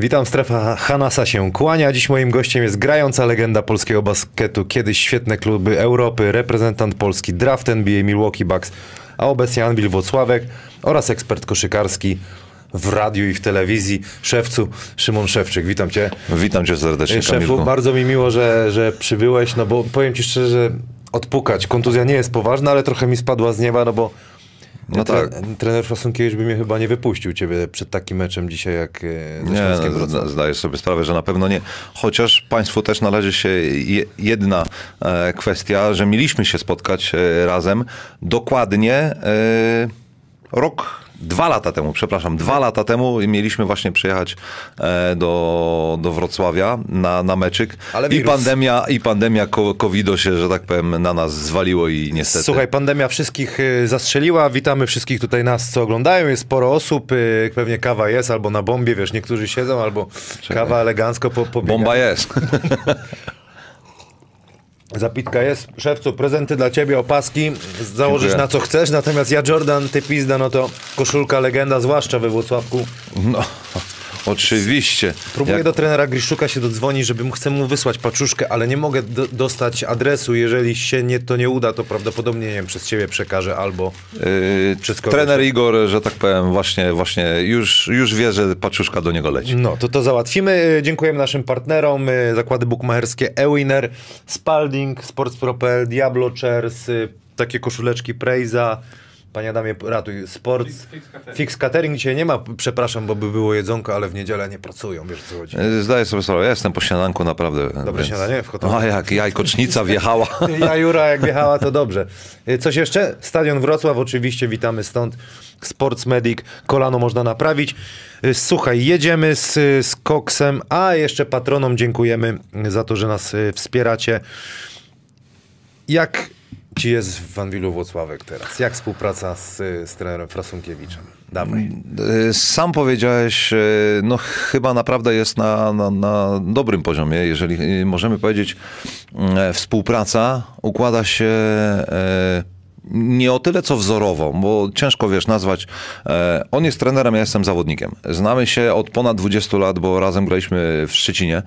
Witam, strefa Hanasa się kłania. Dziś moim gościem jest grająca legenda polskiego basketu, kiedyś świetne kluby Europy, reprezentant Polski, draft NBA Milwaukee Bucks, a obecnie Anwil Włocławek oraz ekspert koszykarski w radiu i w telewizji, szewcu Szymon Szewczyk. Witam cię. Witam cię serdecznie, Szefu, Kamilku. bardzo mi miło, że, że przybyłeś, no bo powiem ci szczerze, odpukać. Kontuzja nie jest poważna, ale trochę mi spadła z nieba, no bo No tre- tak. trener Fasunkiewicz by mnie chyba nie wypuścił ciebie przed takim meczem dzisiaj jak e, ze Nie, Śląskiem no, zda- zdaję sobie sprawę, że na pewno nie. Chociaż Państwu też należy się je, jedna e, kwestia, że mieliśmy się spotkać e, razem dokładnie rok, dwa lata temu, przepraszam, dwa lata temu mieliśmy właśnie przyjechać e, do, do Wrocławia na, na meczyk. Ale I pandemia, i pandemia COVID-u się, że tak powiem, na nas zwaliło i niestety. Słuchaj, pandemia wszystkich y, zastrzeliła. Witamy wszystkich tutaj nas, co oglądają. Jest sporo osób. y, Pewnie kawa jest albo na bombie, wiesz, niektórzy siedzą, albo kawa elegancko po, pobiega. Bomba jest. Zapitka jest. Szewcu, prezenty dla ciebie, opaski. Założysz Dziękuję. na co chcesz. Natomiast ja Jordan, ty pizda, no to koszulka legenda, zwłaszcza we Włocławku. No, oczywiście. Próbuję Jak- do trenera Griszczuka się dodzwonić, żeby mu chcę mu wysłać paczuszkę, ale nie mogę do, dostać adresu. Jeżeli się nie, to nie uda, to prawdopodobnie nie wiem, przez ciebie przekażę albo. Yy, Przez kogoś. trener Igor, że tak powiem, właśnie, właśnie już, już wie, że paczuszka do niego leci. No, to to załatwimy. Y, Dziękujemy naszym partnerom, y, zakłady bukmacherskie eWinner, Spalding, Sports.pl, Diablo Chairs, y, takie koszuleczki Prejza. Panie Adamie, ratuj. Sports. Fix catering. dzisiaj nie ma, przepraszam, bo by było jedzonko, ale w niedzielę nie pracują, wiesz co chodzi. Yy, Zdaję sobie sprawę, ja jestem po śniadanku naprawdę. Dobre śniadanie w hotelu? A jak jajkocznica wjechała. Ja Jura jak wjechała, to dobrze. Y, Coś jeszcze? Stadion Wrocław, oczywiście witamy stąd. Sports Medic, kolano można naprawić. Y, Słuchaj, jedziemy z, z Koksem, a jeszcze patronom dziękujemy za to, że nas wspieracie. Jak ci jest w Anwilu Włocławek teraz? Jak współpraca z, z trenerem Frasunkiewiczem? Dawaj. Yy, Sam powiedziałeś, yy, no chyba naprawdę jest na, na, na dobrym poziomie, jeżeli yy, możemy powiedzieć, współpraca układa się yy, nie o tyle co wzorowo, bo ciężko wiesz nazwać. E, on jest trenerem, ja jestem zawodnikiem. Znamy się od ponad 20 lat, bo razem graliśmy w Szczecinie.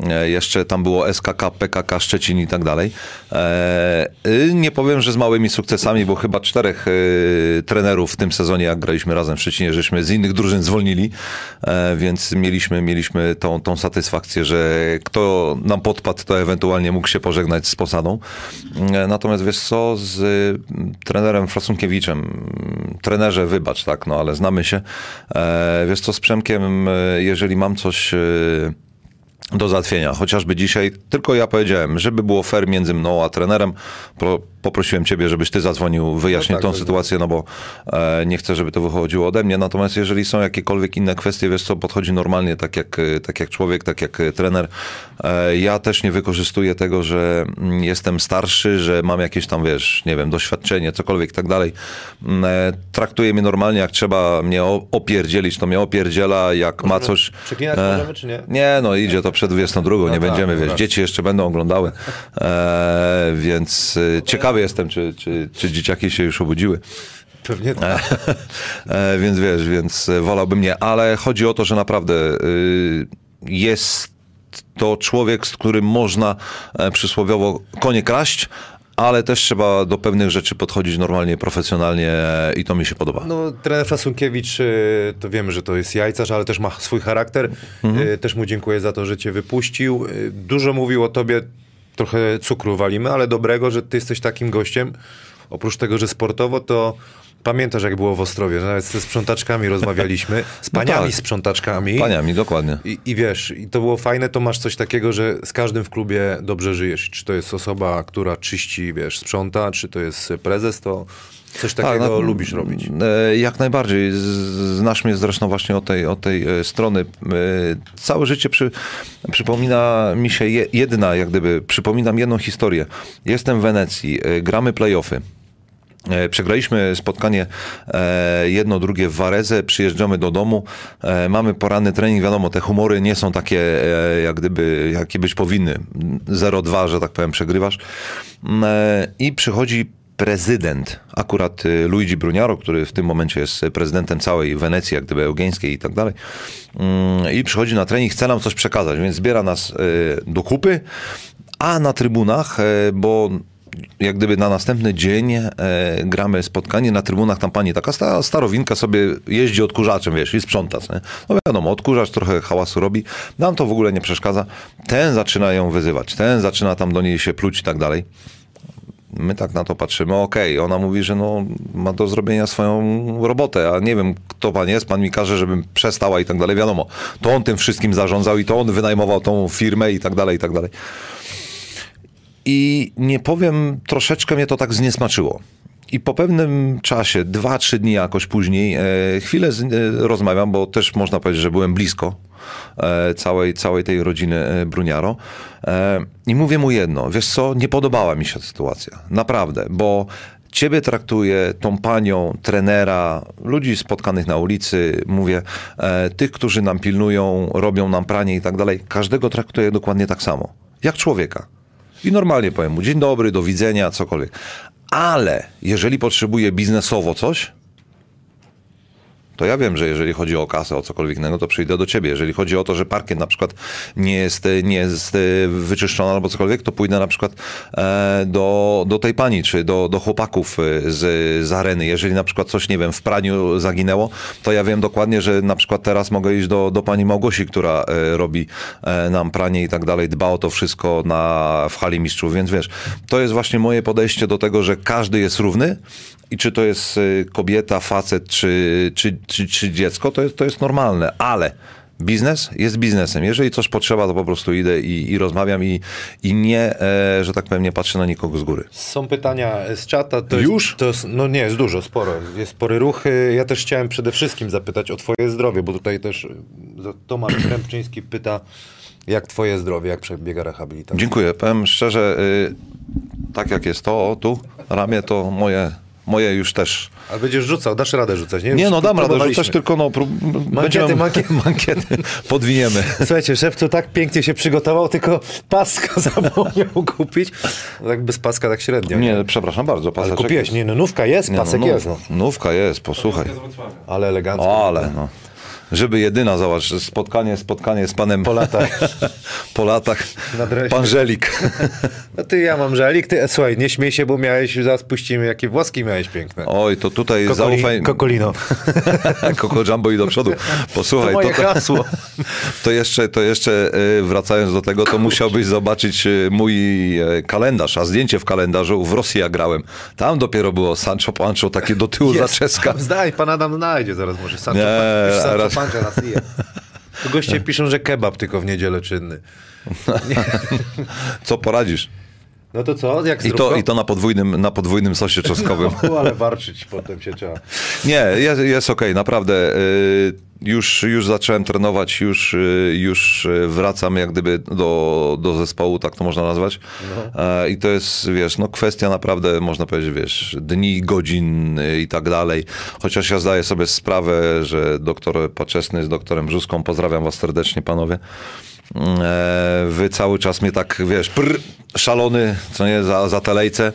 E, jeszcze tam było SKK, PKK Szczecin i tak dalej. E, y, nie powiem, że z małymi sukcesami, bo chyba czterech trenerów w tym sezonie, jak graliśmy razem w Szczecinie, żeśmy z innych drużyn zwolnili, więc mieliśmy, mieliśmy tą, tą satysfakcję, że kto nam podpadł, to ewentualnie mógł się pożegnać z posadą. Natomiast wiesz co, z trenerem Frasunkiewiczem, trenerze wybacz, tak, no ale znamy się. E, Wiesz co, z Przemkiem, e, jeżeli mam coś... e, do załatwienia. Chociażby dzisiaj tylko ja powiedziałem, żeby było fair między mną a trenerem, pro, poprosiłem ciebie, żebyś ty zadzwonił, wyjaśnił tak, tą tak. sytuację, no bo e, nie chcę, żeby to wychodziło ode mnie. Natomiast jeżeli są jakiekolwiek inne kwestie, wiesz co, podchodzi normalnie, tak jak, e, tak jak człowiek, tak jak e, trener. E, ja też nie wykorzystuję tego, że mm, jestem starszy, że mam jakieś tam, wiesz, nie wiem, doświadczenie, cokolwiek i tak dalej. Mm, E, traktuje mnie normalnie, jak trzeba mnie opierdzielić, to mnie opierdziela, jak ma coś... Przeklinać e, możemy, czy nie? nie, no idzie to przed 22, nie tak, będziemy, no wiesz, raz. dzieci jeszcze będą oglądały, e, więc e, ciekawy jestem, czy, czy, czy dzieciaki się już obudziły. Pewnie tak. E, więc wiesz, więc e, wolałbym nie, ale chodzi o to, że naprawdę y, jest to człowiek, z którym można e, przysłowiowo konie kraść, ale też trzeba do pewnych rzeczy podchodzić normalnie, profesjonalnie i to mi się podoba. No, trener Fasunkiewicz, y, to wiemy, że to jest jajcarz, ale też ma swój charakter. Y, Też mu dziękuję za to, że cię wypuścił. Y, Dużo mówił o tobie, trochę cukru walimy, ale dobrego, że ty jesteś takim gościem. Oprócz tego, że sportowo, to pamiętasz, jak było w Ostrowie, że nawet ze sprzątaczkami rozmawialiśmy, z No paniami tak. sprzątaczkami. Paniami, dokładnie. I, I wiesz, i to było fajne, to masz coś takiego, że z każdym w klubie dobrze żyjesz. Czy to jest osoba, która czyści, wiesz, sprząta, czy to jest prezes, to coś takiego no, lubisz robić. e, Jak najbardziej. Z- Znasz mnie zresztą właśnie od tej, od tej e, strony. E, Całe życie przy, przypomina mi się je, jedna, jak gdyby, przypominam jedną historię. Jestem w Wenecji, gramy playoffy. E, Przegraliśmy spotkanie e, jedno, drugie w Warezę, przyjeżdżamy do domu, e, mamy poranny trening, wiadomo, te humory nie są takie, jak gdyby, jakie być powinny. 0-2, że tak powiem, przegrywasz. Mm, I przychodzi prezydent, akurat Luigi Bruniaro, który w tym momencie jest prezydentem całej Wenecji, jak gdyby eugieńskiej i tak dalej, mm, i przychodzi na trening, chce nam coś przekazać, więc zbiera nas do kupy, a na trybunach, bo jak gdyby na następny dzień e, gramy spotkanie na trybunach, tam pani taka sta, starowinka sobie jeździ odkurzaczem, wiesz, i sprząta. Nie? No wiadomo, odkurzacz trochę hałasu robi, nam to w ogóle nie przeszkadza. Ten zaczyna ją wyzywać, ten zaczyna tam do niej się pluć i tak dalej. My tak na to patrzymy, okej, okay. ona mówi, że no, ma do zrobienia swoją robotę, a nie wiem, kto pan jest, pan mi każe, żebym przestała i tak dalej, wiadomo. To on tym wszystkim zarządzał i to on wynajmował tą firmę i tak dalej, i tak dalej. I nie powiem, troszeczkę mnie to tak zniesmaczyło. I po pewnym czasie, dwa, trzy dni jakoś później, e, chwilę z, e, rozmawiam, bo też można powiedzieć, że byłem blisko e, całej, całej tej rodziny e, Bruniaro. E, I mówię mu jedno, wiesz co, nie podobała mi się ta sytuacja. Naprawdę, bo ciebie traktuję, tą panią, trenera, ludzi spotkanych na ulicy, mówię, e, tych, którzy nam pilnują, robią nam pranie i tak dalej, każdego traktuję dokładnie tak samo. Jak człowieka. I normalnie powiem mu dzień dobry, do widzenia, cokolwiek. Ale jeżeli potrzebuje biznesowo coś, to ja wiem, że jeżeli chodzi o kasę, o cokolwiek innego, to przyjdę do ciebie. Jeżeli chodzi o to, że parkiet na przykład nie jest, nie jest e, wyczyszczony albo cokolwiek, to pójdę na przykład e, do, do tej pani, czy do, do chłopaków e, z, z areny. Jeżeli na przykład coś, nie wiem, w praniu zaginęło, to ja wiem dokładnie, że na przykład teraz mogę iść do, do pani Małgosi, która robi nam pranie i tak dalej, dba o to wszystko na, w hali mistrzów, więc wiesz, to jest właśnie moje podejście do tego, że każdy jest równy i czy to jest kobieta, facet, czy, czy, czy, czy dziecko, to jest, to jest normalne, ale biznes jest biznesem. Jeżeli coś potrzeba, to po prostu idę i, i rozmawiam i, i nie, e, że tak powiem, nie patrzę na nikogo z góry. Są pytania z czata. To Już? Jest, to jest, no nie, jest dużo, sporo. Jest spory ruch. Ja też chciałem przede wszystkim zapytać o twoje zdrowie, bo tutaj też Tomasz Krępczyński pyta, jak twoje zdrowie, jak przebiega rehabilitacja? Dziękuję. Powiem szczerze, y, tak jak jest to, o, tu, ramię, to moje moje już też. Ale będziesz rzucał, dasz radę rzucać, nie? Nie, no dam radę rzucać, tylko no... Prób... Mankiety, mankiety. mankiety podwiniemy. Słuchajcie, szewcu tak pięknie się przygotował, tylko paska zapomniał kupić. No, tak bez paska tak średnio. Nie, nie? przepraszam bardzo, pasek Ale kupiłeś, nie, no nówka jest, pasek nie, no, jest. No. Nówka jest, posłuchaj. Ale elegancko. Ale no żeby jedyna, zobacz, spotkanie, spotkanie z panem... Po latach. po latach. Pan Żelik. No ty, ja mam Żelik, ty, słuchaj, nie śmiej się, bo miałeś, zaraz puścimy, jakie włoski miałeś piękne. Oj, to tutaj Kokoli, zaufaj... Kokolino. Koko Jumbo i do przodu. Posłuchaj, to, moje to, hasło. to jeszcze, to jeszcze e, wracając do tego, to musiałbyś zobaczyć e, mój e, kalendarz, a zdjęcie w kalendarzu w Rosji ja grałem. Tam dopiero było Sancho Pancho, takie do tyłu Jest. zaczeska. Zdaj, pan Adam znajdzie zaraz może Sancho, nie, Sancho raz... Tu goście piszą, że kebab tylko w niedzielę czynny. Co poradzisz? No to co? Jak I to, I to na podwójnym, na podwójnym sosie czosnkowym. No, ale warczyć potem się trzeba. Nie, jest, jest okej, okay, naprawdę. Y, już, już zacząłem trenować, już, y, już wracam jak gdyby do, do zespołu, tak to można nazwać. No. E, I to jest, wiesz, no kwestia naprawdę, można powiedzieć, wiesz, dni, godzin i tak dalej. Chociaż ja zdaję sobie sprawę, że doktor Paczesny z doktorem Brzuską, pozdrawiam was serdecznie panowie, wy cały czas mnie tak, wiesz, prr, szalony, co nie, za, za telejce, e,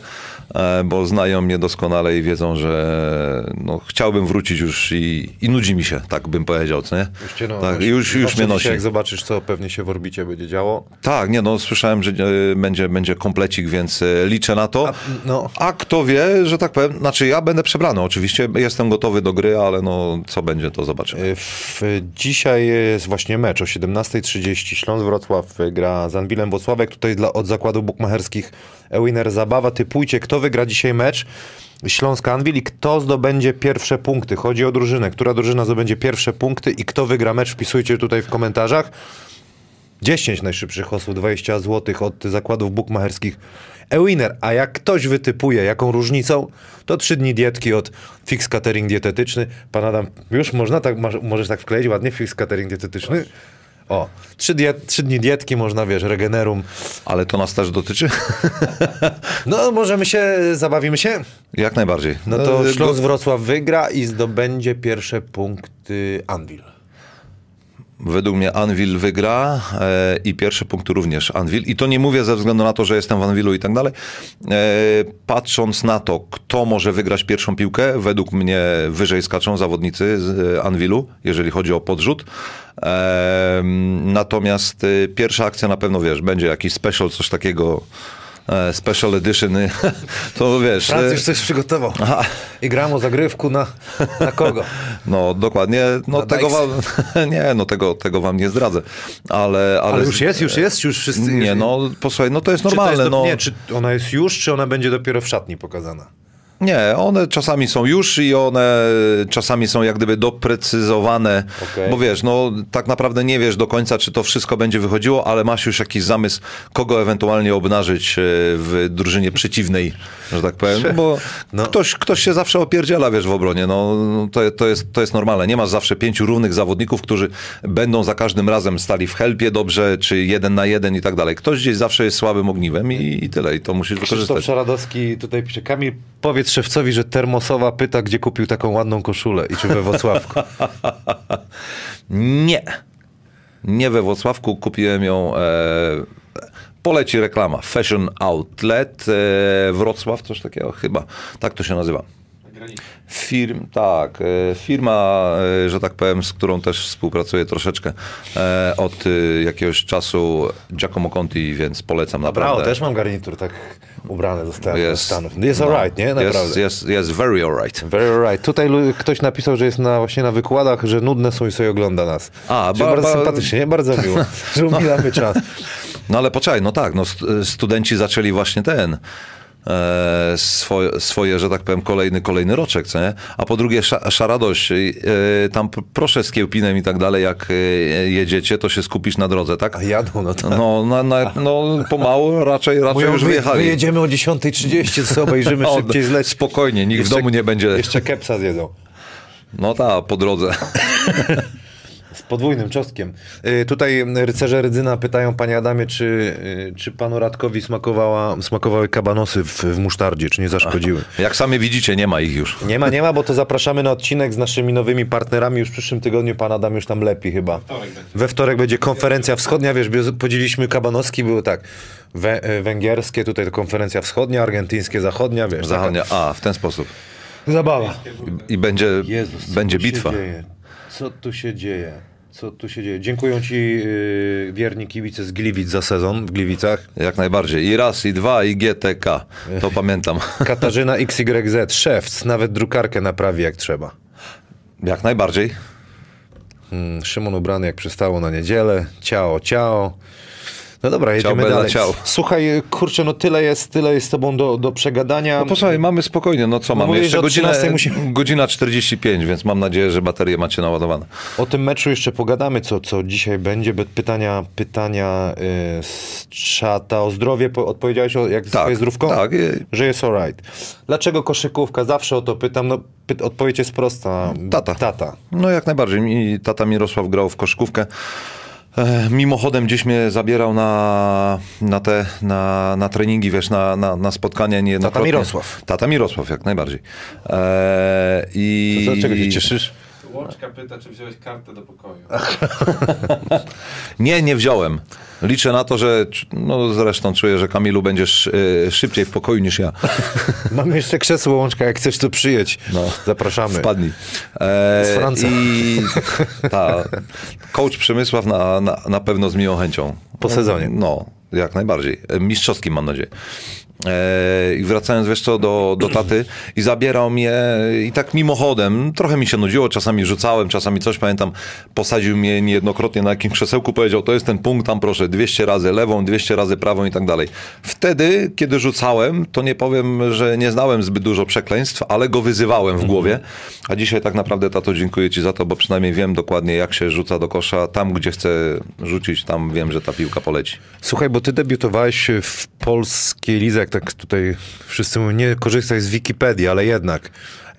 bo znają mnie doskonale i wiedzą, że no, chciałbym wrócić już i, i nudzi mi się, tak bym powiedział, nie? Już, no, tak, już, już mnie nosi. Jak zobaczysz, co pewnie się w orbicie będzie działo. Tak, nie, no słyszałem, że e, będzie, będzie komplecik, więc e, liczę na to. A, no. A kto wie, że tak powiem, znaczy ja będę przebrany, oczywiście jestem gotowy do gry, ale no co będzie, to zobaczymy. W, dzisiaj jest właśnie mecz o 17.30, Śląsk-Wrocław gra z Anwilem Włocławek, tutaj dla, od zakładu bukmacherskich Ewiner Zabawa. Typujcie, kto wygra dzisiaj mecz. Śląsk Anwil i kto zdobędzie pierwsze punkty. Chodzi o drużynę. Która drużyna zdobędzie pierwsze punkty i kto wygra mecz, wpisujcie tutaj w komentarzach. 10 najszybszych osób, 20 zł od zakładów bukmacherskich Ewiner. A jak ktoś wytypuje, jaką różnicą, to 3 dni dietki od Fix Catering Dietetyczny. Pan Adam, już można tak, możesz tak wkleić ładnie Fix Catering Dietetyczny? O, trzy, diet, trzy dni dietki można, wiesz, regenerum. Ale to nas też dotyczy? no, możemy się, zabawimy się? Jak najbardziej. No to Śląsk Wrocław wygra i zdobędzie pierwsze punkty Anvil. Według mnie Anvil wygra e, i pierwszy punkt również Anvil. I to nie mówię ze względu na to, że jestem w Anvilu i tak dalej. E, patrząc na to, kto może wygrać pierwszą piłkę, według mnie wyżej skaczą zawodnicy z e, Anvilu, jeżeli chodzi o podrzut. E, natomiast e, pierwsza akcja na pewno, wiesz, będzie jakiś special, coś takiego special edition, to wiesz... Franc e, już coś przygotował. Aha. I gram o zagrywku na, na kogo? No dokładnie, no Na tego wam, nie, no tego, tego wam nie zdradzę, ale... Ale, Ale już jest, już jest, już wszyscy... Nie, no posłuchaj, no to jest Czy to normalne, jest do, no. Nie, czy ona jest już, czy ona będzie dopiero w szatni pokazana? Nie, one czasami są już i one czasami są jak gdyby doprecyzowane, Okej. bo wiesz, no tak naprawdę nie wiesz do końca, czy to wszystko będzie wychodziło, ale masz już jakiś zamysł, kogo ewentualnie obnażyć e, w drużynie przeciwnej, że tak powiem, no bo No. ktoś, ktoś się zawsze opierdziela, wiesz, w obronie, no to, to, jest, to jest normalne. Nie masz zawsze pięciu równych zawodników, którzy będą za każdym razem stali w helpie dobrze, czy jeden na jeden i tak dalej. Ktoś gdzieś zawsze jest słabym ogniwem i, i tyle, i to musisz Krzysztof wykorzystać. Szaradowski tutaj pisze, Kamil, powiedz szewcowi, że Termosowa pyta, gdzie kupił taką ładną koszulę i czy we Wrocławku. Nie. Nie we Wrocławku. Kupiłem ją. E, poleci reklama. Fashion Outlet e, Wrocław, coś takiego chyba. Tak to się nazywa. Firm, tak, e, firma, e, że tak powiem, z którą też współpracuję troszeczkę e, od e, jakiegoś czasu Giacomo Conti, więc polecam naprawdę. Brawo, też mam garnitur tak ubrany dostałem z Jest, Stanów. Jest no, alright, nie? Naprawdę. Jest, jest, very alright. Very alright. Tutaj ktoś napisał, że jest na, właśnie na wykładach, że nudne są i sobie ogląda nas. A, ba- bardzo ba- sympatycznie, nie? Bardzo miło, że umilamy czas. No ale poczekaj, no tak, no st- studenci zaczęli właśnie ten swoje, swoje, że tak powiem, kolejny, kolejny roczek, co nie? A po drugie, sza, szaradość, e, tam proszę z Kiełpinem i tak dalej, jak e, jedziecie, to się skupisz na drodze, tak? A jadą, no to. No, na, na, no pomału raczej, raczej Mówią, już wy, wyjechali. wyjedziemy o 10.30, to sobie obejrzymy szybciej zleć. Spokojnie, nikt Jeszcze- w domu nie będzie. Jeszcze kepsa zjedzą. No tak, po drodze. Podwójnym czosnkiem. Y, tutaj rycerze Rydzyna pytają, panie Adamie, czy, y, czy panu Radkowi smakowała, smakowały kabanosy w, w musztardzie, czy nie zaszkodziły? Jak sami widzicie, nie ma ich już. Nie ma, nie ma, bo to zapraszamy na odcinek z naszymi nowymi partnerami. Już w przyszłym tygodniu pan Adam już tam lepi chyba. We wtorek będzie konferencja wschodnia, wiesz, podzieliliśmy kabanoski, były tak, wę, e, węgierskie, tutaj to konferencja wschodnia, argentyńskie, zachodnia, wiesz. Zachodnia. A, w ten sposób. Taka zabawa. I, i będzie, Jezus, co będzie tu się bitwa. dzieje? Co tu się dzieje? Co tu się dzieje? Dziękuję ci yy, wierni kibice z Gliwic za sezon w Gliwicach. Jak najbardziej. I raz, i dwa, i GTK. To pamiętam. Katarzyna XYZ, szewc, nawet drukarkę naprawi jak trzeba. Jak najbardziej. Mm, Szymon ubrany jak przystało na niedzielę. Ciao, ciao. No dobra, jedziemy Bella, dalej. ciao. Słuchaj, kurczę, no tyle jest, tyle jest z tobą do, do przegadania. No posłuchaj, mamy spokojnie, no co, mamy mówiłeś, jeszcze 13 musimy- godzina 45, więc mam nadzieję, że baterie macie naładowane. O tym meczu jeszcze pogadamy, co, co dzisiaj będzie. Pytania, pytania yy, z czata o zdrowie. Po, odpowiedziałeś o jak Tak, swoje zdrówko? tak. y- Że jest alright. Dlaczego koszykówka? Zawsze o to pytam. No, py- odpowiedź jest prosta. Tata. Tata. No jak najbardziej. Mi, tata Mirosław grał w koszykówkę. E, mimochodem gdzieś mnie zabierał na, na te, na, na treningi, wiesz, na, na, na spotkania niejednokrotnie. Mirosław. Tata Mirosław, jak najbardziej. E, i, To, czego się cieszysz? Łączka pyta, czy wziąłeś kartę do pokoju. Nie, nie wziąłem. Liczę na to, że, no zresztą czuję, że Kamilu będziesz e, szybciej w pokoju niż ja. Mamy jeszcze krzesło łączka, jak chcesz to przyjedź. No. Zapraszamy. Wpadnij. E, Z Franca. I ta, coach Przemysław na, na, na pewno z miłą chęcią. Po sezonie. No, jak najbardziej. E, Mistrzowskim mam nadzieję. E, I wracając, co, do, do taty i zabierał mnie i tak mimochodem, trochę mi się nudziło, czasami rzucałem, czasami coś, pamiętam, posadził mnie niejednokrotnie na jakimś krzesełku, powiedział, to jest ten punkt, tam proszę, 200 razy lewą, 200 razy prawą i tak dalej. Wtedy, kiedy rzucałem, to nie powiem, że nie znałem zbyt dużo przekleństw, ale go wyzywałem w głowie, a dzisiaj tak naprawdę, tato, dziękuję ci za to, bo przynajmniej wiem dokładnie, jak się rzuca do kosza, tam, gdzie chcę rzucić, tam wiem, że ta piłka poleci. Słuchaj, bo ty debiutowałeś w polskiej lidze, tak tutaj wszyscy mówią, nie korzystaj z Wikipedii, ale jednak.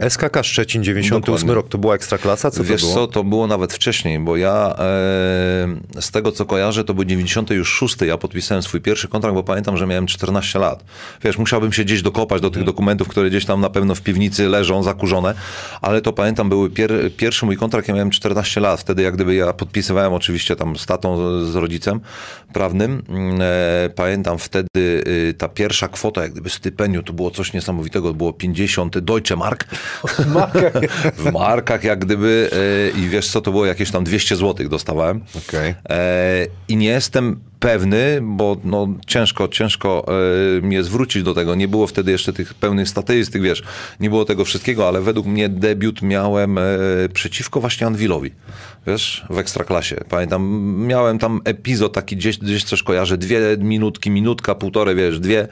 SKK Szczecin 98 Dokładnie. rok, to była Ekstraklasa? Co Wiesz to co, to było nawet wcześniej, bo ja e, z tego co kojarzę, to był 96. Ja podpisałem swój pierwszy kontrakt, bo pamiętam, że miałem 14 lat. Wiesz, musiałbym się gdzieś dokopać do Mhm. tych dokumentów, które gdzieś tam na pewno w piwnicy leżą, zakurzone, ale to pamiętam, były pier, pierwszy mój kontrakt, ja miałem 14 lat. Wtedy jak gdyby ja podpisywałem oczywiście tam z tatą, z rodzicem prawnym. E, pamiętam wtedy y, ta pierwsza kwota, jak gdyby stypendium, to było coś niesamowitego, to było 50 Deutsche Mark w markach jak gdyby e, i wiesz co, to było jakieś tam 200 zł dostawałem. Okej. E, I nie jestem pewny, bo no, ciężko, ciężko e, mnie zwrócić do tego. Nie było wtedy jeszcze tych pełnych statystyk, wiesz, nie było tego wszystkiego, ale według mnie debiut miałem e, przeciwko właśnie Anwilowi, wiesz, w Ekstraklasie. Pamiętam, miałem tam epizod taki gdzieś, gdzieś coś kojarzę, dwie minutki, minutka, półtorej, wiesz, dwie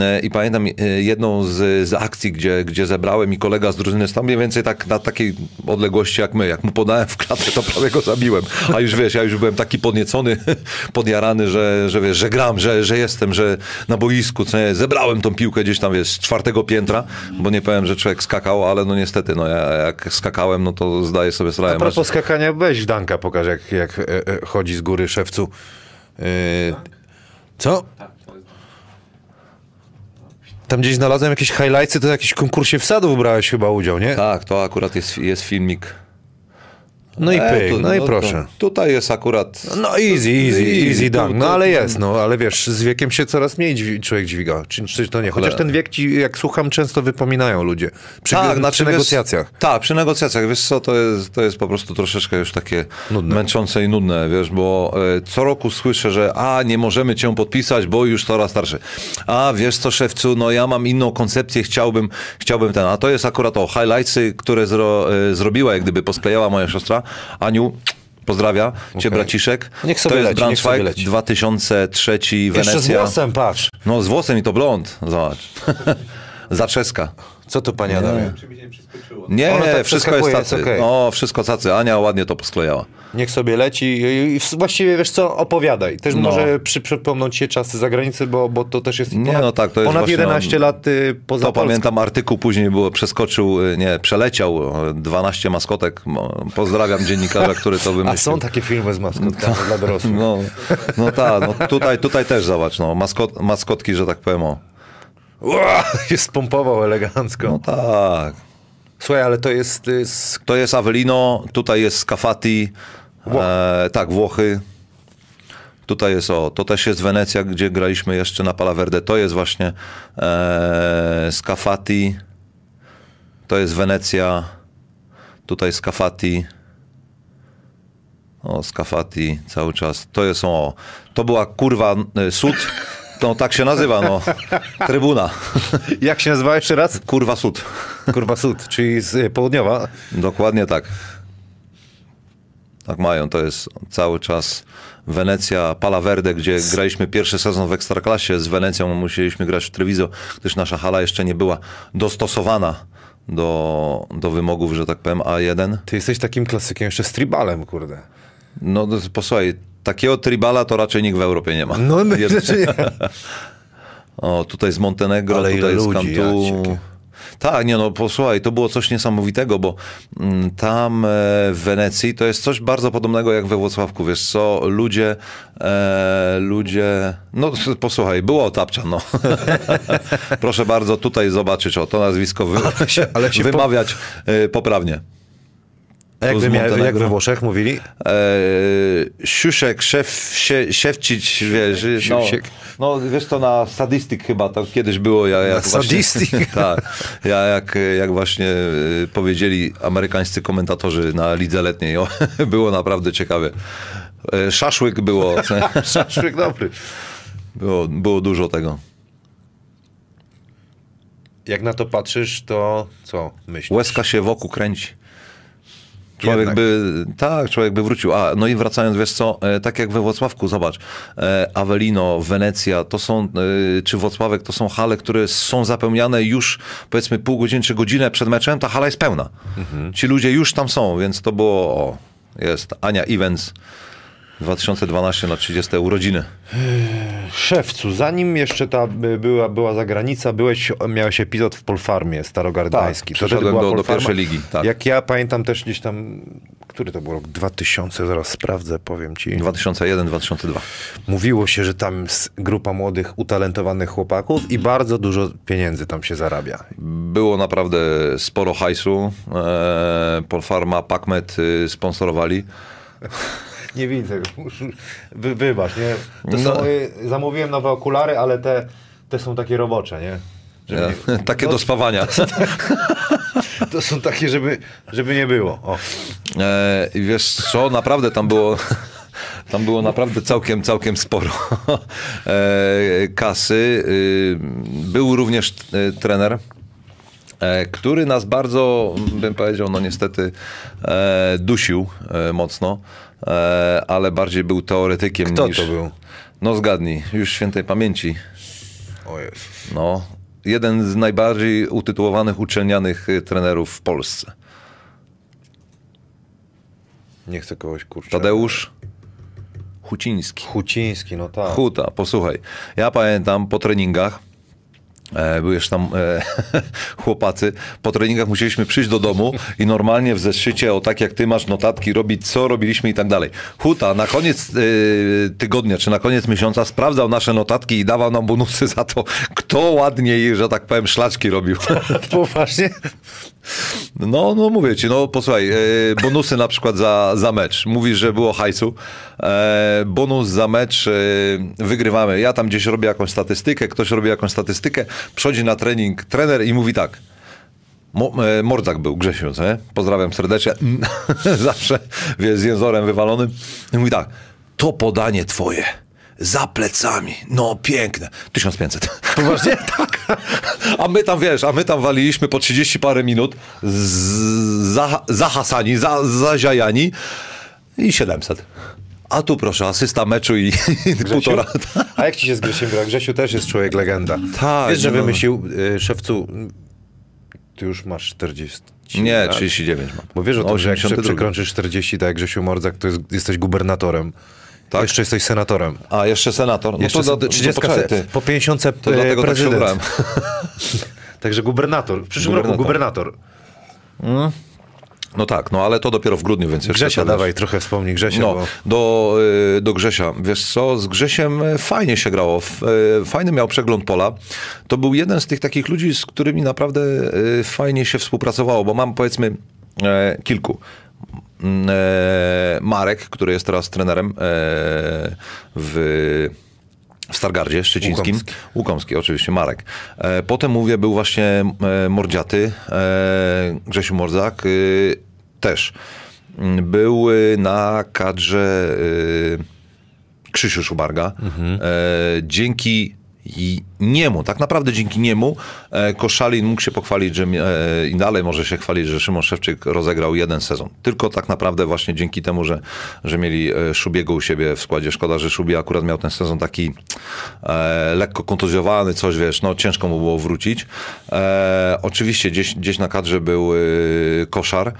e, i pamiętam jedną z, z akcji, gdzie, gdzie zebrałem i kolega z drużyny tam mniej więcej tak na takiej odległości jak my, jak mu podałem w klatę, to prawie go zabiłem, a już wiesz, ja już byłem taki podniecony, podjarany, że, że wiesz, że gram, że, że jestem, że na boisku, co nie, zebrałem tą piłkę gdzieś tam, wiesz, z czwartego piętra, bo nie powiem, że człowiek skakał, ale no niestety, no ja jak skakałem, no to zdaję sobie sprawę. A propos skakania, weź Danka, pokaż jak, jak e, e, chodzi z góry szewcu. E, co? Tam gdzieś znalazłem jakieś highlightsy, to w jakimś konkursie wsadów brałeś chyba udział, nie? Tak, to akurat jest, jest filmik. No i E, pyk, no i to- proszę. Tutaj jest akurat... No easy, easy, Easy, dunk. No ale jest, no ale wiesz, z wiekiem się coraz mniej dźwi- człowiek dźwiga. Czy, czy to nie? Chociaż ten wiek ci, jak słucham, często wypominają ludzie. Przy, tak, przy znaczy, negocjacjach. Wiesz, tak, przy negocjacjach. Wiesz co, to jest, to jest po prostu troszeczkę już takie Nudne. męczące i nudne, wiesz, bo e, co roku słyszę, że a, nie możemy cię podpisać, bo już coraz starszy. A, wiesz co, szewcu, no ja mam inną koncepcję, chciałbym, chciałbym ten. A to jest akurat o highlightsy, które zro, e, zrobiła, jak gdyby posklejała moja siostra. Aniu, Pozdrawia cię, Okej. braciszek. Niech sobie to jest leci, Braunschweig, leci. 2003 Wenecja. Jeszcze z włosem, patrz. No z włosem i to blond, zobacz. Zaczeska. Co to panie Adamie? Czy mi się nie tak wszystko jest tacy. jest okej. O, wszystko tacy. Ania ładnie to posklejała. Niech sobie leci i, właściwie wiesz co, opowiadaj. Też No. może przy, przypomną ci się czasy zagranicy, bo, bo to też jest Nie, ponad, no tak, to jest ponad właśnie, 11 lat y, poza To Polską. pamiętam artykuł później było, przeskoczył, y, nie, przeleciał y, 12 maskotek. Mo- Pozdrawiam dziennikarza, który to A wymyślił. są takie filmy z maskotkami dla dorosłych. No, no tak, no tutaj, tutaj też zobacz, no, maskot, maskotki, że tak powiem, o. Ua, się spompował elegancko. No tak. Słuchaj, ale to jest... y, z- To jest Avelino, tutaj jest Scafati, e, tak, Włochy. Tutaj jest, o, to też jest Wenecja, gdzie graliśmy jeszcze na Palaverde. To jest właśnie e, Scafati, to jest Wenecja, tutaj Scafati. O, Scafati cały czas. To jest, o, to była kurwa sud, no tak się nazywa, no, trybuna. Jak się nazywa jeszcze raz? Kurwa sud. Kurwa Sud, czyli z y, południowa. Dokładnie tak. Tak mają, to jest cały czas Wenecja, Palaverde, gdzie graliśmy pierwszy sezon w Ekstraklasie. Z Wenecją musieliśmy grać w Treviso, gdyż nasza hala jeszcze nie była dostosowana do, do wymogów, że tak powiem, A1. Ty jesteś takim klasykiem jeszcze z tribalem, kurde. No to posłuchaj, takiego tribala to raczej nikt w Europie nie ma. No myślę, że nie. O, tutaj z Montenegro, Ale tutaj z Kantu. Tak, nie no, posłuchaj, to było coś niesamowitego, bo mm, tam e, w Wenecji to jest coś bardzo podobnego jak we Włocławku, wiesz co, ludzie, e, ludzie, no posłuchaj, było Tapczan, no. Proszę bardzo tutaj zobaczyć, o, to nazwisko wy, Ale się- ale się po- wymawiać e, poprawnie. A jak, Tu z wy mia- Montenegro. jak we Włoszech mówili? E, Siuszek, szef, sie, Siewcić, wiesz, no, no wiesz to na Sadistyk chyba to kiedyś było. Ja, jak? Właśnie, tak, ja jak, jak właśnie e, powiedzieli amerykańscy komentatorzy na lidze letniej, o, było naprawdę ciekawe. E, Szaszłyk było, Szaszłyk dobry. było, było dużo tego. Jak na to patrzysz, to co myślisz? Łezka się wokół kręci. Człowiek Jednak. by, tak, człowiek by wrócił. A, no i wracając, wiesz co, e, tak jak we Włocławku, zobacz, e, Avellino, Wenecja, to są, e, czy Włocławek, to są hale, które są zapełniane już, powiedzmy, pół godziny czy godzinę przed meczem, ta hala jest pełna. Ci ludzie już tam są, więc to było, o, jest Ania Evans, 2012 na 30 urodziny. Szewcu, zanim jeszcze ta by- była, była zagranica, byłeś, miałeś epizod w Polfarmie Starogardański. Tak, przeszedłem do- do pierwszej ligi, tak. Jak ja pamiętam też gdzieś tam, który to był rok? 2000, zaraz sprawdzę, powiem ci. 2001-2002. Mówiło się, że tam jest grupa młodych, utalentowanych chłopaków i bardzo dużo pieniędzy tam się zarabia. Było naprawdę sporo hajsu. E, Polfarma, Pakmet y, sponsorowali. Nie widzę. Wy, wybacz, nie? To No. są, y, zamówiłem nowe okulary, ale te, te są takie robocze, nie? Żeby E, Takie no, do spawania. To są takie, żeby, żeby nie było. O. E, wiesz co, naprawdę tam było... Tam było naprawdę całkiem, całkiem sporo e, kasy. Y, Był również e, trener, e, który nas bardzo, bym powiedział, no niestety dusił mocno, ale bardziej był teoretykiem Kto niż... to był? No zgadnij, już świętej pamięci. O Jezus. No, jeden z najbardziej utytułowanych uczelnianych y, trenerów w Polsce. Nie chcę kogoś kurczę. Tadeusz Huciński. Huciński, no tak. Huta, posłuchaj. Ja pamiętam po treningach, e, były już tam e, chłopacy, po treningach musieliśmy przyjść do domu i normalnie w zeszycie, o tak jak ty masz notatki, robić co robiliśmy i tak dalej. Huta na koniec e, tygodnia, czy na koniec miesiąca sprawdzał nasze notatki i dawał nam bonusy za to, kto ładniej, że tak powiem, szlaczki robił. Poważnie? No, no mówię ci, no posłuchaj, e, bonusy na przykład za, za mecz. Mówisz, że było hajsu. E, bonus za mecz e, wygrywamy. Ja tam gdzieś robię jakąś statystykę, ktoś robi jakąś statystykę, przychodzi na trening trener i mówi tak. Mo, Mordzak był, Grzesiu, nie? Pozdrawiam serdecznie. Zawsze, wiesz, z jęzorem wywalonym. I mówi tak, to podanie twoje. Za plecami. No, piękne. 1500. Poważnie? tak. A my tam, wiesz, a my tam waliliśmy po 30 parę minut, za, zahasani, za, zaziajani i 700. A tu proszę, asysta meczu i, i półtora. A jak ci się z Grzesiem gra? Grzesiu też jest człowiek legenda. Tak, Wiesz, że no. wymyślił y, szewcu... Ty już masz 40. Nie, lat. 39 mam. Bo wiesz o tym, że jak 82. przekroczysz 40, tak jak Grzesiu Mordzak, to jest, jesteś gubernatorem. Tak? Jeszcze jesteś senatorem. A jeszcze senator. No Jeszcze to, to, 30 poczekaj, ty. po 50 To dlatego tak się prezydent. ubrałem. Także gubernator. W przyszłym roku Gubernator. gubernator. No tak, no ale to dopiero w grudniu, więc jeszcze Grzesia, to, dawaj, trochę wspomnij Grzesia, No, bo... do, y, do Grzesia. Wiesz co, z Grzesiem y, fajnie się grało. Y, Fajny miał przegląd pola. To był jeden z tych takich ludzi, z którymi naprawdę fajnie się współpracowało, bo mam powiedzmy e, kilku. Mm, e, Marek, który jest teraz trenerem e, w w Stargardzie Szczecińskim. Łukomski. Łukomski, oczywiście, Marek. E, potem mówię, był właśnie Mordziaty, Grzesiu Mordzak e, też. Mm, Był e, na kadrze e, Krzysiu Szubarga. E, dzięki i niemu, tak naprawdę dzięki niemu e, Koszalin mógł się pochwalić, że e, i dalej może się chwalić, że Szymon Szewczyk rozegrał jeden sezon. Tylko tak naprawdę właśnie dzięki temu, że, że mieli e, Szubiego u siebie w składzie. Szkoda, że Szubi akurat miał ten sezon taki e, lekko kontuzjowany, coś wiesz, no ciężko mu było wrócić. E, oczywiście gdzieś, gdzieś na kadrze był e, Koszar,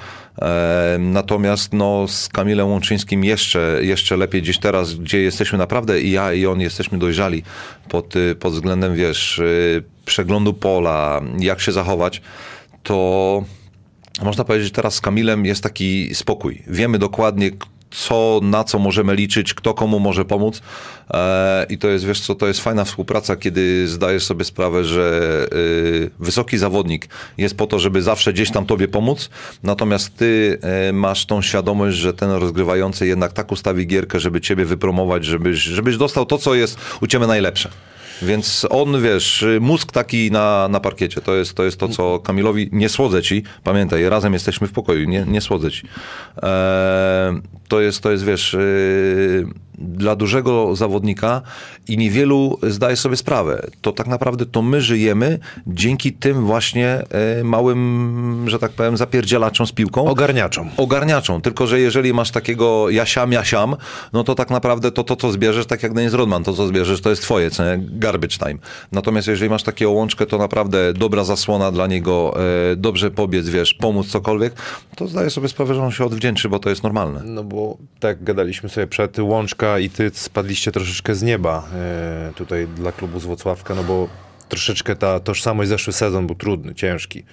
natomiast no z Kamilem Łączyńskim jeszcze, jeszcze lepiej gdzieś teraz, gdzie jesteśmy naprawdę i ja i on jesteśmy dojrzali pod, pod względem, wiesz, y, przeglądu pola, jak się zachować, to można powiedzieć, że teraz z Kamilem jest taki spokój. Wiemy dokładnie, co, na co możemy liczyć, kto komu może pomóc. E, I to jest, wiesz co, to jest fajna współpraca, kiedy zdajesz sobie sprawę, że y, wysoki zawodnik jest po to, żeby zawsze gdzieś tam tobie pomóc, natomiast ty e, masz tą świadomość, że ten rozgrywający jednak tak ustawi gierkę, żeby ciebie wypromować, żebyś, żebyś dostał to, co jest u ciebie najlepsze. Więc on, wiesz, mózg taki na, na parkiecie, to jest, to jest to, co Kamilowi, nie słodzę ci, pamiętaj, razem jesteśmy w pokoju, nie, nie słodzę ci. Eee, to jest, to jest, wiesz, yy, dla dużego zawodnika i niewielu zdaje sobie sprawę. To tak naprawdę to my żyjemy dzięki tym właśnie e, małym, że tak powiem, zapierdzielaczom z piłką. Ogarniaczom. Ogarniaczą. Tylko, że jeżeli masz takiego jasiam, jasiam, no to tak naprawdę to, to co zbierzesz, tak jak Dennis Rodman, to co zbierzesz, to jest twoje, co nie? Garbage time. Natomiast jeżeli masz takiego łączkę, to naprawdę dobra zasłona dla niego, e, dobrze pobiec, wiesz, pomóc cokolwiek, to zdaję sobie sprawę, że on się odwdzięczy, bo to jest normalne. No bo tak gadaliśmy sobie przed, Łączka i ty spadliście troszeczkę z nieba e, tutaj dla klubu z Włocławka, no bo troszeczkę ta tożsamość zeszły sezon był trudny, ciężki.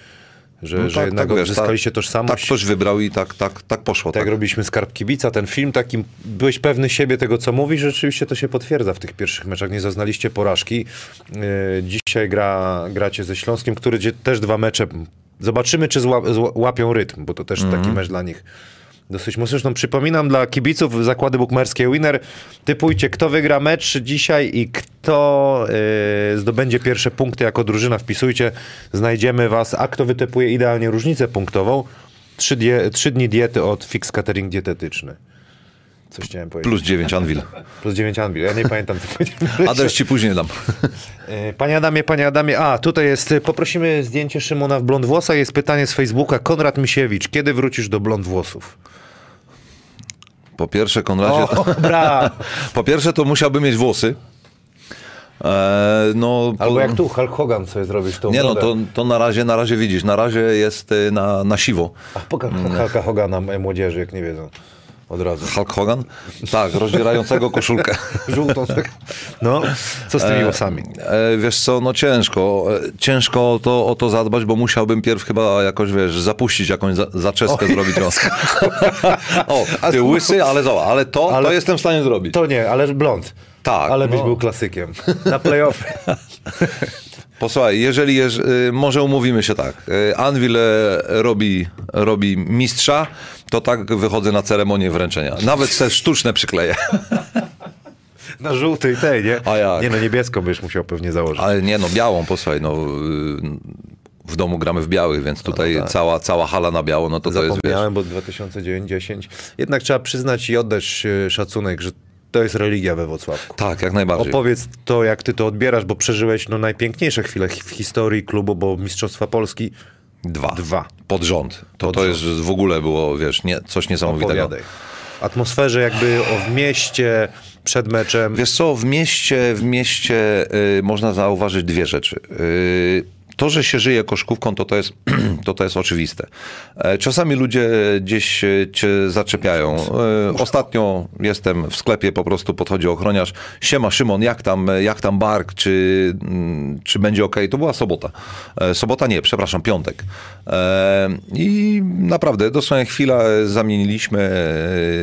Że, No że tak, jednak tak, wiesz, odzyskaliście tak, tożsamość. Tak ktoś wybrał i tak, tak, tak poszło. Tak Tak. robiliśmy Skarb Kibica, ten film takim, byłeś pewny siebie tego, co mówisz, rzeczywiście to się potwierdza w tych pierwszych meczach, nie zaznaliście porażki. Yy, dzisiaj gra, gracie ze Śląskiem, który też dwa mecze, zobaczymy, czy zła, zła, łapią rytm, bo to też taki mecz dla nich dosyć. Zresztą przypominam dla kibiców zakłady bukmerskie Winner, typujcie, kto wygra mecz dzisiaj i kto yy, zdobędzie pierwsze punkty jako drużyna, wpisujcie, znajdziemy was, a kto wytypuje idealnie różnicę punktową, Trzy, die, trzy dni diety od Fix Catering Dietetyczny. Coś chciałem powiedzieć. Plus 9 Anvil. Plus 9 Anvil. Ja nie pamiętam, co powiedziałem. Adres ci później dam. E, Panie Adamie, panie Adamie, a tutaj jest, e, poprosimy zdjęcie Szymona w blond włosa. Jest pytanie z Facebooka. Konrad Misiewicz, kiedy wrócisz do blond włosów? Po pierwsze, Konradzie, to, bra! po pierwsze to musiałby mieć włosy. E, no, Albo po- jak tu Hulk Hogan sobie zrobisz tą Nie no, to, to na razie, na razie widzisz, na razie jest na, na siwo. A pokaż Hulka Hogana młodzieży, jak nie wiedzą. Od razu. Hulk Hogan? Tak, rozdzierającego koszulkę. Żółtą. tak. No, co z tymi włosami? E, wiesz co, no ciężko. E, ciężko o to, o to zadbać, bo musiałbym pierw chyba jakoś, wiesz, zapuścić jakąś za, zaczeskę zrobić. O, ty łysy, ale zobacz, ale to, Ale- to jestem w stanie zrobić. To nie, ale blond. Tak, Ale byś no. był klasykiem. Na playoffy. Posłuchaj, jeżeli, jeż, y, może umówimy się tak, y, Anvil e, robi, robi mistrza, to tak wychodzę na ceremonię wręczenia. Nawet te sztuczne przykleję. Na żółtej tej, nie? A jak? Nie no, niebiesko byś musiał pewnie założyć. Ale nie no, białą, posłuchaj, no y, w domu gramy w białych, więc tutaj cała, cała hala na biało, no to to jest, wiesz, bo 2009-10. Jednak trzeba przyznać i oddać e, szacunek, że to jest religia we Wrocławku. tak, jak najbardziej. Opowiedz to, jak ty to odbierasz, bo przeżyłeś no, najpiękniejsze chwile w historii klubu, bo Mistrzostwa Polski Dwa. Dwa. Pod rząd. To, Pod to rząd. jest w ogóle było, wiesz, nie, coś niesamowitego. opowiadaj. Atmosferze jakby o w mieście, przed meczem. Wiesz co, w mieście, w mieście y, można zauważyć dwie rzeczy. Y, to, że się żyje koszkówką, to to jest, to to jest oczywiste. E, Czasami ludzie gdzieś e, cię zaczepiają. E, Ostatnio jestem w sklepie, po prostu podchodzi ochroniarz. Siema Szymon, jak tam, jak tam bark, czy, mm, czy będzie ok? To była sobota. Sobota nie, przepraszam, piątek. E, I naprawdę, dosłownie chwila e, zamieniliśmy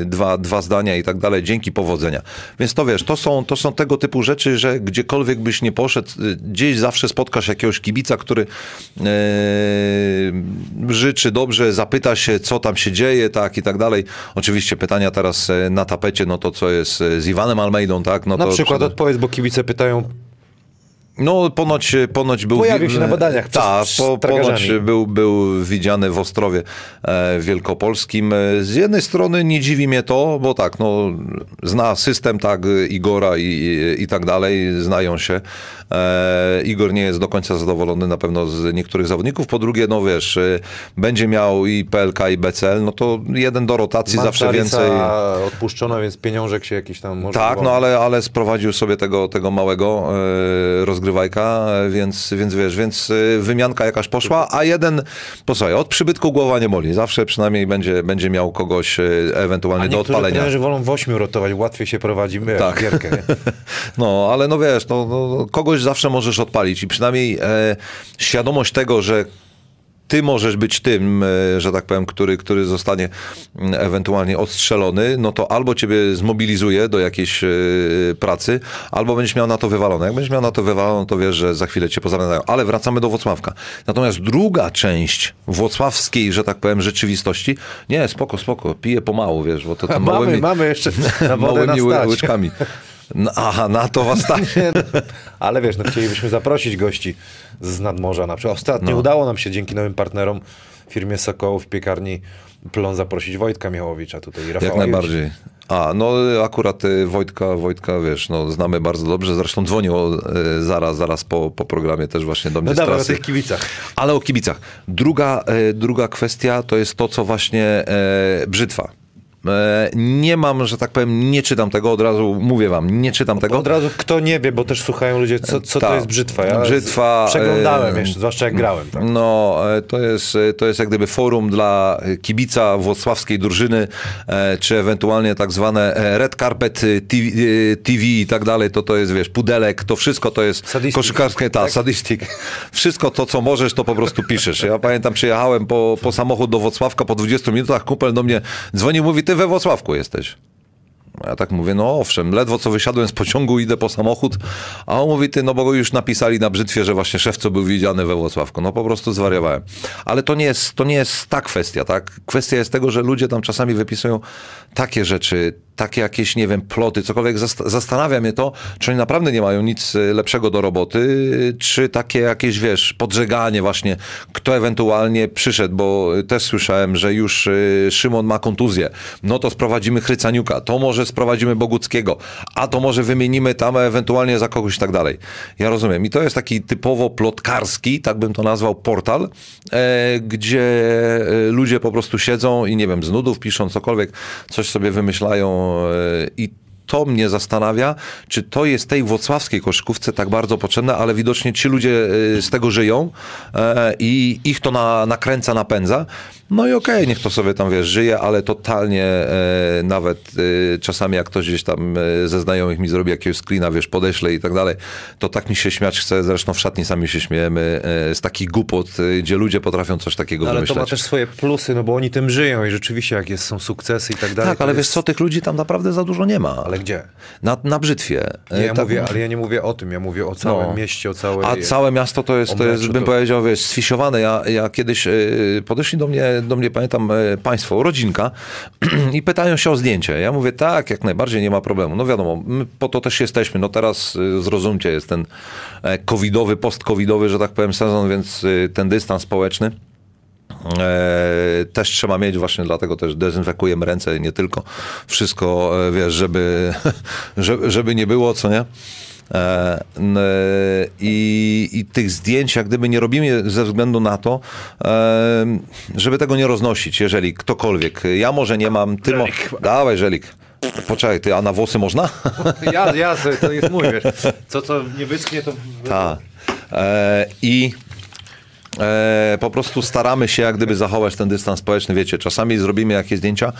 e, dwa, dwa zdania i tak dalej, dzięki powodzenia. Więc to wiesz, to są, to są tego typu rzeczy, że gdziekolwiek byś nie poszedł, gdzieś zawsze spotkasz jakiegoś kibica, który e, życzy dobrze, zapyta się, co tam się dzieje, tak i tak dalej. Oczywiście pytania teraz na tapecie, no to co jest z Iwanem Almeidą, tak? No Na to przykład przede- odpowiedz, bo kibice pytają, no, ponoć, ponoć był... Pojawił się na badaniach Tak, po, ponoć był, był widziany w Ostrowie e, Wielkopolskim. Z jednej strony nie dziwi mnie to, bo tak, no, zna system, tak, Igora i, i, i tak dalej, znają się. E, Igor nie jest do końca zadowolony na pewno z niektórych zawodników. Po drugie, no wiesz, e, będzie miał i PLK i BCL, no to jeden do rotacji zawsze więcej... odpuszczono, więc pieniążek się jakiś tam może... Tak, no ale, ale sprowadził sobie tego, tego małego e, rozgrywajka, więc, więc wiesz, więc e, wymianka jakaś poszła, a jeden, posłuchaj, od przybytku głowa nie boli. Zawsze przynajmniej będzie, będzie miał kogoś e, ewentualnie do odpalenia. trenerzy wolą w ośmiu rotować, łatwiej się prowadzi my, Tak. gierkę. No, ale no wiesz, no, no, kogoś zawsze możesz odpalić i przynajmniej e, świadomość tego, że ty możesz być tym, e, że tak powiem, który, który zostanie mm, ewentualnie odstrzelony, no to albo ciebie zmobilizuje do jakiejś e, pracy, albo będziesz miał na to wywalone. Jak będziesz miał na to wywalone, to wiesz, że za chwilę cię pozamiatają. Ale wracamy do Włocławka. Natomiast druga część włocławskiej, że tak powiem, rzeczywistości, nie, spoko, spoko, piję pomału, wiesz, bo to, Mamy, małymi, mamy jeszcze na wodę małymi łyczkami. No, aha, na to was stać. Ale wiesz, no chcielibyśmy zaprosić gości z nadmorza. Na przykład ostatnio No. udało nam się dzięki nowym partnerom firmie Sokołów w piekarni Plon zaprosić Wojtka Michałowicza tutaj Rafała Jak najbardziej. A, no akurat y, Wojtka, Wojtka, wiesz, no znamy bardzo dobrze, zresztą dzwonił y, zaraz, zaraz po, po programie też właśnie do mnie No dawaj o tych kibicach. Ale o kibicach. Druga, e, druga kwestia to jest to, co właśnie e, brzytwa. E, nie mam, że tak powiem, nie czytam tego, od razu mówię wam, nie czytam tego. Od razu kto nie wie, bo też słuchają ludzie, co, co to jest brzytwa. Ja Brzytwa, Przeglądałem e, jeszcze, zwłaszcza jak grałem. Tak? No, e, to jest, to jest jak gdyby forum dla kibica włocławskiej drużyny, czy ewentualnie tak zwane red carpet TV, TV i tak dalej, to to jest, wiesz, pudelek, to wszystko to jest Sadistik, koszykarskie, ta, tak? sadistik. Wszystko to, co możesz, to po prostu piszesz. Ja pamiętam, przyjechałem po, po samochód do Włocławka po 20 minutach, kumpel do mnie dzwoni, mówi, ty we Włocławku jesteś. Ja tak mówię, no owszem, ledwo co wysiadłem z pociągu, idę po samochód, a on mówi, ty, no bo już napisali na brzytwie, że właśnie szef co był widziany we Włocławku. No po prostu zwariowałem. Ale to nie jest, to nie jest ta kwestia, tak? Kwestia jest tego, że ludzie tam czasami wypisują takie rzeczy, takie jakieś, nie wiem, ploty, cokolwiek. Zast- zastanawia mnie to, czy oni naprawdę nie mają nic y, lepszego do roboty, czy takie jakieś, wiesz, podżeganie właśnie, kto ewentualnie przyszedł, bo y, też słyszałem, że już y, Szymon ma kontuzję, no to sprowadzimy Chrycaniuka, to może sprowadzimy Boguckiego, a to może wymienimy tam ewentualnie za kogoś i tak dalej. Ja rozumiem. I to jest taki typowo plotkarski, tak bym to nazwał, portal, e, gdzie e, ludzie po prostu siedzą i nie wiem, z nudów piszą cokolwiek, coś sobie wymyślają e, i to mnie zastanawia, czy to jest tej włocławskiej koszykówce tak bardzo potrzebne, ale widocznie ci ludzie e, z tego żyją e, i ich to na, nakręca, napędza. No i okej, niech to sobie tam, wiesz, żyje, ale totalnie e, nawet e, czasami jak ktoś gdzieś tam e, ze znajomych mi zrobi jakiegoś screena, wiesz, podeślę i tak dalej, to tak mi się śmiać chce, zresztą w szatni sami się śmiejemy e, z takich głupot, e, gdzie ludzie potrafią coś takiego Ale to wymyśleć. ma też swoje plusy, no bo oni tym żyją i rzeczywiście jak jest, są sukcesy i tak dalej. tak, to ale jest... wiesz co, tych ludzi tam naprawdę za dużo nie ma. Ale gdzie? Na, na brzytwie. Nie, E, ja tak- mówię, ale ja nie mówię o tym, ja mówię o całym No. mieście, o całej... A całe miasto to jest, to jest bym to- powiedział, wiesz, sfisiowane. Ja, ja kiedyś podeszli do mnie, do mnie, pamiętam, y, państwo, rodzinka i pytają się o zdjęcie. Ja mówię, tak, jak najbardziej, nie ma problemu. No wiadomo, my po to też jesteśmy. No teraz y, zrozumcie, jest ten e, covidowy, post-covidowy, że tak powiem, sezon, więc ten dystans społeczny. E, też trzeba mieć właśnie, dlatego też dezynfekujemy ręce, nie tylko wszystko, e, wiesz, żeby, żeby nie było, co nie? E, I, I tych zdjęć, jak gdyby nie robimy ze względu na to, e, żeby tego nie roznosić, jeżeli ktokolwiek. Ja może nie mam, ty mo... Dawaj, żelik. Poczekaj, ty, a na włosy można? Ja, ja, to jest mój, wiesz. Co, co nie wyschnie, to... Tak. I e, po prostu staramy się jak gdyby zachować ten dystans społeczny. Wiecie, czasami zrobimy jakieś zdjęcia,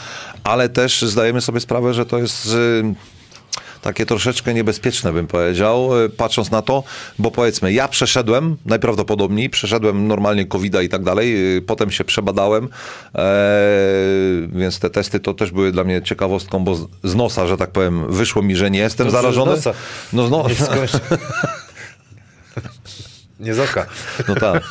ale też zdajemy sobie sprawę, że to jest... takie troszeczkę niebezpieczne, bym powiedział, y, patrząc na to, bo powiedzmy, ja przeszedłem, najprawdopodobniej, przeszedłem normalnie covid i tak dalej, y, potem się przebadałem, e, więc te testy to też były dla mnie ciekawostką, bo z- z nosa, że tak powiem, wyszło mi, że nie jestem Dobrze, z zarażony. nosa. No, no, Nie z oka. No tak.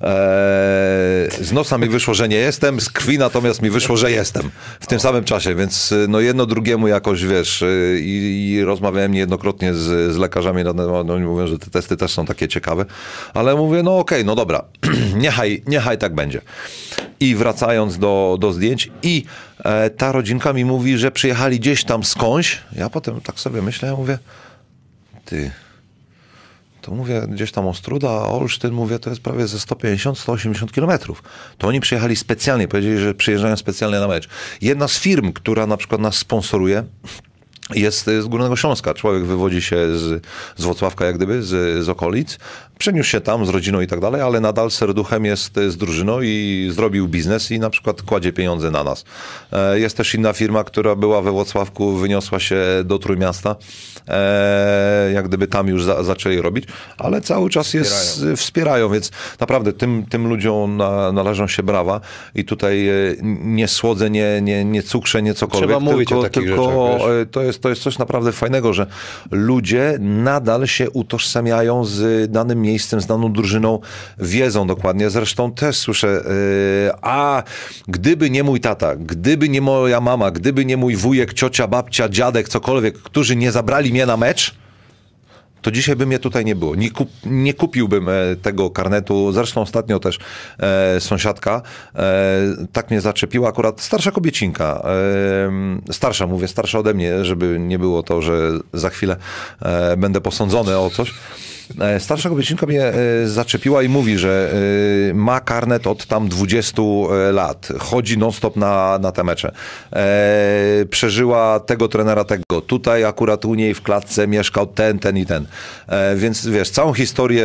Eee, z nosa mi wyszło, że nie jestem, z krwi natomiast mi wyszło, że jestem. W tym samym czasie, więc y, no jedno drugiemu jakoś, wiesz, y, i, i rozmawiałem niejednokrotnie z, z lekarzami no oni mówią, że te testy też są takie ciekawe, ale mówię, no okej, no dobra, niechaj, niechaj tak będzie. I wracając do, do zdjęć i e, ta rodzinka mi mówi, że przyjechali gdzieś tam skądś, ja potem tak sobie myślę, ja mówię, ty, to mówię gdzieś tam Ostruda, a Olsztyn, mówię, to jest prawie ze 150-180 kilometrów. To oni przyjechali specjalnie, powiedzieli, że przyjeżdżają specjalnie na mecz. Jedna z firm, która na przykład nas sponsoruje, jest z Górnego Śląska. Człowiek wywodzi się z, z Wrocławka, jak gdyby, z, z okolic. Przeniósł się tam z rodziną i tak dalej, ale nadal serduchem jest y, z drużyną i zrobił biznes i na przykład kładzie pieniądze na nas. E, Jest też inna firma, która była we Wrocławku, wyniosła się do Trójmiasta. E, Jak gdyby tam już za, zaczęli robić, ale cały czas jest, wspierają, wspierają więc naprawdę tym, tym ludziom na, należą się brawa i tutaj e, nie słodzę, nie, nie, nie cukrze, nie cokolwiek. Trzeba mówić tylko, o takich tylko rzeczach, e, to jest, to jest coś naprawdę fajnego, że ludzie nadal się utożsamiają z danym miejscem, z daną drużyną, wiedzą dokładnie. Zresztą też słyszę, e, a gdyby nie mój tata, gdyby nie moja mama, gdyby nie mój wujek, ciocia, babcia, dziadek, cokolwiek, którzy nie zabrali mnie na mecz, to dzisiaj by mnie tutaj nie było. Nie, kup, nie kupiłbym e, tego karnetu. Zresztą ostatnio też e, sąsiadka e, tak mnie zaczepiła, akurat starsza kobiecinka. E, starsza, mówię, starsza ode mnie, żeby nie było to, że za chwilę e, będę posądzony o coś. E, Starsza kobiecinka mnie e, zaczepiła i mówi, że e, ma karnet od tam 20 e, lat. Chodzi non-stop na, na te mecze. Przeżyła tego trenera, tego. Tutaj akurat u niej w klatce mieszkał ten, ten i ten. Więc wiesz, całą historię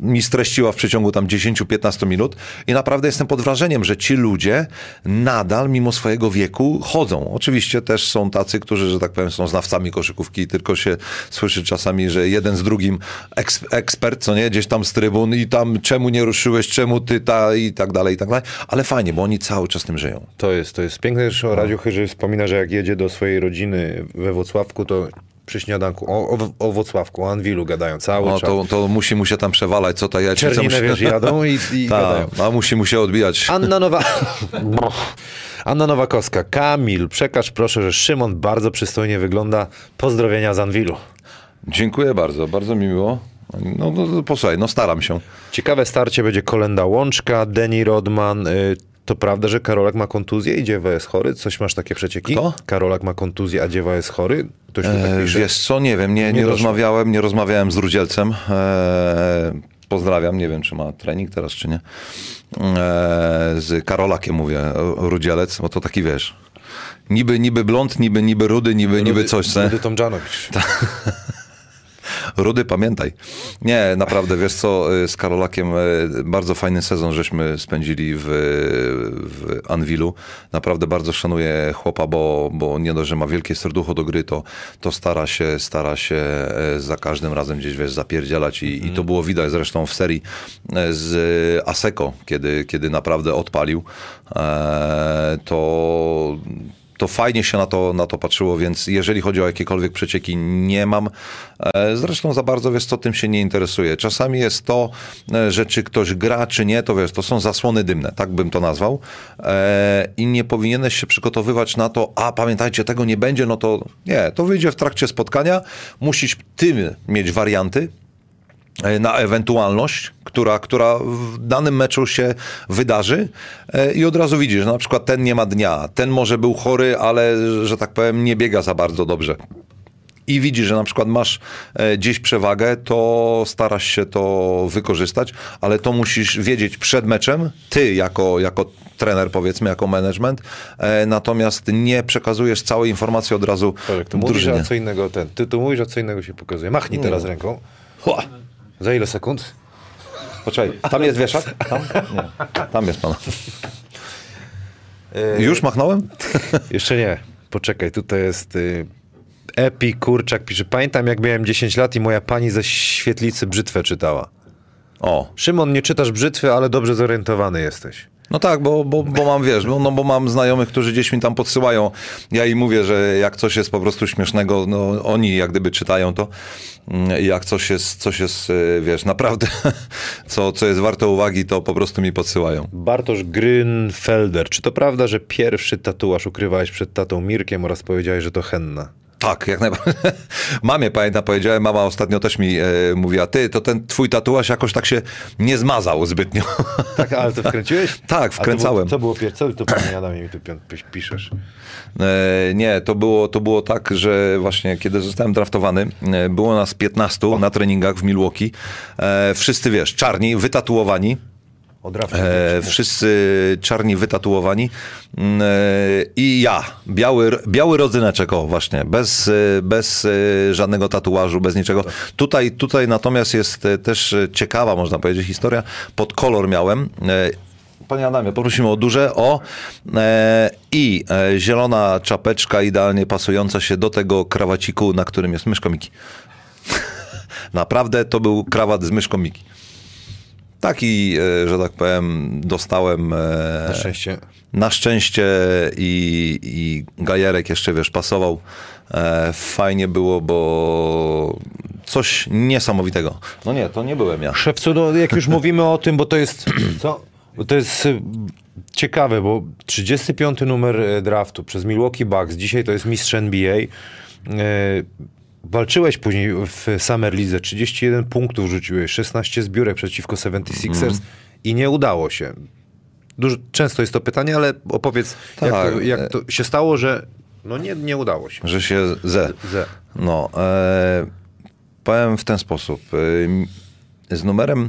mi streściła w przeciągu tam 10-15 minut i naprawdę jestem pod wrażeniem, że ci ludzie nadal mimo swojego wieku chodzą. Oczywiście też są tacy, którzy, że tak powiem, są znawcami koszykówki, tylko się słyszy czasami, że jeden z drugim eks, ekspert, co nie, gdzieś tam z trybun i tam czemu nie ruszyłeś, czemu ty ta i tak dalej, i tak dalej. Ale fajnie, bo oni cały czas tym żyją. To jest, to jest piękne. Zresztą No. Radziu Chyży wspomina, że jak jedzie do swojej rodziny we Włocławku, to przy śniadanku o, o, o Włocławku, o Anwilu gadają cały O, czas. to, to musi mu się tam przewalać, co ta jajecznica Czerniny, musi... wiesz, jadą i, i gadają. Ta, a musi mu się odbijać. Anna Nowa... Anna Nowakowska. Kamil, przekaż proszę, że Szymon bardzo przystojnie wygląda. Pozdrowienia z Anwilu. Dziękuję bardzo, bardzo mi miło. No, no, no posłuchaj, no staram się. Ciekawe starcie będzie Kolenda Łączka, Denny Rodman. Y, To prawda, że Karolak ma kontuzję i Dziewa jest chory? Coś masz takie przecieki? Kto? Karolak ma kontuzję, a Dziewa jest chory? Ktoś tu tak E, pisze? wiesz co, nie wiem, nie, nie, doszło. rozmawiałem, nie rozmawiałem z Rudzielcem. E, pozdrawiam, nie wiem, czy ma trening teraz, czy nie. E, z Karolakiem mówię, Rudzielec, bo to taki, wiesz, niby, niby blond, niby, niby rudy, niby, niby coś, co? Rudy Tomczanowicz. Rudy, pamiętaj. Nie, naprawdę, wiesz co, y, z Karolakiem y, bardzo fajny sezon żeśmy spędzili w, w Anwilu. Naprawdę bardzo szanuję chłopa, bo, bo nie dość, że ma wielkie serducho do gry, to, to stara się, stara się e, za każdym razem gdzieś, wiesz, zapierdzielać i, i to było widać zresztą w serii e, z Aseko, kiedy, kiedy naprawdę odpalił. E, to to fajnie się na to, na to patrzyło, więc jeżeli chodzi o jakiekolwiek przecieki, nie mam. E, Zresztą za bardzo, wiesz co, tym się nie interesuje. Czasami jest to, e, że czy ktoś gra, czy nie, to wiesz, to są zasłony dymne, tak bym to nazwał. E, I nie powinieneś się przygotowywać na to, a pamiętajcie, tego nie będzie, no to nie, to wyjdzie w trakcie spotkania. Musisz ty mieć warianty, na ewentualność, która, która w danym meczu się wydarzy e, i od razu widzisz, że na przykład ten nie ma dnia, ten może był chory, ale, że tak powiem, nie biega za bardzo dobrze. I widzisz, że na przykład masz e, gdzieś przewagę, to starasz się to wykorzystać, ale to musisz wiedzieć przed meczem, ty jako, jako trener powiedzmy, jako management, e, natomiast nie przekazujesz całej informacji od razu to mówisz, drużynie. a co innego ten. Ty tu mówisz, a co innego się pokazuje. Machnij teraz ręką. Hua! Za ile sekund? Poczekaj, tam jest wieszak? Tam? Nie, tam jest pan. Już machnąłem? Jeszcze nie. Poczekaj, tutaj jest y, Epi Kurczak pisze. Pamiętam jak miałem 10 lat i moja pani ze świetlicy brzytwę czytała. O, Szymon, nie czytasz brzytwy, ale dobrze zorientowany jesteś. No tak, bo, bo, bo mam, wiesz, no, no bo mam znajomych, którzy gdzieś mi tam podsyłają. Ja im mówię, że jak coś jest po prostu śmiesznego, no oni jak gdyby czytają to. Mm, jak coś jest, coś jest, y, wiesz, naprawdę, co, co jest warte uwagi, to po prostu mi podsyłają. Bartosz Grünfelder. Czy to prawda, że pierwszy tatuaż ukrywałeś przed tatą Mirkiem oraz powiedziałeś, że to henna? Tak, jak najbardziej. Mamie, pamiętam, powiedziałem, mama ostatnio też mi e, mówiła, ty, to ten twój tatuaż jakoś tak się nie zmazał zbytnio. Tak, ale to wkręciłeś? Tak, wkręcałem. To co było pierwsze? Co tu panie Adamie mi tu pi- pi- piszesz? E, Nie, to było, to było tak, że właśnie kiedy zostałem draftowany, e, było nas 15 na treningach w Milwaukee. E, Wszyscy, wiesz, czarni, wytatuowani. Od. E, wszyscy czarni wytatuowani Mm, e, i ja, biały, biały rodzyneczek, o właśnie, bez, e, bez e, żadnego tatuażu, bez niczego. Tutaj, tutaj natomiast jest e, też ciekawa, można powiedzieć, historia. Pod kolor miałem. Panie Adamie, poprosimy o duże O e, i e, zielona czapeczka idealnie pasująca się do tego krawaciku, na którym jest myszko Miki. Naprawdę to był krawat z myszką Miki. Taki, e, że tak powiem, dostałem. e, Na szczęście. Na szczęście i, i gajerek jeszcze, wiesz, pasował. E, fajnie było, bo coś niesamowitego. No nie, to nie byłem ja. Szewcu, no jak już mówimy o tym, bo to jest, co? Bo to jest y, ciekawe, bo 35 numer draftu przez Milwaukee Bucks, dzisiaj to jest mistrz NBA. Walczyłeś później w Summer League, 31 punktów rzuciłeś, 16 zbiórek przeciwko 76ers Mhm. i nie udało się. Dużo, często jest to pytanie, ale opowiedz, jak, Tak. to, jak to się stało, że no nie, nie udało się. Że się ze. Ze. No, e, powiem w ten sposób. E, z numerem e,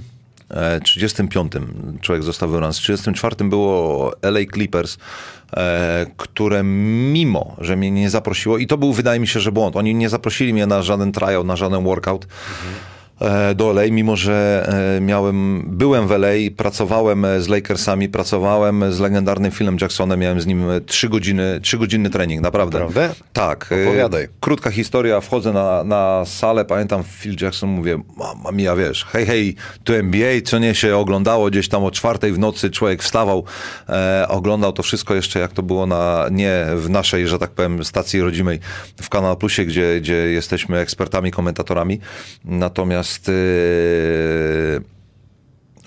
35 człowiek został wybrany. Z 34 było LA Clippers, e, które mimo, że mnie nie zaprosiło, i to był, wydaje mi się, że błąd. Oni nie zaprosili mnie na żaden trial, na żaden workout. e, Do LA, mimo że e, miałem, byłem w LA, pracowałem e, z Lakersami, pracowałem z legendarnym Philem Jacksonem, miałem z nim e, trzy godziny, trzy godzinny trening, naprawdę. Naprawdę? Tak. e, Opowiadaj. Krótka historia, wchodzę na, na salę, pamiętam Phil Jackson, mówię, mama mia, wiesz, hej, hej, tu NBA, co nie się oglądało gdzieś tam o czwartej w nocy, człowiek wstawał, e, oglądał to wszystko jeszcze, jak to było na, nie w naszej, że tak powiem, stacji rodzimej w Kanal Plusie, gdzie, gdzie jesteśmy ekspertami, komentatorami, natomiast e,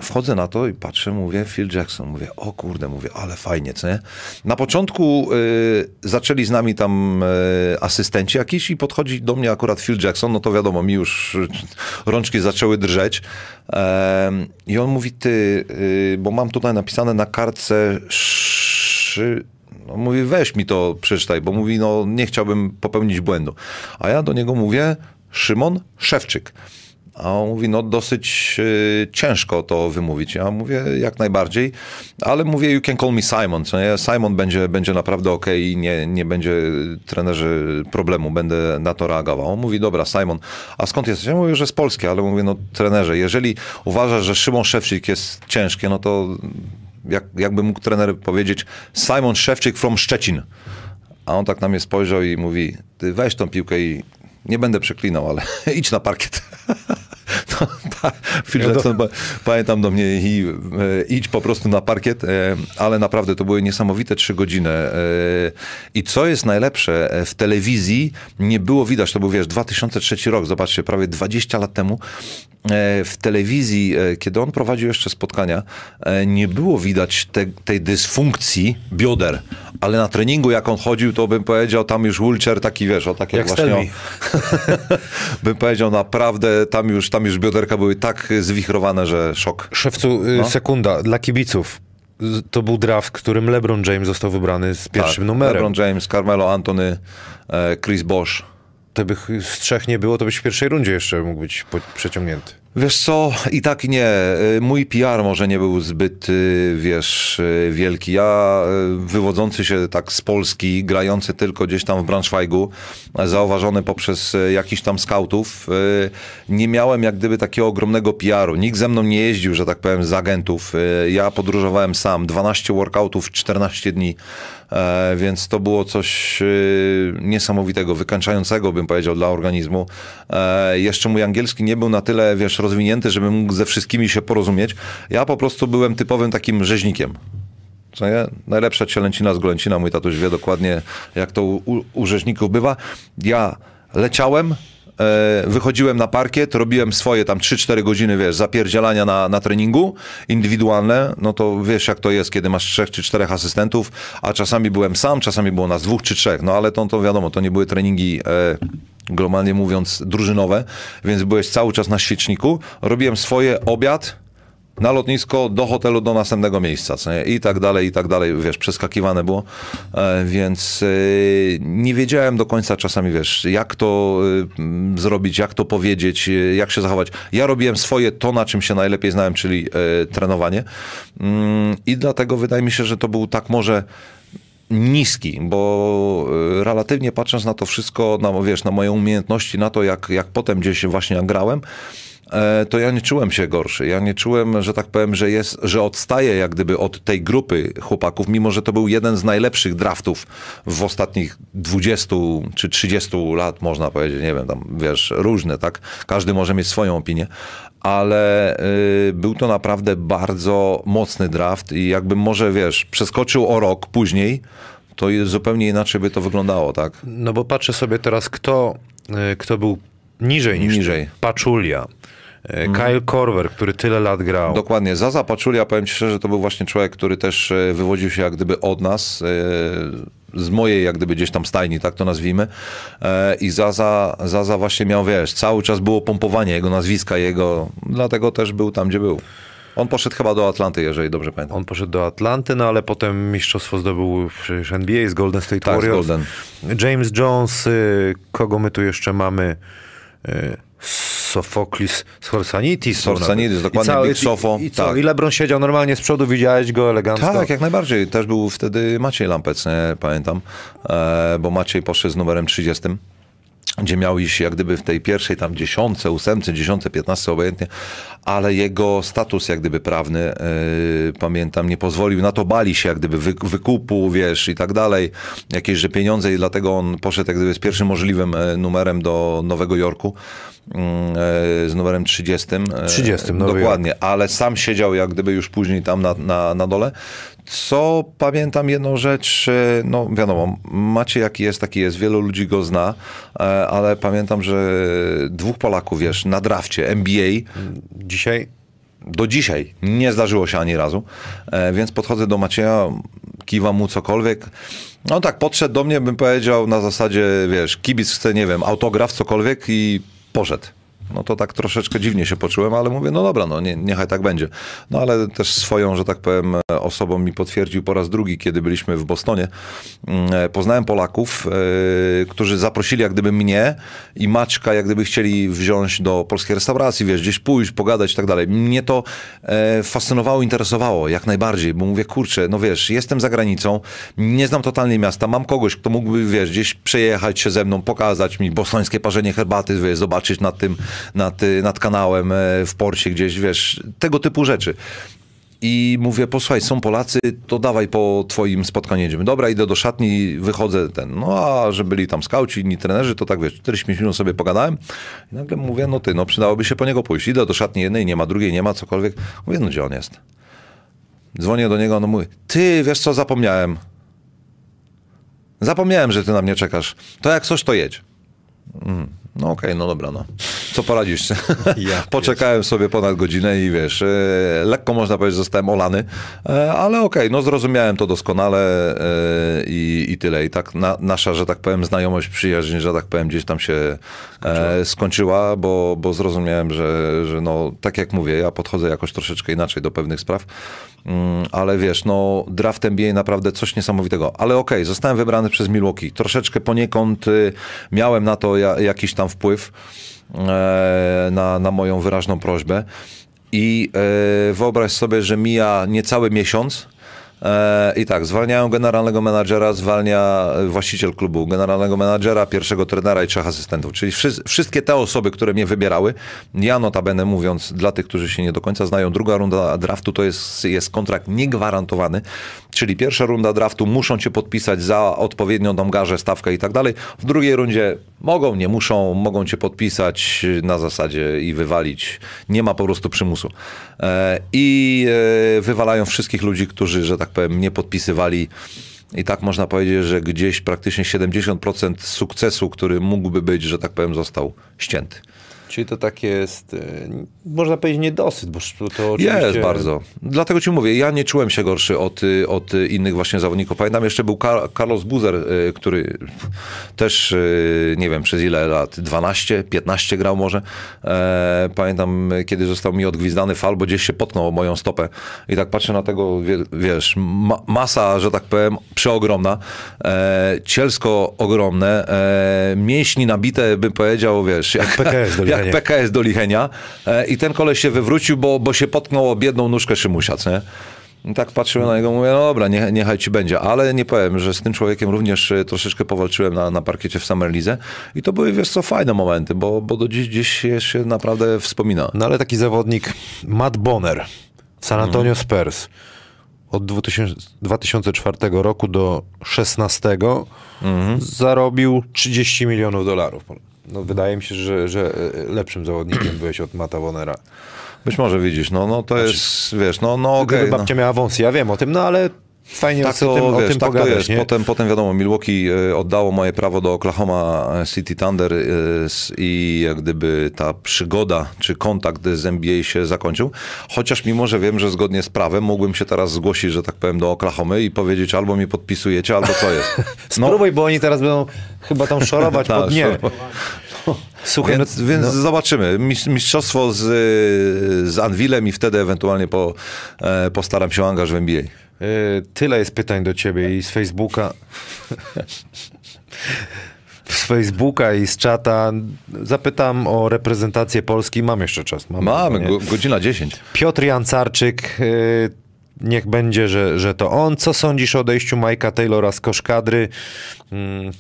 Wchodzę na to i patrzę, mówię, Phil Jackson, mówię, o kurde, mówię, ale fajnie, co nie? Na początku y, zaczęli z nami tam y, asystenci jakiś i podchodzi do mnie akurat Phil Jackson, no to wiadomo, mi już rączki zaczęły drżeć. I on mówi, ty, y, bo mam tutaj napisane na kartce szy... No, mówi, weź mi to przeczytaj, bo mówi, no nie chciałbym popełnić błędu. A ja do niego mówię, Szymon Szewczyk. A on mówi, no dosyć y, ciężko to wymówić. Ja mówię, jak najbardziej, ale mówię, you can call me Simon? Simon będzie, będzie naprawdę ok i nie, nie będzie trenerzy problemu, będę na to reagował. On mówi, dobra, Simon, a skąd jesteś? Ja mówię, że z Polski, ale mówię, no trenerze, jeżeli uważasz, że Szymon Szewczyk jest ciężkie, no to jak, jakby mógł trener powiedzieć, Simon Szewczyk from Szczecin. A on tak na mnie spojrzał i mówi, ty weź tą piłkę i nie będę przeklinał, ale idź na parkiet. No, tak, Phil Jackson, pa- pamiętam do mnie i e, idź po prostu na parkiet, e, ale naprawdę to były niesamowite trzy godziny. E, I co jest najlepsze, w telewizji nie było widać, to był wiesz, 2003 rok, zobaczcie, prawie 20 lat temu, w telewizji, kiedy on prowadził jeszcze spotkania, nie było widać te, tej dysfunkcji bioder, ale na treningu jak on chodził, to bym powiedział, tam już wheelchair taki, wiesz, o tak jak, Jak właśnie... Stelmi. bym powiedział, naprawdę tam już, tam już bioderka były tak zwichrowane, że szok. Szewcu, y, No. sekunda, dla kibiców. To był draft, w którym LeBron James został wybrany z pierwszym tak, numerem. LeBron James, Carmelo Anthony, e, Chris Bosh. To by ch- z trzech nie było, to byś w pierwszej rundzie jeszcze mógł być przeciągnięty. Wiesz co, i tak nie. Y, Mój PR może nie był zbyt, y, wiesz, y, wielki. Ja, wywodzący się tak z Polski, grający tylko gdzieś tam w Braunschweigu, zauważony poprzez jakichś tam skautów, nie miałem jak gdyby takiego ogromnego PR-u. Nikt ze mną nie jeździł, że tak powiem, z agentów. Ja podróżowałem sam, 12 workoutów, 14 dni, więc to było coś y, niesamowitego, wykańczającego, bym powiedział, dla organizmu. E, Jeszcze mój angielski nie był na tyle, wiesz, rozwinięty, żebym mógł ze wszystkimi się porozumieć. Ja po prostu byłem typowym takim rzeźnikiem. Co nie? Najlepsza cielęcina z golęcina, mój tatuś wie dokładnie, jak to u, u, rzeźników bywa. Ja leciałem, e, wychodziłem na parkiet, robiłem swoje tam 3-4 godziny, wiesz, zapierdzielania na, na treningu indywidualne, no to wiesz jak to jest, kiedy masz trzech czy czterech asystentów, a czasami byłem sam, czasami było nas dwóch czy trzech, no ale to, to wiadomo, to nie były treningi e, globalnie mówiąc drużynowe, więc byłeś cały czas na świeczniku, robiłem swoje, obiad, na lotnisko, do hotelu, do następnego miejsca, co nie? I tak dalej, i tak dalej, wiesz, przeskakiwane było, e, więc e, nie wiedziałem do końca czasami, wiesz, jak to e, zrobić, jak to powiedzieć, jak się zachować. Ja robiłem swoje, to na czym się najlepiej znałem, czyli trenowanie Mm, i dlatego wydaje mi się, że to był tak może niski, bo relatywnie patrząc na to wszystko, na, wiesz, na moje umiejętności, na to, jak, jak potem gdzieś właśnie grałem, to ja nie czułem się gorszy. Ja nie czułem, że tak powiem, że, jest, że odstaję jak gdyby od tej grupy chłopaków, mimo że to był jeden z najlepszych draftów w ostatnich 20 czy 30 lat, można powiedzieć, nie wiem, tam wiesz, różne, tak? Każdy może mieć swoją opinię, ale y, był to naprawdę bardzo mocny draft i jakbym może, wiesz, przeskoczył o rok później, to zupełnie inaczej by to wyglądało, tak? No bo patrzę sobie teraz, kto, y, kto był niżej niż Niżej. Paczulia, E, Kyle Korver, który tyle lat grał. Dokładnie. Zaza Paczulia, powiem ci szczerze, to był właśnie człowiek, który też e, wywodził się jak gdyby od nas, e, z mojej jak gdyby gdzieś tam stajni, tak to nazwijmy. I Zaza, Zaza właśnie miał, wiesz, cały czas było pompowanie jego nazwiska, jego, dlatego też był tam, gdzie był. On poszedł chyba do Atlanty, jeżeli dobrze pamiętam. On poszedł do Atlanty, no ale potem mistrzostwo zdobył przecież NBA z Golden State Tak, Warriors. Golden. James Jones, y, kogo my tu jeszcze mamy? Sofoklis Sorsanidis. Sorsanidis, I dokładnie, cały- Big Sofo, I, i, co? tak. I LeBron siedział normalnie z przodu, widziałeś go elegancko. Tak, jak najbardziej. Też był wtedy Maciej Lampec, nie pamiętam, e, bo Maciej poszedł z numerem 30 gdzie miał iść jak gdyby w tej pierwszej tam dziesiątce, ósemce, dziesiątce, piętnastce obojętnie, ale jego status jak gdyby prawny, e, pamiętam, nie pozwolił, na to bali się jak gdyby wy, wykupu, wiesz, i tak dalej, jakieś, że pieniądze i dlatego on poszedł jak gdyby z pierwszym możliwym e, numerem do Nowego Jorku, mm, e, z numerem 30. e, 30, Nowy Dokładnie, ale sam siedział jak gdyby już później tam na, na, na dole. Co pamiętam jedną rzecz, e, no wiadomo, macie jaki jest, taki jest, wielu ludzi go zna, e, ale pamiętam, że dwóch Polaków, wiesz, na drafcie NBA Dzisiaj do dzisiaj nie zdarzyło się ani razu, e, więc podchodzę do Macieja, kiwam mu cokolwiek. No tak, podszedł do mnie, bym powiedział na zasadzie, wiesz, kibic chce, nie wiem, autograf, cokolwiek i poszedł. No to tak troszeczkę dziwnie się poczułem, ale mówię, no dobra, no nie, niechaj tak będzie. No ale też swoją, że tak powiem, osobą mi potwierdził po raz drugi, kiedy byliśmy w Bostonie. Mm, e, Poznałem Polaków, e, którzy zaprosili jak gdyby mnie i Maćka, jak gdyby chcieli wziąć do polskiej restauracji, wiesz, gdzieś pójść, pogadać i tak dalej. Mnie to e, fascynowało, interesowało jak najbardziej, bo mówię, kurczę, no wiesz, jestem za granicą, nie znam totalnie miasta, mam kogoś, kto mógłby, wiesz, gdzieś przejechać się ze mną, pokazać mi bostońskie parzenie herbaty, wiesz, zobaczyć nad tym, nad, y, nad kanałem e, w porcie gdzieś, wiesz, tego typu rzeczy. I mówię, posłuchaj, są Polacy, to dawaj po twoim spotkaniu jedziemy. Dobra, idę do szatni, wychodzę ten. No a że byli tam skauci, inni trenerzy, to tak wiesz, 45 minut sobie pogadałem. I nagle mówię, no ty, no przydałoby się po niego pójść. Idę do szatni jednej, nie ma drugiej, nie ma cokolwiek. Mówię, no gdzie on jest? Dzwonię do niego, on mówi, ty, wiesz co, zapomniałem. Zapomniałem, że ty na mnie czekasz. To jak coś, to jedź. Mm, No okej, no dobra, no. Co poradzisz? Ja Poczekałem sobie ponad godzinę i wiesz, e, lekko można powiedzieć, zostałem olany, e, ale okej, no zrozumiałem to doskonale e, i, i tyle. I tak na, nasza, że tak powiem, znajomość, przyjaźń, że tak powiem, gdzieś tam się skończyła, skończyła bo, bo zrozumiałem, że, że no, tak jak mówię, ja podchodzę jakoś troszeczkę inaczej do pewnych spraw, ale wiesz, no draft NBA naprawdę coś niesamowitego. Ale okej, zostałem wybrany przez Milwaukee. Troszeczkę poniekąd y, miałem na to ja, jakiś tam wpływ e, na, na moją wyraźną prośbę. I e, wyobraź sobie, że mija niecały miesiąc. E, I tak, zwalniają generalnego menadżera, zwalnia właściciel klubu, generalnego menadżera, pierwszego trenera i trzech asystentów. Czyli wszy- wszystkie te osoby, które mnie wybierały, ja notabene mówiąc, dla tych, którzy się nie do końca znają, druga runda draftu to jest, jest kontrakt niegwarantowany, czyli pierwsza runda draftu muszą cię podpisać za odpowiednią tam garzę, stawkę i tak dalej. W drugiej rundzie mogą, nie muszą, mogą cię podpisać na zasadzie i wywalić. Nie ma po prostu przymusu. E, I e, wywalają wszystkich ludzi, którzy, że tak powiem, nie podpisywali. I tak można powiedzieć, że gdzieś praktycznie 70% sukcesu, który mógłby być, że tak powiem, został ścięty. Czyli to tak jest, e, można powiedzieć, niedosyt, bo to, oczywiście... Jest bardzo. Dlatego ci mówię, ja nie czułem się gorszy od, y, od innych właśnie zawodników. Pamiętam jeszcze był Kar- Carlos Buzer, y, który też, y, nie wiem przez ile lat, 12, 15 grał może. E, Pamiętam, kiedy został mi odgwizdany fal, bo gdzieś się potknął o moją stopę. I tak patrzę na tego, wie- wiesz, ma- masa, że tak powiem, przeogromna, e, cielsko ogromne, e, mięśni nabite, bym powiedział, wiesz, jak, PKS do jak. PKS do Lichenia. E, I ten koleś się wywrócił, bo, bo się potknął o biedną nóżkę Szymusia, co nie? I tak patrzyłem na niego, mówię, no dobra, nie, niechaj ci będzie. Ale nie powiem, że z tym człowiekiem również e, troszeczkę powalczyłem na, na parkiecie w Summer League. I to były, wiesz co, fajne momenty, bo, bo do dziś, dziś się naprawdę wspomina. No ale taki zawodnik, Matt Bonner, San Antonio Mhm. Spurs, od 2000, 2004 roku do 2016 Mhm. zarobił 30 milionów dolarów. No, wydaje mi się, że, że e, lepszym zawodnikiem byłeś od Mata Bonera. Być może widzisz, no, no to jest, wiesz, no, no okej. Gdyby no. babcia miała wąsy, ja wiem o tym, no ale Fajnie Tak o to, tym, o wiesz, tym tak to pogadać, jest. nie? Potem, potem wiadomo, Milwaukee e, oddało moje prawo do Oklahoma City Thunder e, i jak gdyby ta przygoda czy kontakt z NBA się zakończył. Chociaż mimo, że wiem, że zgodnie z prawem mógłbym się teraz zgłosić, że tak powiem, do Oklahomy i powiedzieć albo mi podpisujecie, albo co jest. No, Spróbuj, bo oni teraz będą chyba tam szorować Tak, pod nie. Słuchaj, więc, no, więc no, zobaczymy. Mis- Mistrzostwo z, z Anwilem i wtedy ewentualnie po, e, postaram się o angaż w NBA. Y, tyle jest pytań do ciebie i z Facebooka. z Facebooka i z czata. Zapytam o reprezentację Polski. Mam jeszcze czas. Mam, Mamy, go, godzina 10. Piotr Jancarczyk, y, niech będzie, że, że to on. Co sądzisz o odejściu Majka Taylora z koszkadry? Mm,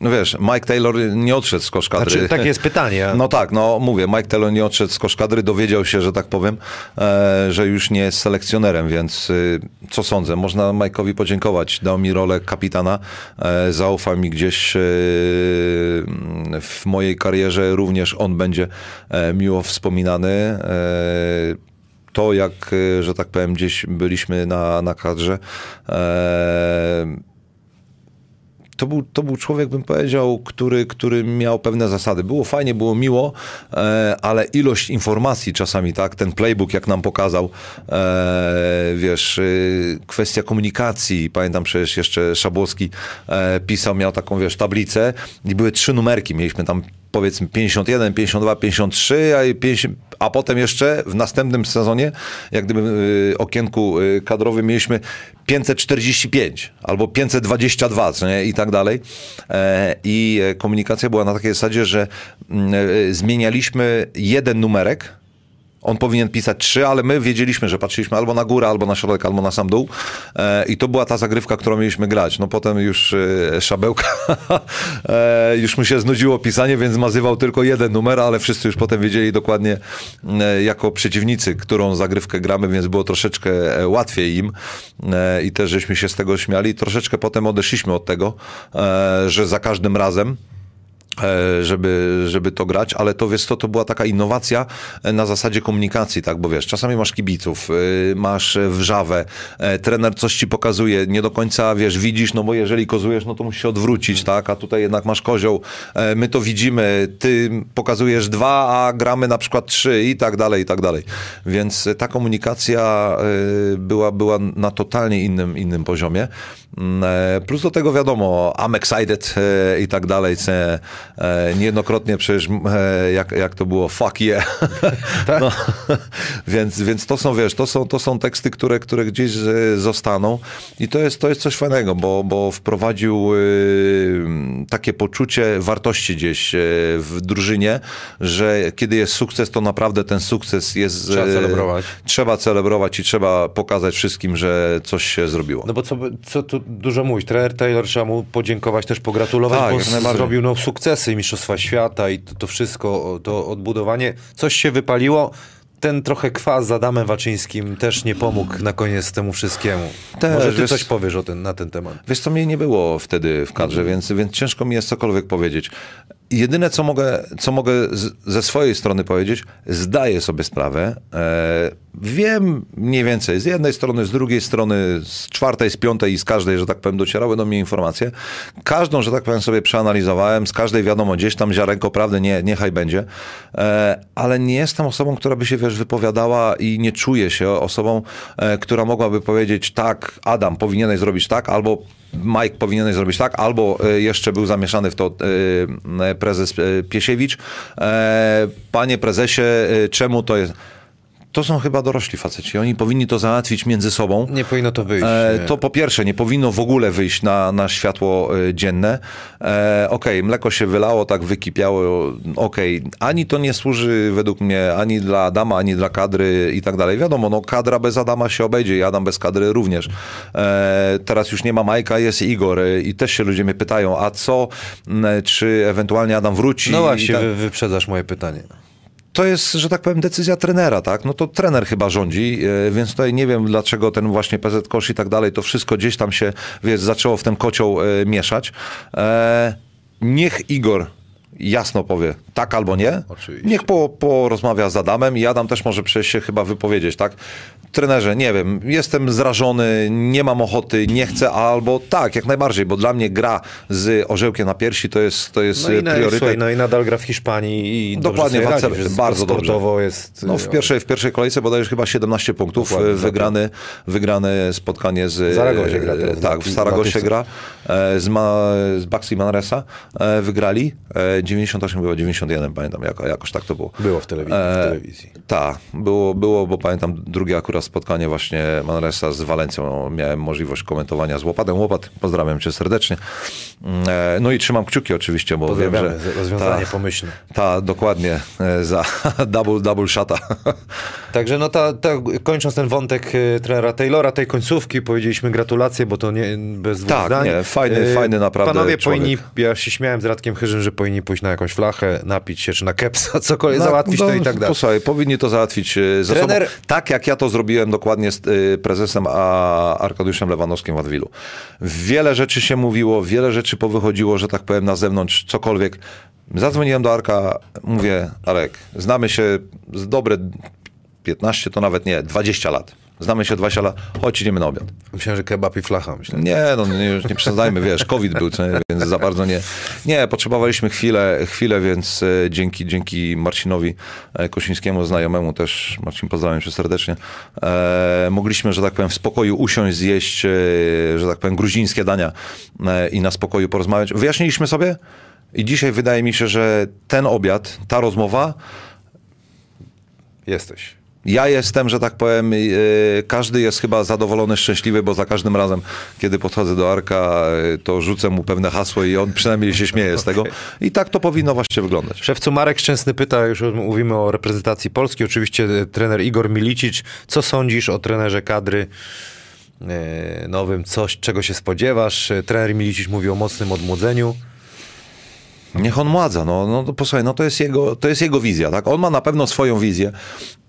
No wiesz, Mike Taylor nie odszedł z koszkadry. Znaczy, takie jest pytanie. No tak, no mówię, Mike Taylor nie odszedł z koszkadry, dowiedział się, że tak powiem, e, że już nie jest selekcjonerem, więc y, co sądzę? Można Mike'owi podziękować. Dał mi rolę kapitana, e, zaufał mi gdzieś e, w mojej karierze, również on będzie miło wspominany. To, jak, że tak powiem, gdzieś byliśmy na, na kadrze, e, to był, to był człowiek, bym powiedział, który, który miał pewne zasady. Było fajnie, było miło, e, ale ilość informacji czasami, tak, ten playbook, jak nam pokazał, e, wiesz, e, kwestia komunikacji, pamiętam przecież jeszcze Szabłowski pisał, miał taką, wiesz, tablicę i były trzy numerki, mieliśmy tam powiedzmy 51, 52, 53, a, i 50, a potem jeszcze w następnym sezonie, jak gdyby y, okienku y, kadrowym mieliśmy 545 albo 522, co nie? i tak dalej. E, I e, komunikacja była na takiej zasadzie, że e, zmienialiśmy jeden numerek, on powinien pisać trzy, ale my wiedzieliśmy, że patrzyliśmy albo na górę, albo na środek, albo na sam dół. E, I to była ta zagrywka, którą mieliśmy grać. No potem już e, Szabełka, e, już mu się znudziło pisanie, więc mazywał tylko jeden numer, ale wszyscy już potem wiedzieli dokładnie e, jako przeciwnicy, którą zagrywkę gramy, więc było troszeczkę e, łatwiej im. E, I też żeśmy się z tego śmiali. Troszeczkę potem odeszliśmy od tego, że za każdym razem żeby, żeby to grać, ale to wiesz co, to była taka innowacja e, na zasadzie komunikacji, tak, bo wiesz, czasami masz kibiców, y, masz wrzawę, e, trener coś ci pokazuje, nie do końca, wiesz, widzisz, no bo jeżeli kozujesz, no to musisz się odwrócić, tak, a tutaj jednak masz kozioł, e, my to widzimy, ty pokazujesz dwa, a gramy na przykład trzy i tak dalej, i tak dalej, więc ta komunikacja e, była, była na totalnie innym, innym poziomie, Mm, e, plus do tego wiadomo, I'm excited e, i tak dalej, e, niejednokrotnie przecież e, jak, jak to było, fuck yeah. No, więc, więc to są, wiesz, to są, to są teksty, które, które gdzieś e, zostaną i to jest, to jest coś fajnego, bo, bo wprowadził e, takie poczucie wartości gdzieś e, w drużynie, że kiedy jest sukces, to naprawdę ten sukces jest... Trzeba e, celebrować. Trzeba celebrować i trzeba pokazać wszystkim, że coś się zrobiło. No bo co, co tu dużo mówić, trener Taylor trzeba mu podziękować, też pogratulować, Tak, bo zrobił no, sukcesy Mistrzostwa Świata i to, to wszystko, to odbudowanie. Coś się wypaliło, ten trochę kwas z Adamem Waczyńskim też nie pomógł na koniec temu wszystkiemu. Też, Może ty wiesz- coś powiesz o ten, na ten temat. Wiesz co, mnie nie było wtedy w kadrze, więc, więc ciężko mi jest cokolwiek powiedzieć. Jedyne, co mogę, co mogę z, ze swojej strony powiedzieć, zdaję sobie sprawę, e, wiem mniej więcej z jednej strony, z drugiej strony, z czwartej, z piątej i z każdej, że tak powiem, docierały do mnie informacje. Każdą, że tak powiem, sobie przeanalizowałem, z każdej wiadomo, gdzieś tam ziarenko prawdy, nie, niechaj będzie, e, ale nie jestem osobą, która by się, wiesz, wypowiadała i nie czuję się osobą, e, która mogłaby powiedzieć, tak, Adam, powinieneś zrobić tak, albo Mike powinieneś zrobić tak, albo e, jeszcze był zamieszany w to e, prezes e, Piesiewicz. E, Panie prezesie, e, czemu to jest... To są chyba dorośli faceci. Oni powinni to załatwić między sobą. Nie powinno to wyjść. E, to po pierwsze, nie powinno w ogóle wyjść na, na światło e, dzienne. E, Okej, mleko się wylało, tak wykipiało, okej. Ani to nie służy według mnie ani dla Adama, ani dla kadry i tak dalej. Wiadomo, no kadra bez Adama się obejdzie i Adam bez kadry również. E, teraz już nie ma Majka, jest Igor e, i też się ludzie mnie pytają, a co, m, czy ewentualnie Adam wróci? No i właśnie, tak- wy, wyprzedzasz moje pytanie. To jest, że tak powiem, decyzja trenera, tak? No to trener chyba rządzi, e, więc tutaj nie wiem, dlaczego ten właśnie PZ Kosz i tak dalej, to wszystko gdzieś tam się, wiesz, zaczęło w ten kocioł e, mieszać. E, niech Igor jasno powie tak albo nie. Oczywiście. Niech po, porozmawia z Adamem i Adam też może przejść się chyba wypowiedzieć, tak? Trenerze, nie wiem, jestem zrażony, nie mam ochoty, nie chcę, albo tak, jak najbardziej, bo dla mnie gra z orzełkiem na piersi to jest, to jest No i, na, priorytet. słuchaj, no i nadal gra w Hiszpanii i Dokładnie, dobrze radzi, bardzo sportowo jest... No w pierwszej, w pierwszej kolejce bodajże chyba 17 punktów, Dokładnie, e, wygrany, wygrane spotkanie z... W Zaragozie gra teraz, Tak, dla- w tych, gra, e, z, Ma, z Baxi Manresa e, wygrali, e, 98 było 91, pamiętam, jako, jakoś tak to było. Było w telewizji. E, W telewizji. Tak, było, było, bo pamiętam drugie akurat spotkanie właśnie Manresa z Walencją. Miałem możliwość komentowania z Łopatem. Łopat, pozdrawiam cię serdecznie. E, No i trzymam kciuki oczywiście, bo wiem, że... rozwiązanie ta- pomyślne. Ta, dokładnie, e, za double, double shota. Także no ta, ta, kończąc ten wątek e, trenera Taylora, tej końcówki, powiedzieliśmy gratulacje, bo to nie bez dwóch Tak, zdań. nie, fajny- E, fajny naprawdę Panowie człowiek. powinni, ja się śmiałem z Radkiem Chyżym, że powinni pójść na jakąś flachę, napić się, czy na kepsa, cokolwiek, załatwić No, to i tak dalej. Posłuchaj, powinni to załatwić e, ze Trener- sobą. Tak jak ja to zrobiłem dokładnie z e, prezesem a Arkadiuszem Lewanowskim w Adwilu. Wiele rzeczy się mówiło, wiele rzeczy powychodziło, że tak powiem, na zewnątrz, cokolwiek. Zadzwoniłem do Arka, mówię, Arek, znamy się z dobre 15, to nawet nie, 20 lat. Znamy się 20 lat, chodź idziemy na obiad. Myślałem, że kebab i flacha, myślę. Nie, no nie, już nie przesadzajmy, wiesz, COVID był, więc za bardzo nie. Nie, potrzebowaliśmy chwilę, chwilę więc e, dzięki, dzięki Marcinowi e, Kosińskiemu, znajomemu też, Marcin pozdrawiam cię serdecznie, e, mogliśmy, że tak powiem, w spokoju usiąść, zjeść, e, że tak powiem, gruzińskie dania i na spokoju porozmawiać. Wyjaśniliśmy sobie i dzisiaj wydaje mi się, że ten obiad, ta rozmowa Jesteś. Ja jestem, że tak powiem, yy, każdy jest chyba zadowolony, szczęśliwy, bo za każdym razem, kiedy podchodzę do Arka, yy, to rzucę mu pewne hasło i on przynajmniej się śmieje z tego. I tak to powinno właściwie wyglądać. Szewcu Marek Szczęsny pyta, już mówimy o reprezentacji Polski, oczywiście e, trener Igor Milicic. Co sądzisz o trenerze kadry nowym? Coś, czego się spodziewasz? Trener Milicic mówi o mocnym odmłodzeniu. Niech on mładza, no, no to posłuchaj, no to jest, jego, to jest jego wizja, tak? On ma na pewno swoją wizję.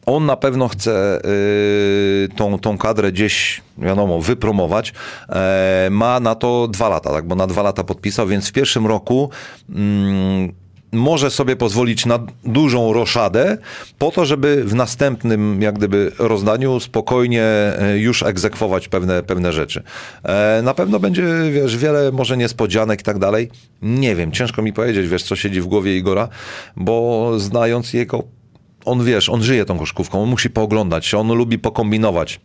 On na pewno chce yy, tą, tą kadrę gdzieś, wiadomo, wypromować. E, ma na to dwa lata, tak? Bo na dwa lata podpisał, więc w pierwszym roku mm, może sobie pozwolić na dużą roszadę po to, żeby w następnym jak gdyby rozdaniu spokojnie e, już egzekwować pewne, pewne rzeczy. E, Na pewno będzie, wiesz, wiele może niespodzianek i tak dalej. Nie wiem, ciężko mi powiedzieć, wiesz, co siedzi w głowie Igora, bo znając jego, on wiesz, on żyje tą koszkówką, on musi pooglądać, on lubi pokombinować.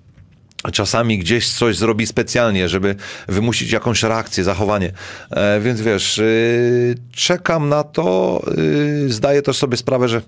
Czasami gdzieś coś zrobi specjalnie, żeby wymusić jakąś reakcję, zachowanie. E, więc wiesz, y, czekam na to. Y, zdaję też sobie sprawę, że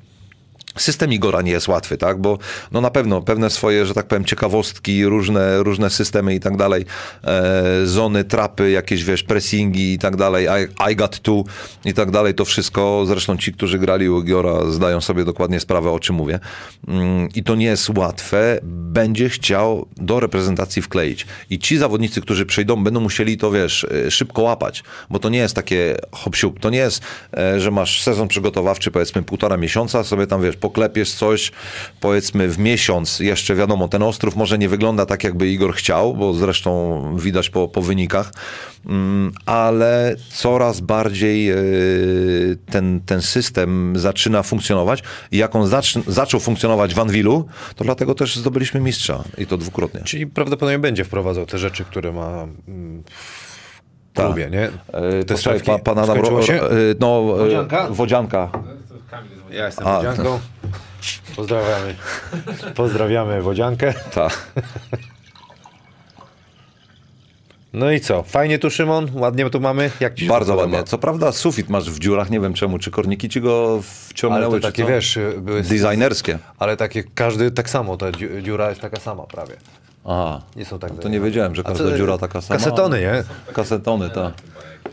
System Igora nie jest łatwy, tak? Bo no na pewno pewne swoje, że tak powiem, ciekawostki, różne, różne systemy i tak dalej, e, zony, trapy, jakieś wiesz, pressingi i tak dalej, I, I got two i tak dalej, to wszystko, zresztą ci, którzy grali u Igora zdają sobie dokładnie sprawę, o czym mówię. Mm, I to nie jest łatwe, będzie chciał do reprezentacji wkleić. I ci zawodnicy, którzy przyjdą, będą musieli to, wiesz, e, szybko łapać, bo to nie jest takie hop siup, to nie jest, e, że masz sezon przygotowawczy, powiedzmy półtora miesiąca, sobie tam, wiesz, poklepiesz coś, powiedzmy w miesiąc, jeszcze wiadomo, ten Ostrów może nie wygląda tak, jakby Igor chciał, bo zresztą widać po, po wynikach, mm, ale coraz bardziej e, ten, ten system zaczyna funkcjonować i jak on zacz, zaczął funkcjonować w Anwilu, to dlatego też zdobyliśmy mistrza i to dwukrotnie. Czyli prawdopodobnie będzie wprowadzał te rzeczy, które ma mm, Tak. klubie, nie? E, Te stawki pa, pan Adam, ro, no, e, Wodzianka? Wodzianka. Ja jestem A, Wodzianką. Pozdrawiamy. Pozdrawiamy Wodziankę. Tak. No i co? Fajnie tu Szymon? Ładnie tu mamy? Jak ci się Bardzo to podoba? ładnie. Co prawda sufit masz w dziurach, nie wiem czemu, czy korniki ci go wciągnęły, Ale to takie, co? wiesz, były... Designerskie. Ale takie, każdy tak samo, ta dziu- dziura jest taka sama prawie. Aha. Nie są tak... To nie wiedziałem, że A każda co- dziura taka sama. Kasetony, nie? Kasetony, tak. chyba jakieś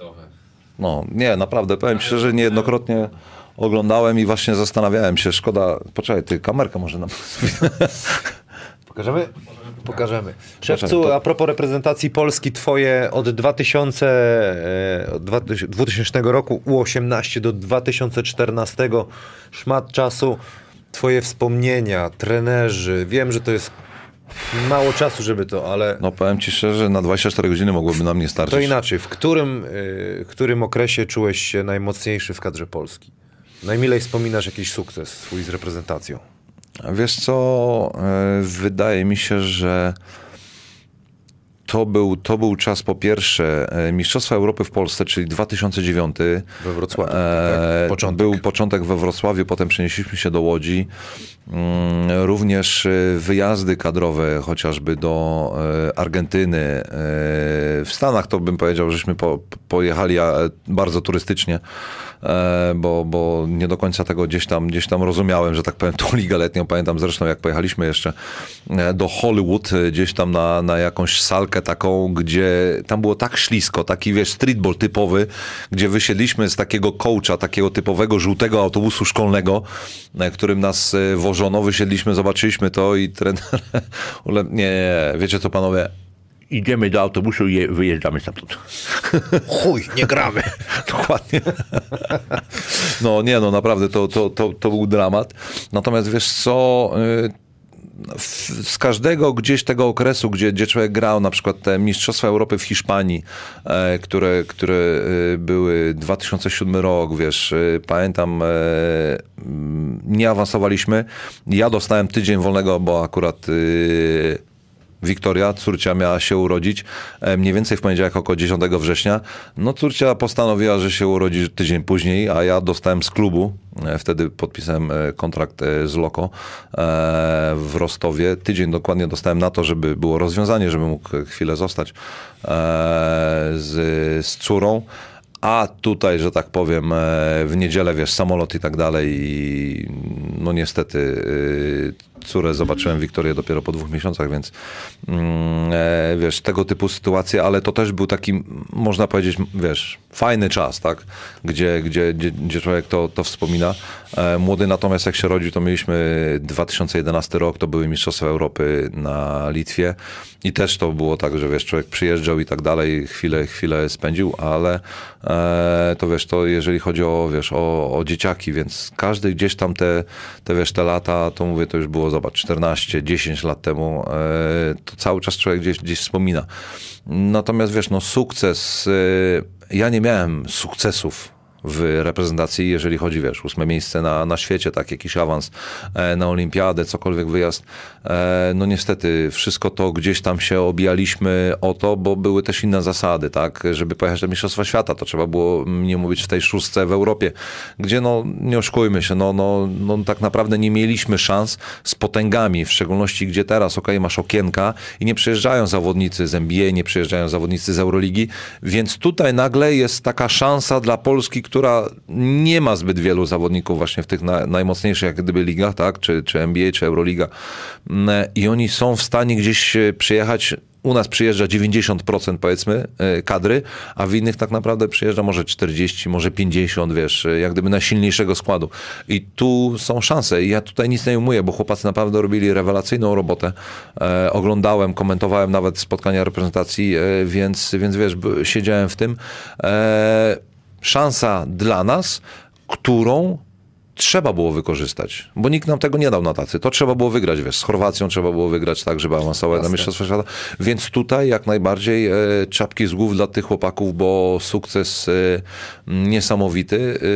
e. No, nie, naprawdę, powiem szczerze, niejednokrotnie oglądałem i właśnie zastanawiałem się, szkoda, poczekaj, ty, kamerka może nam... Pokażemy? Pokażemy. Szewcu, to- a propos reprezentacji Polski, twoje od 2000, e, od 2000 2000 roku U18 do 2014 szmat czasu, twoje wspomnienia, trenerzy, wiem, że to jest mało czasu, żeby to, ale No powiem ci szczerze, na 24 godziny mogłoby nam nie to starczyć. inaczej. W którym, y, w którym okresie czułeś się najmocniejszy w kadrze Polski? Najmilej wspominasz jakiś sukces swój z reprezentacją? Wiesz co, e, wydaje mi się, że to był, to był czas po pierwsze e, Mistrzostwa Europy w Polsce, czyli 2009. We Wrocławiu, E, tak? Początek. Był początek we Wrocławiu, potem przenieśliśmy się do Łodzi. Mm, Również wyjazdy kadrowe, chociażby do Argentyny. W Stanach to bym powiedział, żeśmy po, pojechali bardzo turystycznie, bo, bo nie do końca tego gdzieś tam, gdzieś tam rozumiałem, że tak powiem, tą ligę letnią. Pamiętam zresztą, jak pojechaliśmy jeszcze e, do Hollywood, e, gdzieś tam na, na jakąś salkę taką, gdzie tam było tak ślisko, taki wiesz, streetball typowy, gdzie wysiedliśmy z takiego coacha, takiego typowego żółtego autobusu szkolnego, którym nas e, wożono, wysiedliśmy, zobaczyliśmy to i trener, ule- nie, nie, wiecie co panowie, idziemy do autobusu i je- wyjeżdżamy stamtąd. Chuj, nie gramy. Dokładnie. No nie, no naprawdę to, to, to, to był dramat. Natomiast wiesz co, y, z każdego gdzieś tego okresu, gdzie, gdzie człowiek grał, na przykład te Mistrzostwa Europy w Hiszpanii, e, które, które e, były 2007 rok, wiesz, e, pamiętam, e, nie awansowaliśmy. Ja dostałem tydzień wolnego, bo akurat Wiktoria, córcia miała się urodzić e, mniej więcej w poniedziałek około 10 września. No córcia postanowiła, że się urodzi tydzień później, a ja dostałem z klubu, e, wtedy podpisałem e, kontrakt z Loko w Rostowie. Tydzień dokładnie dostałem na to, żeby było rozwiązanie, żeby mógł chwilę zostać z, z córą. A tutaj, że tak powiem, w niedzielę, wiesz, samolot i tak dalej i no niestety y, córę. Zobaczyłem Wiktorię dopiero po dwóch miesiącach, więc mm, e, wiesz, tego typu sytuacje, ale to też był taki, można powiedzieć, wiesz, fajny czas, tak, gdzie, gdzie, gdzie, człowiek to, to wspomina. E, Młody natomiast jak się rodził, to mieliśmy 2011 rok, to były Mistrzostwa Europy na Litwie. I też to było tak, że wiesz, człowiek przyjeżdżał i tak dalej, chwilę, chwilę spędził, ale e, to wiesz, to jeżeli chodzi o, wiesz, o, o dzieciaki, więc każdy gdzieś tam te, te, wiesz, te lata, to mówię, to już było, zobacz, 14, 10 lat temu, e, to cały czas człowiek gdzieś, gdzieś wspomina. Natomiast wiesz, no sukces, e, ja nie miałem sukcesów w reprezentacji, jeżeli chodzi, wiesz, ósme miejsce na, na świecie, tak, jakiś awans e, na olimpiadę, cokolwiek wyjazd. E, no niestety, wszystko to gdzieś tam się obijaliśmy o to, bo były też inne zasady, tak, żeby pojechać do Mistrzostwa Świata, to trzeba było nie mówić w tej szóstce w Europie, gdzie no, nie oszukujmy się, no, no, no tak naprawdę nie mieliśmy szans z potęgami, w szczególności gdzie teraz, okej, masz okienka i nie przyjeżdżają zawodnicy z NBA, nie przyjeżdżają zawodnicy z Euroligi, więc tutaj nagle jest taka szansa dla Polski, która nie ma zbyt wielu zawodników właśnie w tych na, najmocniejszych jak gdyby ligach, tak, czy, czy NBA, czy Euroliga Mm, i oni są w stanie gdzieś e, przyjechać u nas przyjeżdża 90% powiedzmy e, kadry, a w innych tak naprawdę przyjeżdża może 40, może 50, wiesz, e, jak gdyby na silniejszego składu. I tu są szanse. I ja tutaj nic nie umuję, bo chłopacy naprawdę robili rewelacyjną robotę. E, oglądałem, komentowałem nawet spotkania reprezentacji, e, więc, więc wiesz, siedziałem w tym. E, szansa dla nas, którą trzeba było wykorzystać, bo nikt nam tego nie dał na tacy. To trzeba było wygrać, wiesz, z Chorwacją trzeba było wygrać tak, żeby awansować na Mistrzostwa Świata. Więc tutaj jak najbardziej e, czapki z głów dla tych chłopaków, bo sukces e, niesamowity e,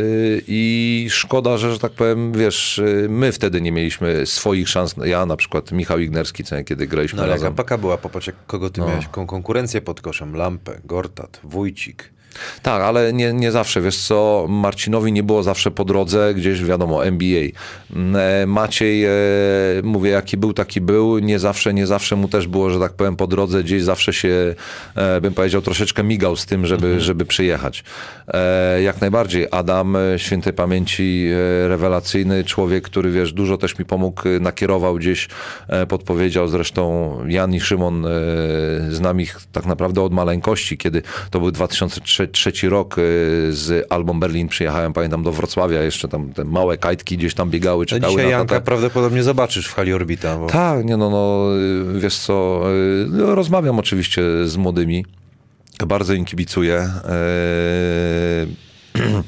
i szkoda, że, że tak powiem, wiesz, e, my wtedy nie mieliśmy swoich szans. Ja na przykład, Michał Ignerski, co kiedy graliśmy No ale razem. jaka była, popatrz, kogo ty miałeś, jaką konkurencję pod koszem, Lampę, Gortat, Wójcik. Tak, ale nie, nie zawsze, wiesz co, Marcinowi nie było zawsze po drodze, gdzieś wiadomo, NBA. Mm, e, Maciej, e, mówię, jaki był, taki był, nie zawsze, nie zawsze mu też było, że tak powiem, po drodze, gdzieś zawsze się, e, bym powiedział, troszeczkę migał z tym, żeby, żeby przyjechać. Jak najbardziej, Adam, świętej pamięci, rewelacyjny człowiek, który, wiesz, dużo też mi pomógł, nakierował gdzieś, podpowiedział, zresztą Jan i Szymon, znam ich tak naprawdę od maleńkości, kiedy to był 2003 trzeci rok e, z Album Berlin przyjechałem, pamiętam, do Wrocławia, jeszcze tam te małe kajtki gdzieś tam biegały, No czekały dzisiaj na Janka tatę. prawdopodobnie zobaczysz w hali Orbita. Bo... Tak, nie no, no, y, wiesz co, y, no, rozmawiam oczywiście z młodymi, bardzo im kibicuję. E,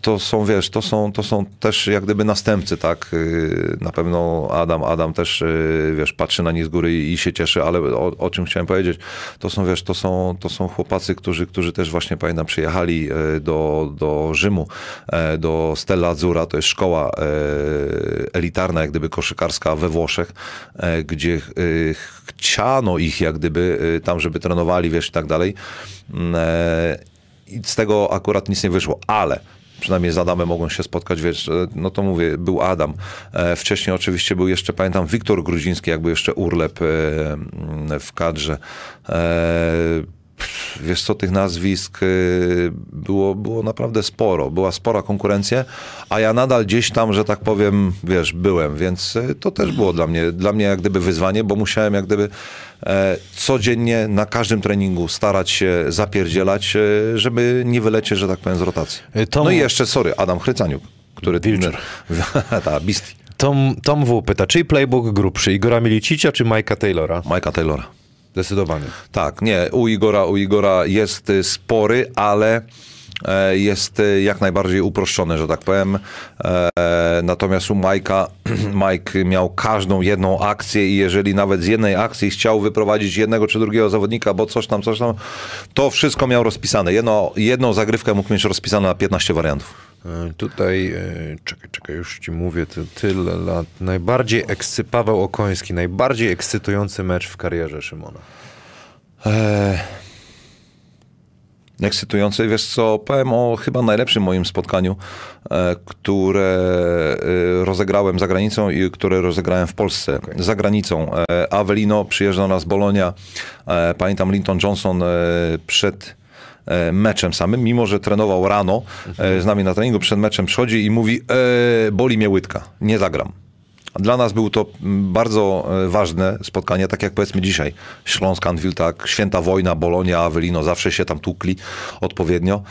to są, wiesz, to są, to są też jak gdyby następcy, tak? Y, Na pewno Adam, Adam też, y, wiesz, patrzy na nich z góry i, i się cieszy, ale o, o czym chciałem powiedzieć, to są, wiesz, to są, to są chłopacy, którzy, którzy też właśnie, pamiętam, przyjechali y, do, do Rzymu, e, do Stella Azzurra, to jest szkoła e, elitarna, jak gdyby koszykarska we Włoszech, e, gdzie chciano ich jak gdyby tam, żeby trenowali, wiesz, i tak dalej. Mm, I z tego akurat nic nie wyszło, ale przynajmniej z Adamem mogą się spotkać, wiesz, e, no to mówię, był Adam. E, Wcześniej oczywiście był jeszcze, pamiętam, Wiktor Gruziński, jakby jeszcze Urlep e, w kadrze. Wiesz co, tych nazwisk y, było, było naprawdę sporo. Była spora konkurencja, a ja nadal gdzieś tam, że tak powiem, wiesz, byłem, więc y, to też było dla mnie, dla mnie jak gdyby wyzwanie, bo musiałem jak gdyby e, codziennie na każdym treningu starać się zapierdzielać, e, żeby nie wylecieć, że tak powiem, z rotacji. Y, Tom- No i jeszcze, sorry, Adam Chrycaniuk, który... Wilczur. Ta, Beastie. Tom, Tom W. pyta, czyj playbook grubszy, Igora Milicicia czy Mike'a Taylora? Mike'a Taylora. Zdecydowanie. Tak, nie, u Igora, u Igora jest y, spory, ale jest y, jak najbardziej uproszczony, że tak powiem. E, Natomiast u Majka, Mike miał każdą jedną akcję i jeżeli nawet z jednej akcji chciał wyprowadzić jednego czy drugiego zawodnika, bo coś tam, coś tam, to wszystko miał rozpisane. Jedno, jedną zagrywkę mógł mieć rozpisane na 15 wariantów. E, Tutaj, e, czekaj, czekaj, już ci mówię, ty, tyle lat. Najbardziej ekscy, Paweł Okoński, najbardziej ekscytujący mecz w karierze Szymona. Eee, ekscytujący. Wiesz co, powiem o chyba najlepszym moim spotkaniu, e, które e, rozegrałem za granicą i które rozegrałem w Polsce. Za granicą. E, Avelino przyjeżdża nas z Bolonia. Pamiętam Linton Johnson przed meczem samym, mimo że trenował rano e, z nami na treningu, przed meczem przychodzi i mówi e, boli mnie łydka, nie zagram. Dla nas było to mm, bardzo e, ważne spotkanie, tak jak powiedzmy dzisiaj. Śląsk Anwil, tak, Święta Wojna, Bolonia, Awelino, zawsze się tam tukli odpowiednio.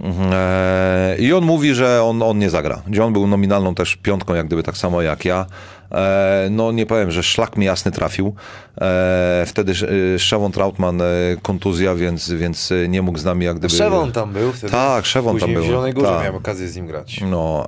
Mhm, e, I on mówi, że on, on nie zagra. Gdzie on był nominalną też piątką, jak gdyby tak samo jak ja. E, No nie powiem, że szlak mi jasny trafił. E, Wtedy e, Szewon Trautman kontuzja, więc, więc nie mógł z nami jak gdyby... Szewon tam był wtedy. Tak, Szewon tam był. w Zielonej Górze Tak. miałem okazję z nim grać. No,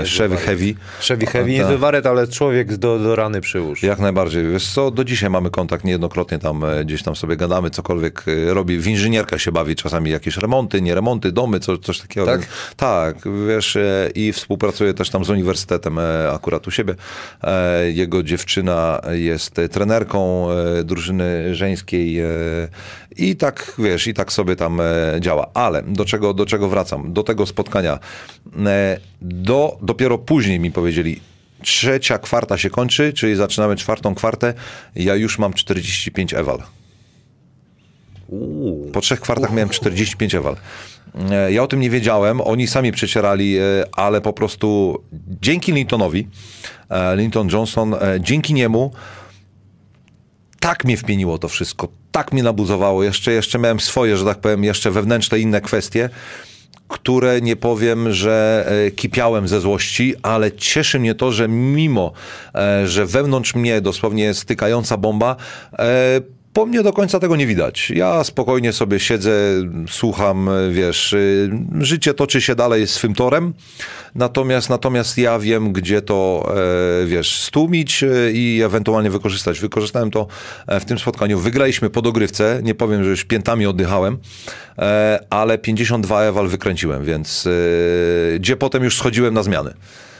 e, Chevy. Heavy. Chevy Heavy, Tak. niezły waret, ale człowiek do, do rany przyłóż. Jak najbardziej. Wiesz co, do dzisiaj mamy kontakt, niejednokrotnie tam gdzieś tam sobie gadamy, cokolwiek robi. W inżynierkę się bawi, czasami jakieś remonty, nie remonty, domy, co, coś takiego. Tak? Tak, wiesz, i współpracuje też tam z uniwersytetem akurat u siebie. E, Jego dziewczyna jest trenerką e, drużyny żeńskiej e, i tak, wiesz, i tak sobie tam e, działa. Ale do czego, do czego wracam? Do tego spotkania. Do, dopiero później mi powiedzieli, trzecia kwarta się kończy, czyli zaczynamy czwartą kwartę, ja już mam 45 ewal. Po trzech kwartach miałem 45 ewal. E, Ja o tym nie wiedziałem, oni sami przecierali, e, ale po prostu dzięki Lintonowi, e, Linton Johnson, dzięki niemu tak mnie wpieniło to wszystko, tak mnie nabuzowało. Jeszcze, jeszcze miałem swoje, że tak powiem, jeszcze wewnętrzne inne kwestie, które nie powiem, że kipiałem ze złości, ale cieszy mnie to, że mimo, że wewnątrz mnie dosłownie stykająca bomba, po mnie do końca tego nie widać. Ja spokojnie sobie siedzę, słucham, wiesz, y, życie toczy się dalej swym torem, natomiast, natomiast ja wiem, gdzie to, e, wiesz, stłumić e, i ewentualnie wykorzystać. Wykorzystałem to e, w tym spotkaniu. Wygraliśmy po dogrywce, nie powiem, że już piętami oddychałem, ale 52 ewal wykręciłem, więc gdzie potem już schodziłem na zmiany.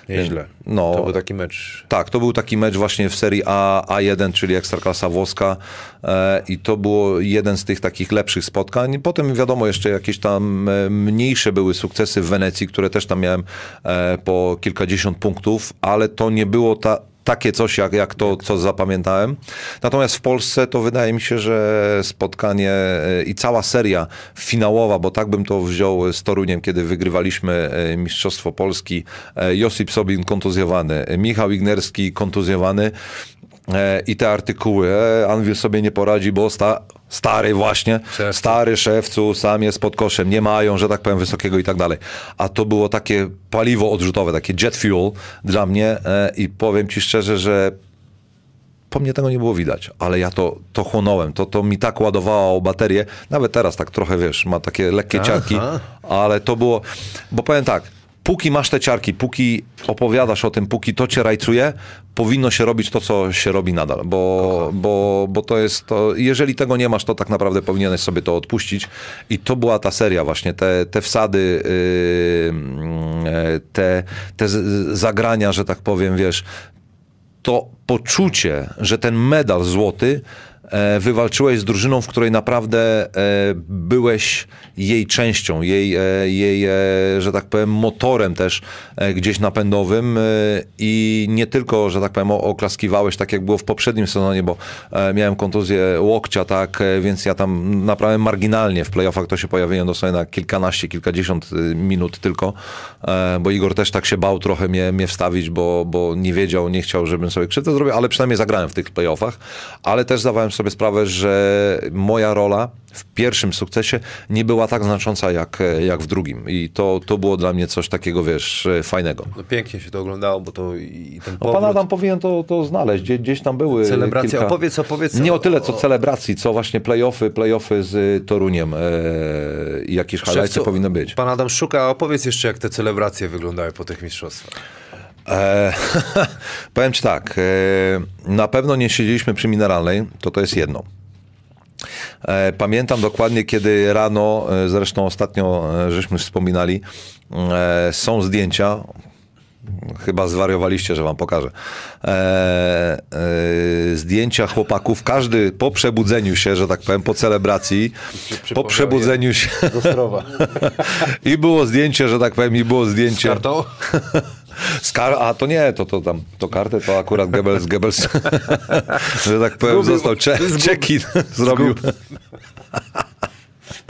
Nieźle. No. To był taki mecz. Tak, to był taki mecz właśnie w serii A, A1, czyli Ekstraklasa Włoska e, i to było jeden z tych takich lepszych spotkań. Potem wiadomo, jeszcze jakieś tam e, mniejsze były sukcesy w Wenecji, które też tam miałem e, po kilkadziesiąt punktów, ale to nie było ta, takie coś, jak, jak to, co zapamiętałem. Natomiast w Polsce to wydaje mi się, że spotkanie e, i cała seria finałowa, bo tak bym to wziął z Toruniem, kiedy wygrywaliśmy e, Mistrzostwo Polski. E, Josip Sobin kontuzjowany, e, Michał Ignerski kontuzjowany e, i te artykuły. E, Anwil sobie nie poradzi, bo sta, stary właśnie, Szewcu. stary szewcu, sam jest pod koszem, nie mają, że tak powiem, wysokiego i tak dalej. A to było takie paliwo odrzutowe, takie jet fuel dla mnie e, i powiem ci szczerze, że po mnie tego nie było widać, ale ja to, to chłonąłem, to, to mi tak ładowało baterię, nawet teraz tak trochę, wiesz, ma takie lekkie ciarki, ale to było, bo powiem tak, póki masz te ciarki, póki opowiadasz o tym, póki to cię rajcuje, powinno się robić to, co się robi nadal, bo, bo, bo to jest to, jeżeli tego nie masz, to tak naprawdę powinieneś sobie to odpuścić. I to była ta seria właśnie, te, te wsady, yy, te, te z- zagrania, że tak powiem, wiesz, to poczucie, że ten medal złoty wywalczyłeś z drużyną, w której naprawdę e, byłeś jej częścią, jej, e, jej e, że tak powiem, motorem też e, gdzieś napędowym e, i nie tylko, że tak powiem, oklaskiwałeś, tak jak było w poprzednim sezonie, bo e, miałem kontuzję łokcia, tak, e, więc ja tam naprawdę marginalnie w playoffach to się pojawiłem dosłownie na kilkanaście, kilkadziesiąt minut tylko, e, bo Igor też tak się bał trochę mnie, mnie wstawić, bo, bo nie wiedział, nie chciał, żebym sobie krzywdę zrobił, ale przynajmniej zagrałem w tych playoffach, ale też zdawałem sobie sprawę, że moja rola w pierwszym sukcesie nie była tak znacząca jak, jak w drugim i to, to było dla mnie coś takiego, wiesz, fajnego. No pięknie się to oglądało, bo to i ten No, powrót. pan Adam powinien to, to znaleźć. Gdzie, gdzieś tam były. Celebracje. Kilka... Opowiedz, opowiedz Nie o- tyle co celebracji, co właśnie playoffy, playoffy z Toruniem e, i jakieś highlightsy Szewcu, powinny być. Pan Adam szuka, opowiedz jeszcze, jak te celebracje wyglądały po tych mistrzostwach. E, powiem ci tak, e, na pewno nie siedzieliśmy przy mineralnej, to to jest jedno. E, Pamiętam dokładnie, kiedy rano, e, zresztą ostatnio e, żeśmy wspominali, e, są zdjęcia, chyba zwariowaliście, że wam pokażę, e, e, zdjęcia chłopaków, każdy po przebudzeniu się, że tak powiem, po celebracji, po przebudzeniu się i było zdjęcie, że tak powiem, i było zdjęcie. Kartą? Z kar- a to nie, to, to tam, to kartę to akurat Goebbels, Goebbels że tak powiem, Zgubił. został cze- check-in, zrobił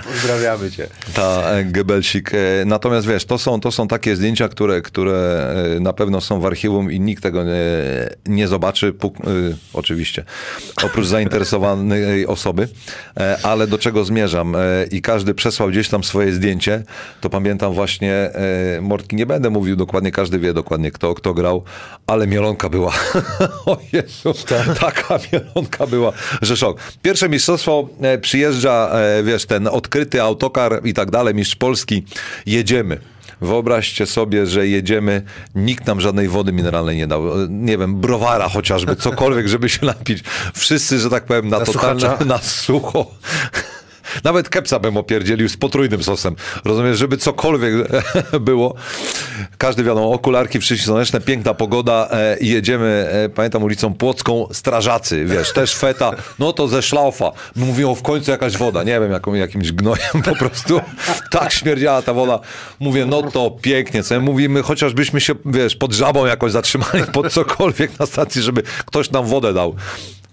Pozdrawiamy cię. ta e, Goebbelsik. E, Natomiast wiesz, to są, to są takie zdjęcia, które, które e, na pewno są w archiwum i nikt tego nie, nie zobaczy, oczywiście, oprócz zainteresowanej osoby. Ale do czego zmierzam? I każdy przesłał gdzieś tam swoje zdjęcie, to pamiętam właśnie, Mortki, nie będę mówił dokładnie, każdy wie dokładnie kto, kto grał, ale mielonka była. o Jezu, taka mielonka była, że szok. Pierwsze mistrzostwo e, przyjeżdża, e, wiesz, ten odkryty autokar i tak dalej, mistrz Polski, jedziemy. Wyobraźcie sobie, że jedziemy, nikt nam żadnej wody mineralnej nie dał. E, Nie wiem, browara chociażby, cokolwiek, żeby się napić. Wszyscy, że tak powiem, na, Na to suchacza? na sucho. Nawet kepsa bym opierdzielił z potrójnym sosem. Rozumiesz, żeby cokolwiek było. Każdy wiadomo, okularki, przycisk słoneczne, piękna pogoda e, jedziemy, e, pamiętam ulicą Płocką, strażacy, wiesz, też feta, no to ze szlaufa. Mówią w końcu jakaś woda, nie wiem, jaką, jakimś gnojem po prostu. Tak śmierdziała ta woda. Mówię, no to pięknie, co mówimy, chociażbyśmy się, wiesz, pod żabą jakoś zatrzymali, pod cokolwiek na stacji, żeby ktoś nam wodę dał.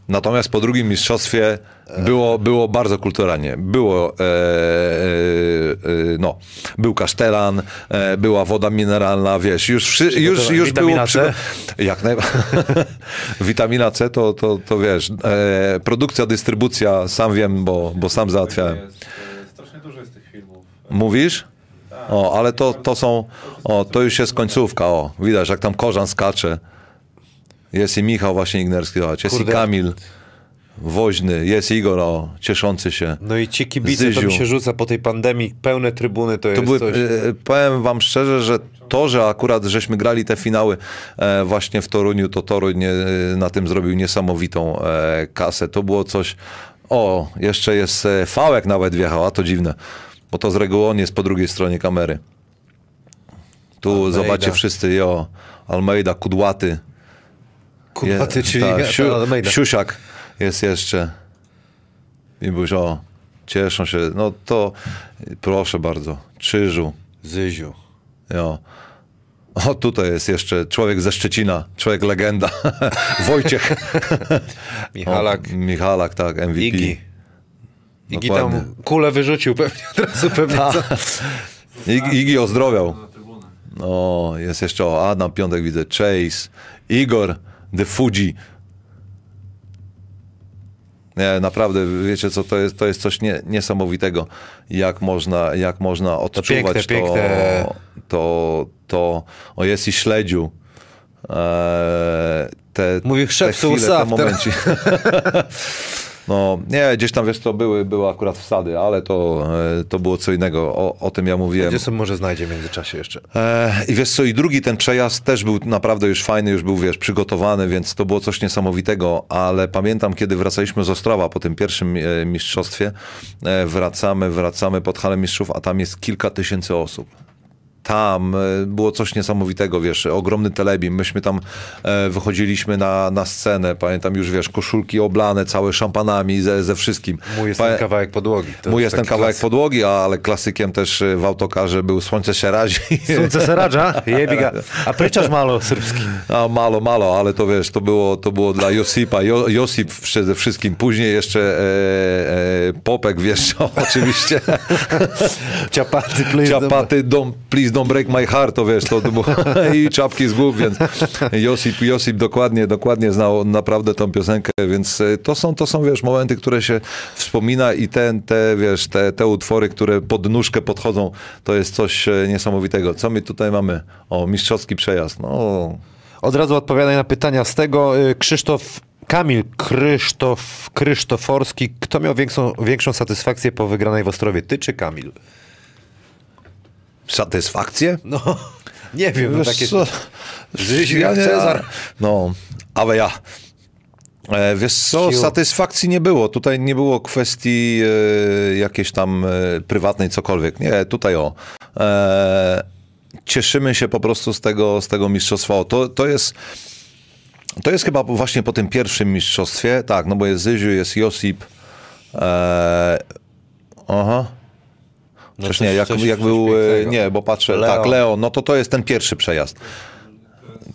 Natomiast po drugim mistrzostwie było, było bardzo kulturalnie. Było, e, e, e, no, był kasztelan, e, była woda mineralna, wiesz, już, wszy, już, już było... C? Jak najbardziej. Witamina C to, to, to wiesz, e, produkcja, dystrybucja, sam wiem, bo, bo sam załatwiałem. Jest, strasznie dużo jest tych filmów. Mówisz? O, ale to, to są, o, to już jest końcówka, o, widać, jak tam Korzan skacze. Jest i Michał właśnie Ignerski, zobacz, jest Kurde. i Kamil Woźny, jest Igor, o, cieszący się. No i ci kibice, to Zyziu. mi się rzuca po tej pandemii, pełne trybuny, to, To jest były, coś... e, powiem wam szczerze, że to, że akurat żeśmy grali te finały e, właśnie w Toruniu, to Toruń na tym zrobił niesamowitą e, kasę. To było coś... O, jeszcze jest e, Fałek nawet wjechał, a to dziwne, bo to z reguły on jest po drugiej stronie kamery. Tu Almeida. zobaczcie wszyscy, jo, Almeida, Kudłaty. Kubaty, czyli tak, ta Siu. Siusiak jest jeszcze. I byś, o, cieszą się. No to proszę bardzo, Czyżu. Zyziu. Jo. O, tutaj jest jeszcze człowiek ze Szczecina, człowiek legenda. Wojciech. Michalak, O, Michalak, tak, MVP. Igi. Igi Dokładnie. tam kulę wyrzucił pewnie od razu pewnie. co? Igi, Igi ozdrowiał. Na trybunę. O, jest jeszcze o, Adam Piątek widzę, Chase, Igor, The Fuji. Nie, naprawdę, wiecie co, to jest, to jest coś nie, niesamowitego, jak można, jak można odczuwać piękne, to, piękne. to, to, o jest i śledziu. Eee, te, Mówi te chwile, te Usaf momenci. No, nie, gdzieś tam, wiesz co, były, były akurat wsady, ale to, e, to było co innego, o, o tym ja mówiłem. Gdzie sobie może znajdzie w międzyczasie jeszcze. E, I wiesz co, i drugi ten przejazd też był naprawdę już fajny, już był, wiesz, przygotowany, więc to było coś niesamowitego, ale pamiętam, kiedy wracaliśmy z Ostrowa po tym pierwszym e, mistrzostwie, e, wracamy, wracamy pod halę mistrzów, a tam jest kilka tysięcy osób. Tam e, było coś niesamowitego, wiesz, ogromny telebim. Myśmy tam e, wychodziliśmy na, na scenę, pamiętam już, wiesz, koszulki oblane, całe szampanami, ze, ze wszystkim. Mój jest Pa- ten kawałek podłogi. To Mój jest ten kawałek klasyk. podłogi, ale klasykiem też e, w autokarze był Słońce się razi. Sunce Seradża, jebiga. A pryczasz malo srpski. A, malo, malo, ale to wiesz, to było, to było dla Josipa. Jo, Josip przede wszystkim, później jeszcze e, e, Popek wjeżdżał oczywiście. Ciapaty, please. Ciapaty, don't, please don't break my heart, to wiesz, to, to było i czapki z głów, więc Josip, Josip dokładnie, dokładnie znał naprawdę tą piosenkę, więc e, to są, to są, wiesz, momenty, które się wspomina i te, te wiesz, te, te utwory, które pod nóżkę podchodzą, to jest coś e, niesamowitego. Co my tutaj mamy? O, mistrzowski przejazd, no... Od razu odpowiadaj na pytania z tego. Y, Krzysztof, Kamil Krzysztof, Krzysztoforski. Kto miał większą, większą satysfakcję po wygranej w Ostrowie? Ty czy Kamil? Satysfakcję? No, nie wiem. No, Wiesz takie... co? Życiu Ja nie- Cezar. No, ale ja. E, wiesz co, satysfakcji nie było. Tutaj nie było kwestii e, jakiejś tam e, prywatnej, cokolwiek. Nie, tutaj o. E, cieszymy się po prostu z tego, z tego mistrzostwa. O, To, to jest... To jest chyba właśnie po tym pierwszym mistrzostwie, tak, no bo jest Zyziu, jest Josip, e, No Przecież coś- nie, jak, jak był, e, pięknego. nie, bo patrzę, Leo. tak, Leo, no to to jest ten pierwszy przejazd.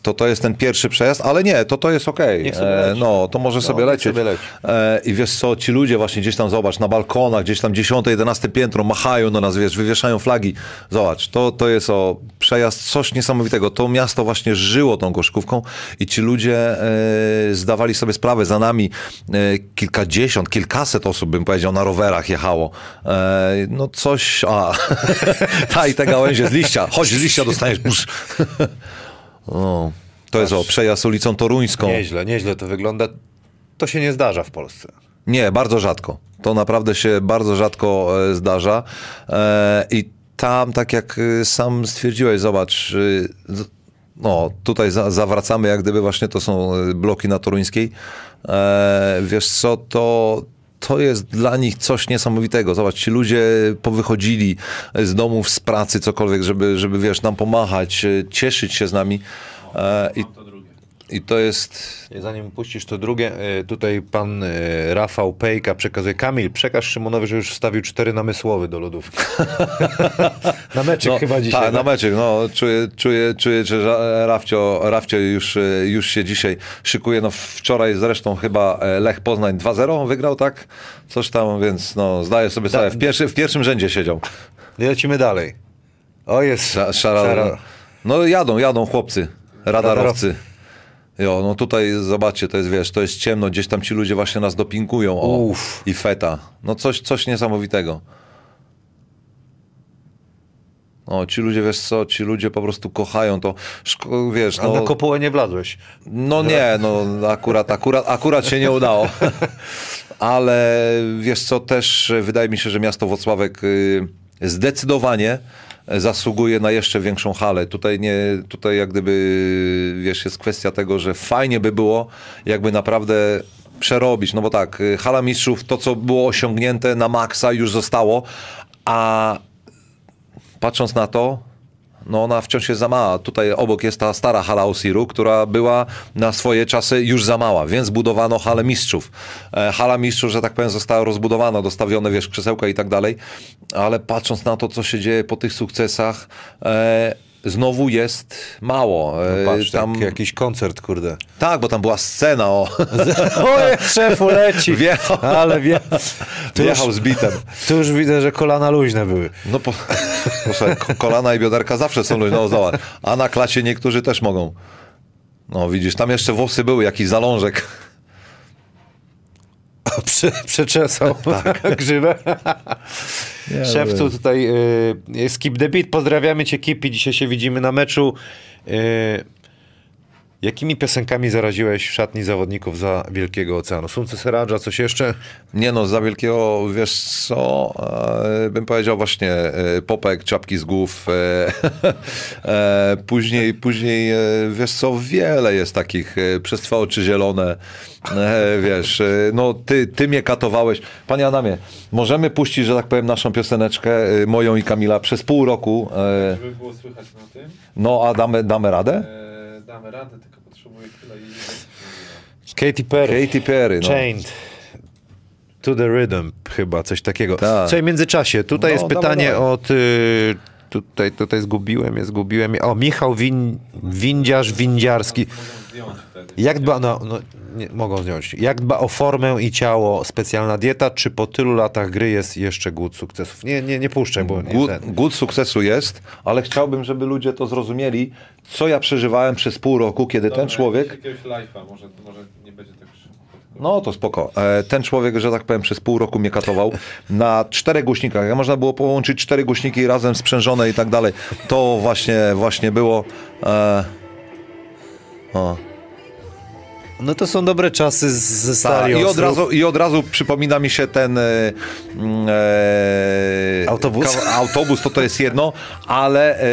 To to jest ten pierwszy przejazd, ale nie, to to jest okej. Sobie E. No, to może sobie niech lecieć. sobie leci. E, I wiesz co, ci ludzie właśnie gdzieś tam, zobacz, na balkonach, gdzieś tam 10, 11 piętro, machają do nas, wiesz, wywieszają flagi. Zobacz, to, to jest o przejazd, coś niesamowitego. To miasto właśnie żyło tą koszkówką i ci ludzie e, zdawali sobie sprawę, za nami e, kilkadziesiąt, kilkaset osób, bym powiedział, na rowerach jechało. E, no coś, a, ta i te gałęzie z liścia, chodź z liścia dostaniesz, Busz. no, to jest o, przejazd ulicą Toruńską. Nieźle, nieźle to wygląda. To się nie zdarza w Polsce. Nie, bardzo rzadko. To naprawdę się bardzo rzadko e, zdarza. E, I tam, tak jak e, sam stwierdziłeś, zobacz, no tutaj za, zawracamy, jak gdyby właśnie to są bloki na Toruńskiej. E, wiesz co, to, to jest dla nich coś niesamowitego. Zobacz, ci ludzie powychodzili z domów, z pracy, cokolwiek, żeby, żeby wiesz, nam pomachać, e, cieszyć się z nami. E, I. I to jest... Zanim puścisz to drugie, y, tutaj pan y, Rafał Pejka przekazuje. Kamil, przekaż Szymonowi, że już wstawił cztery namysłowy do lodówki. na meczek chyba dzisiaj. Tak, no. na meczek. No, czuję, czuję, czuję że Ra- Rafcio, Rafcio już, e, już się dzisiaj szykuje. No, wczoraj zresztą chyba e, Lech Poznań 2-0 wygrał, tak? Coś tam, więc no, zdaję sobie sprawę. W, pierwszy, w pierwszym rzędzie siedział. Lecimy dalej. O, jest Sza, szara, szara- No jadą, jadą chłopcy, radarowcy. Jo, no tutaj zobaczcie, to jest, wiesz, to jest ciemno, gdzieś tam ci ludzie właśnie nas dopingują. O, Uff. I feta. No coś, coś niesamowitego. O, ci ludzie, wiesz co, ci ludzie po prostu kochają to. Szko- wiesz, A no, na kopułę nie wlazłeś. no nie, no akurat, akurat, akurat się nie udało. Ale wiesz co, też wydaje mi się, że miasto Wocławek y, zdecydowanie zasługuje na jeszcze większą halę. Tutaj nie, tutaj jak gdyby, wiesz, jest kwestia tego, że fajnie by było, jakby naprawdę przerobić, no bo tak, y, hala mistrzów, to co było osiągnięte na maksa już zostało, a patrząc na to, no ona wciąż jest za mała. Tutaj obok jest ta stara hala Osiru, która była na swoje czasy już za mała, więc budowano halę mistrzów. E, hala mistrzów, że tak powiem, została rozbudowana, dostawione, wiesz, krzesełka i tak dalej, ale patrząc na to, co się dzieje po tych sukcesach, e, znowu jest mało. E, No Patrz, tam, jakiś koncert, kurde. Tak, bo tam była scena, o. Oj, szefu leci. Wjechał. Ale wie... Wjechał już, z bitem. tu już widzę, że kolana luźne były. No po, ko- kolana i bioderka zawsze są luźne, no zobacz. A na klacie niektórzy też mogą. No widzisz, tam jeszcze włosy były, jakiś zalążek. Prze, przeczesał grzywę. Szewcu tutaj y, Skip the Beat. Pozdrawiamy cię Kipi. Dzisiaj się widzimy na meczu. Y, Jakimi piosenkami zaraziłeś w szatni zawodników za Wielkiego Oceanu? Sumce Seradża, coś jeszcze? Nie no, za wielkiego, wiesz co, e, bym powiedział właśnie e, popek, czapki z głów. E, e, później, później, e, wiesz co, wiele jest takich, e, przez twoje oczy zielone, e, wiesz, e, no ty, ty mnie katowałeś. Panie Adamie, możemy puścić, że tak powiem, naszą pioseneczkę, e, moją i Kamila, przez pół roku, e, Żeby było słychać na tym, no a damy, damy radę? damy radę, Katy Perry. Katy Perry, no. Chained. To the rhythm, chyba coś takiego. Tak. Co w międzyczasie? Tutaj No, jest pytanie od. Y, tutaj, tutaj zgubiłem je, zgubiłem je. O, Michał Win, Windziarz Windziarski. Mogą zdjąć wtedy. Jak dba, no, no nie, mogą zdjąć. Jak dba o formę i ciało specjalna dieta, czy po tylu latach gry jest jeszcze głód sukcesów? Nie, nie, nie puszczę, bo nie Głód, ten. głód sukcesu jest, ale chciałbym, żeby ludzie to zrozumieli, co ja przeżywałem przez pół roku, kiedy Dobra, ten człowiek... Jakiegoś live'a, może, może nie będzie tylko- No to spoko. E, Ten człowiek, że tak powiem, przez pół roku mnie katował na czterech głośnikach. Jak można było połączyć cztery głośniki razem sprzężone i tak dalej. To właśnie, właśnie było. E, o. No to są dobre czasy ze Ta, stali i, od razu, I od razu przypomina mi się ten e, mm, e, Autobus? ka- autobus to to jest jedno, ale e,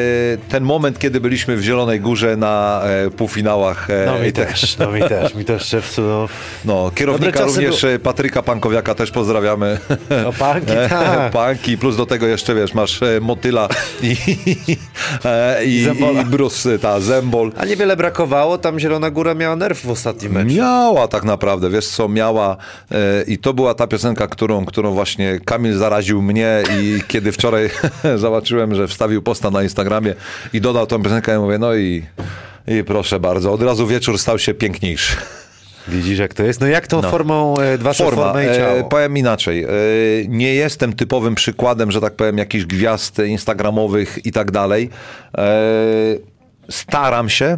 ten moment, kiedy byliśmy w Zielonej Górze na e, półfinałach. E, No mi i te- też, no mi też, mi też szewcu, no. No, kierownika również e, Patryka Pankowiaka też pozdrawiamy. No panki, tak. Panki, plus do tego jeszcze wiesz, masz e, motyla i, e, i, Zembola. i Bruce, ta zembol. A niewiele brakowało, tam Zielona Góra miała nerw w ostatnim meczu. Miała tak naprawdę, wiesz co, miała e, i to była ta piosenka, którą, którą właśnie Kamil zaraził mnie i kiedy wczoraj zobaczyłem, że wstawił posta na Instagramie i dodał tą piosenkę, ja mówię, no i, i proszę bardzo, od razu wieczór stał się piękniejszy. Widzisz jak to jest? No jak tą formą, e, Forma, i e, ciało? powiem inaczej. E, nie jestem typowym przykładem, że tak powiem, jakichś gwiazd instagramowych i tak dalej. E, staram się,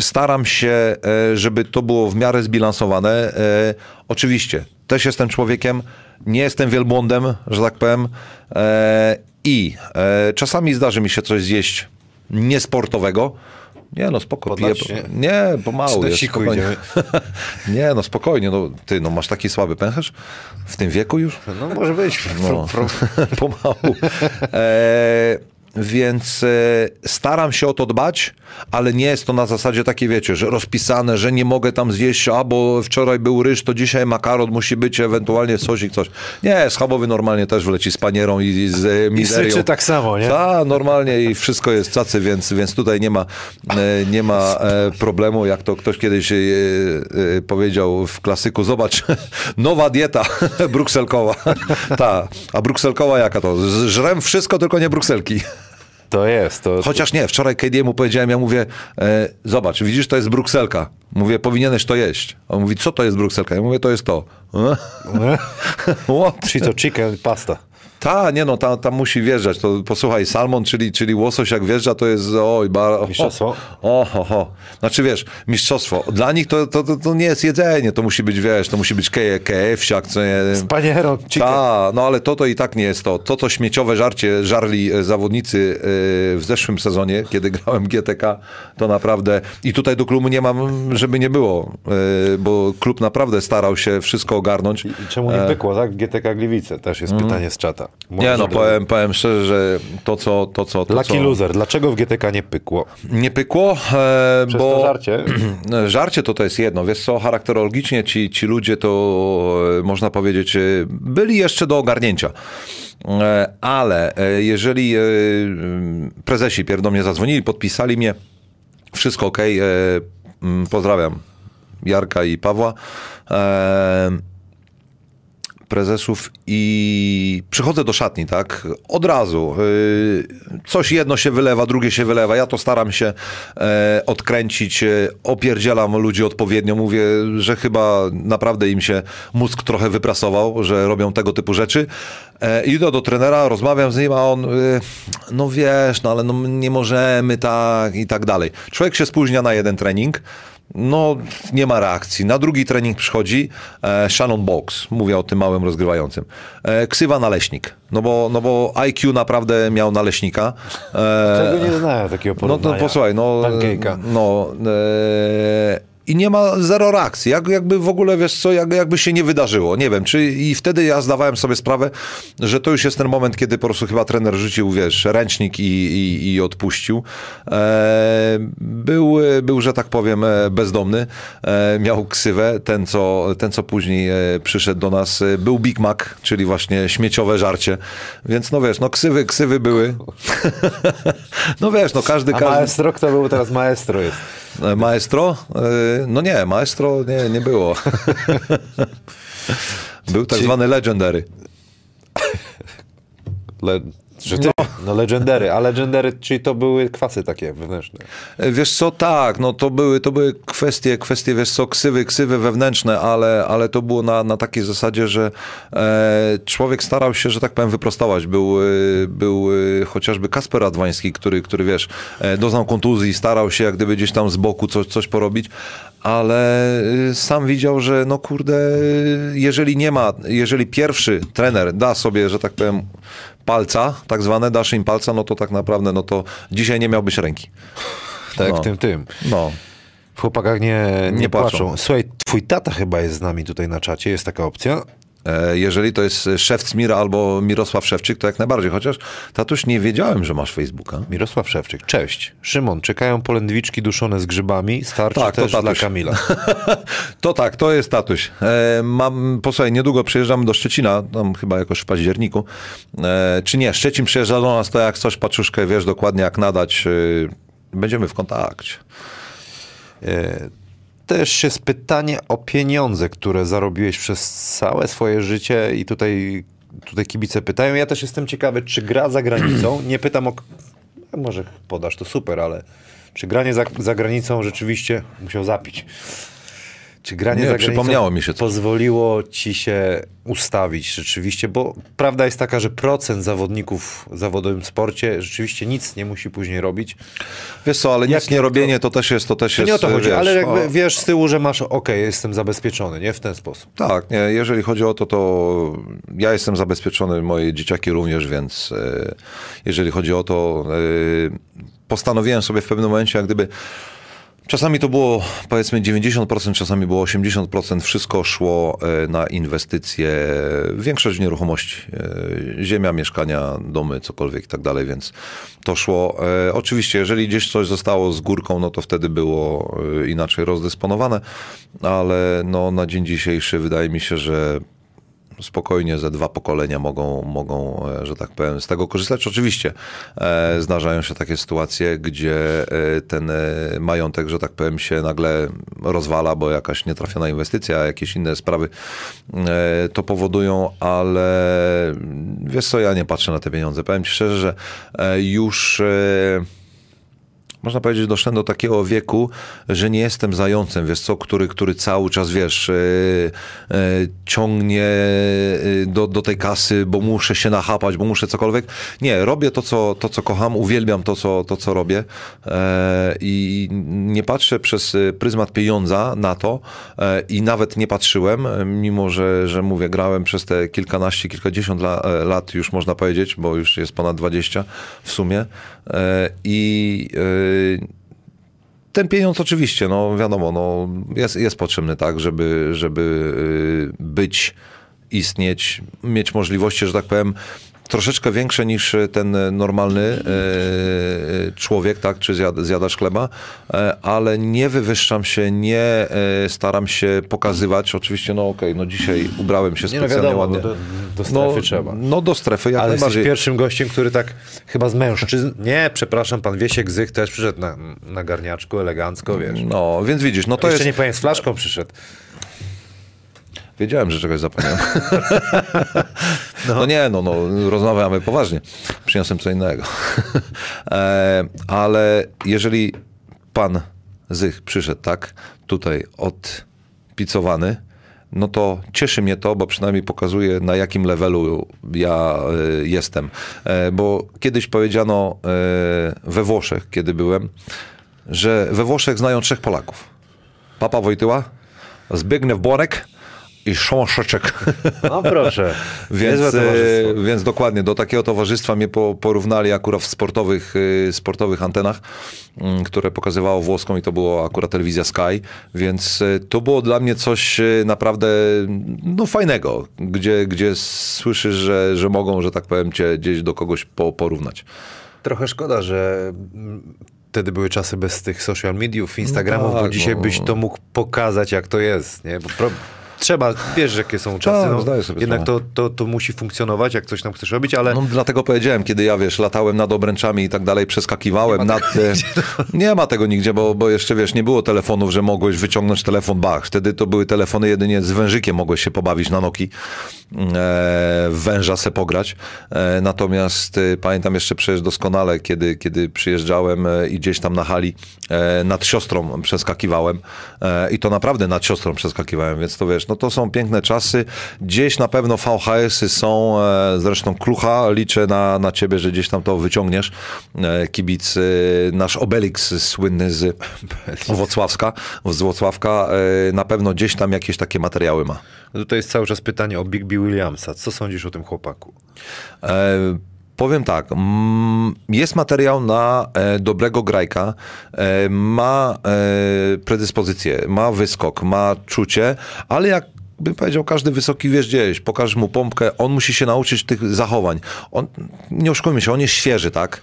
staram się, e, żeby to było w miarę zbilansowane. E, oczywiście, też jestem człowiekiem, nie jestem wielbłądem, że tak powiem. E, I czasami zdarzy mi się coś zjeść niesportowego. Nie no, spoko, piję. Nie, pomału jest, spokojnie. Nie, no spokojnie, no ty, no masz taki słaby pęcherz? W tym wieku już? No może być. No, pomału. E, więc e, staram się o to dbać, ale nie jest to na zasadzie takiej, wiecie, że rozpisane, że nie mogę tam zjeść, a bo wczoraj był ryż, to dzisiaj makaron musi być, ewentualnie sosik, coś. Nie, schabowy normalnie też wleci z panierą i, i z I mizerią. syczy tak samo, nie? Tak, normalnie i wszystko jest cacy, więc, więc tutaj nie ma, e, nie ma e, problemu, jak to ktoś kiedyś powiedział w klasyku, zobacz, nowa dieta brukselkowa. Ta, a brukselkowa jaka to? Żrem wszystko, tylko nie brukselki. To jest. To, Chociaż nie, wczoraj KD mu powiedziałem, ja mówię, e, zobacz, widzisz, to jest brukselka. Mówię, powinieneś to jeść. On mówi, co to jest brukselka? Ja mówię, to jest to. Czyli to chicken pasta. Ta, nie no, tam, tam musi wjeżdżać. To posłuchaj, salmon, czyli, czyli łosoś jak wjeżdża, to jest oj, bar... Mistrzostwo? O, ho, ho. Znaczy wiesz, mistrzostwo. Dla nich to, to, to, to nie jest jedzenie, to musi być, wiesz, to musi być KF-siak, co nie... Chicken. Ta, no ale to to i tak nie jest to. To, co śmieciowe żarcie żarli e, zawodnicy e, w zeszłym sezonie, kiedy grałem GTK, to naprawdę... I tutaj do klubu nie mam, żeby nie było, e, bo klub naprawdę starał się wszystko ogarnąć. I czemu nie pykło, tak? GTK Gliwice też jest pytanie z czata. Mm. Nie no, powiem, powiem szczerze, że to co, to co, to Lucky co loser. Dlaczego w GTK nie pykło? nie pykło, e, Przez bo to żarcie? żarcie to to jest jedno, wiesz co, charakterologicznie ci, ci ludzie to e, można powiedzieć e, byli jeszcze do ogarnięcia. E, Ale e, jeżeli e, prezesi pierw do mnie zadzwonili, podpisali mnie, wszystko ok, pozdrawiam Jarka i Pawła. E, prezesów i przychodzę do szatni, tak? Od razu. Yy, Coś jedno się wylewa, drugie się wylewa. Ja to staram się e, odkręcić, e, opierdzielam ludzi odpowiednio. Mówię, że chyba naprawdę im się mózg trochę wyprasował, że robią tego typu rzeczy. E, idę do trenera, rozmawiam z nim, a on, y, no wiesz, no ale no, nie możemy tak i tak dalej. Człowiek się spóźnia na jeden trening, No, nie ma reakcji. Na drugi trening przychodzi e, Shannon Box, mówię o tym małym rozgrywającym. E, ksywa naleśnik, no bo, no bo IQ naprawdę miał naleśnika. E, Tego nie znałem takiego no porównania. posłuchaj, no, Pancake'a. no e, i nie ma zero reakcji, jak, jakby w ogóle, wiesz co, jak, jakby się nie wydarzyło, nie wiem, czy i wtedy ja zdawałem sobie sprawę, że to już jest ten moment, kiedy po prostu chyba trener rzucił, wiesz, ręcznik i, i, i odpuścił. E, był, był, że tak powiem, e, bezdomny, e, miał ksywę, ten co, ten co później e, przyszedł do nas, e, był Big Mac, czyli właśnie śmieciowe żarcie, więc no wiesz, no ksywy, ksywy były. no wiesz, no każdy, A każdy... maestro, kto był teraz maestro jest? E, Maestro? E, No nie, maestro nie, nie było. Był tak Czy- zwany legendary. Le... Że ty, no. legendary, a legendary, czyli to były kwasy takie wewnętrzne. E, Wiesz co, tak, no to były, to były kwestie, kwestie, wiesz co, ksywy, ksywy wewnętrzne, ale, ale to było na, na takiej zasadzie, że e, człowiek starał się, że tak powiem, wyprostować. Był, e, był e, chociażby Kasper Adwański, który, który wiesz, e, doznał kontuzji, starał się jak gdyby gdzieś tam z boku coś, coś porobić, ale sam widział, że no kurde, jeżeli nie ma, jeżeli pierwszy trener da sobie, że tak powiem, palca, tak zwane, dasz im palca, no to tak naprawdę, no to dzisiaj nie miałbyś ręki. Tak No. w tym, tym. No. W chłopakach nie, nie, Nie płaczą. płaczą. Słuchaj, twój tata chyba jest z nami tutaj na czacie, jest taka opcja. E, Jeżeli to jest Szewcmir albo Mirosław Szewczyk, to jak najbardziej. Chociaż, tatuś, nie wiedziałem, że masz Facebooka. Mirosław Szewczyk, cześć. Szymon, czekają polędwiczki duszone z grzybami, starczy Tak, to też dla tatuś. Kamila. To tak, to jest tatuś. E, mam, posłuchaj, niedługo przyjeżdżamy do Szczecina, tam chyba jakoś w październiku. E, czy nie, Szczecin przyjeżdża do nas, to jak coś, paczuszkę, wiesz dokładnie jak nadać. E, będziemy w kontakcie. Też jest pytanie o pieniądze, które zarobiłeś przez całe swoje życie i tutaj, tutaj kibice pytają. Ja też jestem ciekawy, czy gra za granicą, nie pytam o... Może podasz, to super, ale czy granie za, za granicą rzeczywiście... Musiał zapić. Czy granie Nie, za przypomniało mi się coś. pozwoliło ci się ustawić rzeczywiście, bo prawda jest taka, że procent zawodników w zawodowym sporcie rzeczywiście nic nie musi później robić. Wiesz co, ale Jak nic nie to- robienie to też jest, to też To jest, nie o to chodzi, wiesz, ale jakby o- wiesz z tyłu, że masz, okej, jestem zabezpieczony, nie? W ten sposób. Tak, nie, jeżeli chodzi o to, to ja jestem zabezpieczony, moje dzieciaki również, więc e, jeżeli chodzi o to, e, postanowiłem sobie w pewnym momencie, jak gdyby Czasami to było powiedzmy 90%, czasami było 80%. Wszystko szło e, na inwestycje, większość w nieruchomości, e, ziemia, mieszkania, domy, cokolwiek i tak dalej, więc to szło. E, Oczywiście, jeżeli gdzieś coś zostało z górką, no to wtedy było inaczej rozdysponowane, ale no, na dzień dzisiejszy wydaje mi się, że spokojnie ze dwa pokolenia mogą, mogą, e, że tak powiem, z tego korzystać. Oczywiście e, zdarzają się takie sytuacje, gdzie e, ten e, majątek, że tak powiem, się nagle rozwala, bo jakaś nietrafiona inwestycja, jakieś inne sprawy e, to powodują, ale wiesz co, ja nie patrzę na te pieniądze. Powiem ci szczerze, że już... E, można powiedzieć, doszedłem do takiego wieku, że nie jestem zającem, wiesz co, który, który cały czas, wiesz, e, e, ciągnie e, do, do tej kasy, bo muszę się nachapać, bo muszę cokolwiek. Nie, robię to, co, to, co kocham, uwielbiam to, co, to, co robię e, i nie patrzę przez pryzmat pieniądza na to i nawet nie patrzyłem, mimo że, że mówię, grałem przez te kilkanaście, kilkadziesiąt la, lat już można powiedzieć, bo już jest ponad 20 w sumie i ten pieniądz oczywiście, no wiadomo, no, jest, jest potrzebny tak, żeby, żeby y, być, istnieć, mieć możliwości, że tak powiem, troszeczkę większe niż ten normalny e, człowiek, tak, czy zjad, zjadacz chleba, e, ale nie wywyższam się, nie e, staram się pokazywać. Oczywiście, no okej, no dzisiaj ubrałem się Nie no specjalnie wiadomo, ładnie. do, do strefy no, trzeba. No do strefy, jak Ale jesteś najbardziej. pierwszym gościem, który tak chyba z mężczyzn... Nie, przepraszam, pan Wiesiek Zych też przyszedł na, na garniaczku, elegancko, wiesz. No, więc widzisz, no to Jeszcze jest... nie powiem, z flaszką przyszedł. Wiedziałem, że czegoś zapomniałem. no. nie, no, no, rozmawiamy poważnie. Przyniosłem co innego. e, ale jeżeli pan Zych przyszedł, tak, tutaj odpicowany, no to cieszy mnie to, bo przynajmniej pokazuje, na jakim levelu ja e, jestem. E, bo kiedyś powiedziano e, we Włoszech, kiedy byłem, że we Włoszech znają trzech Polaków. Papa Wojtyła, Zbigniew Borek i Sząszeczek. No proszę. Więc, e, więc dokładnie, do takiego towarzystwa mnie po, porównali akurat w sportowych, e, sportowych antenach, m, które pokazywało włoską i to było akurat telewizja Sky, więc e, to było dla mnie coś naprawdę no, fajnego, gdzie, gdzie słyszysz, że, że mogą, że tak powiem, cię gdzieś do kogoś po, porównać. Trochę szkoda, że mm, wtedy były czasy bez tych social mediów, Instagramów, tak, bo dzisiaj no. byś to mógł pokazać, jak to jest. Nie? Bo pro... Trzeba, wiesz, jakie są czasy. Tak, no, zdaję sobie jednak to, to, to musi funkcjonować, jak coś tam chcesz robić, ale No dlatego powiedziałem, kiedy ja, wiesz, latałem nad obręczami i tak dalej, przeskakiwałem Nie nad... e, Nie ma tego nigdzie, bo, bo jeszcze, wiesz, nie było telefonów, że mogłeś wyciągnąć telefon, bach. Wtedy to były telefony jedynie z wężykiem mogłeś się pobawić na Noki, e, węża se pograć. E, natomiast e, pamiętam jeszcze przecież doskonale, kiedy, kiedy przyjeżdżałem e, i gdzieś tam na hali e, nad siostrą przeskakiwałem i to naprawdę nad siostrą przeskakiwałem, więc to wiesz, no to są piękne czasy. Gdzieś na pewno VHS-y są, e, zresztą Klucha, liczę na, na ciebie, że gdzieś tam to wyciągniesz. E, kibic, e, nasz Obelix słynny z Włocławska, z Włocławka, na pewno gdzieś tam jakieś takie materiały ma. no tutaj jest cały czas pytanie o Big B Williamsa. Co sądzisz o tym chłopaku? E, powiem tak, mm, jest materiał na e, dobrego grajka, e, ma e, predyspozycję, ma wyskok, ma czucie, ale jak bym powiedział, każdy wysoki wiesz gdzieś, pokaż mu pompkę, on musi się nauczyć tych zachowań. On, nie oszukujmy się, on jest świeży, tak?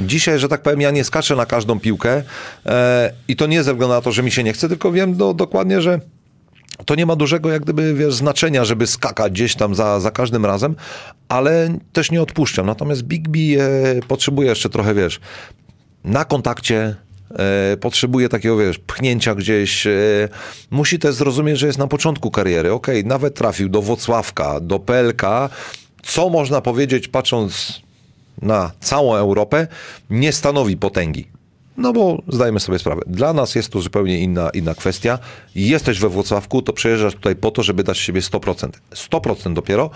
Dzisiaj, że tak powiem, ja nie skaczę na każdą piłkę e, i to nie ze względu na to, że mi się nie chce, tylko wiem do, dokładnie, że to nie ma dużego jak gdyby wiesz, znaczenia, żeby skakać gdzieś tam za, za każdym razem, ale też nie odpuszczam. Natomiast Big B e, potrzebuje jeszcze trochę, wiesz, na kontakcie, e, potrzebuje takiego, wiesz, pchnięcia gdzieś. E, musi też zrozumieć, że jest na początku kariery. Okej, nawet trafił do Wocławka, do PLK. Co można powiedzieć, patrząc na całą Europę, nie stanowi potęgi. No bo zdajemy sobie sprawę, dla nas jest to zupełnie inna, inna kwestia. Jesteś we Włocławku, to przyjeżdżasz tutaj po to, żeby dać siebie 100%. 100% dopiero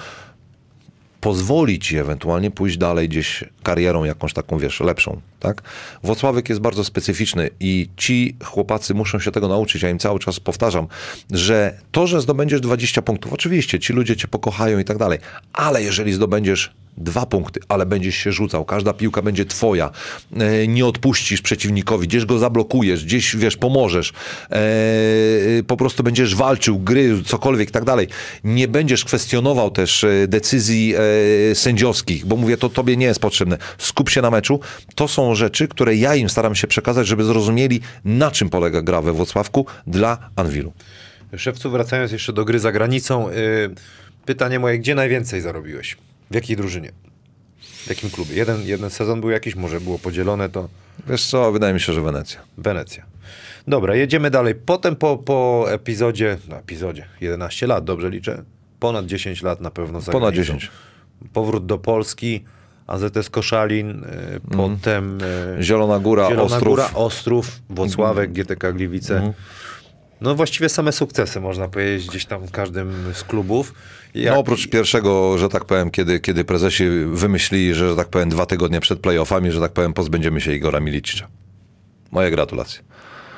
pozwoli ci ewentualnie pójść dalej gdzieś karierą jakąś taką, wiesz, lepszą, tak? Włocławek jest bardzo specyficzny i ci chłopacy muszą się tego nauczyć. Ja im cały czas powtarzam, że to, że zdobędziesz 20 punktów, oczywiście ci ludzie cię pokochają i tak dalej, ale jeżeli zdobędziesz dwa punkty, ale będziesz się rzucał, każda piłka będzie twoja, e, nie odpuścisz przeciwnikowi, gdzieś go zablokujesz, gdzieś, wiesz, pomożesz, e, po prostu będziesz walczył, gry, cokolwiek i tak dalej. Nie będziesz kwestionował też e, decyzji e, sędziowskich, bo mówię, to tobie nie jest potrzebne. Skup się na meczu. To są rzeczy, które ja im staram się przekazać, żeby zrozumieli, na czym polega gra we Włocławku dla Anwilu. Szewcu, wracając jeszcze do gry za granicą, y, pytanie moje, gdzie najwięcej zarobiłeś? W jakiej drużynie? W jakim klubie? Jeden, jeden sezon był jakiś, może było podzielone, to Wiesz co, wydaje mi się, że Wenecja. Wenecja. Dobra, jedziemy dalej. Potem po, po epizodzie, no epizodzie, 11 lat, dobrze liczę? Ponad 10 lat na pewno za Ponad granicą. 10. Powrót do Polski, AZS Koszalin, y, potem y, Zielona Góra, Zielona Ostrów. Góra, Ostrów, Włocławek, GTK Gliwice. No właściwie same sukcesy, można powiedzieć, gdzieś tam w każdym z klubów. Jak, No oprócz pierwszego, że tak powiem, kiedy, kiedy prezesi wymyślili, że, że tak powiem dwa tygodnie przed playoffami, że tak powiem pozbędziemy się Igora Milicicza. Moje gratulacje.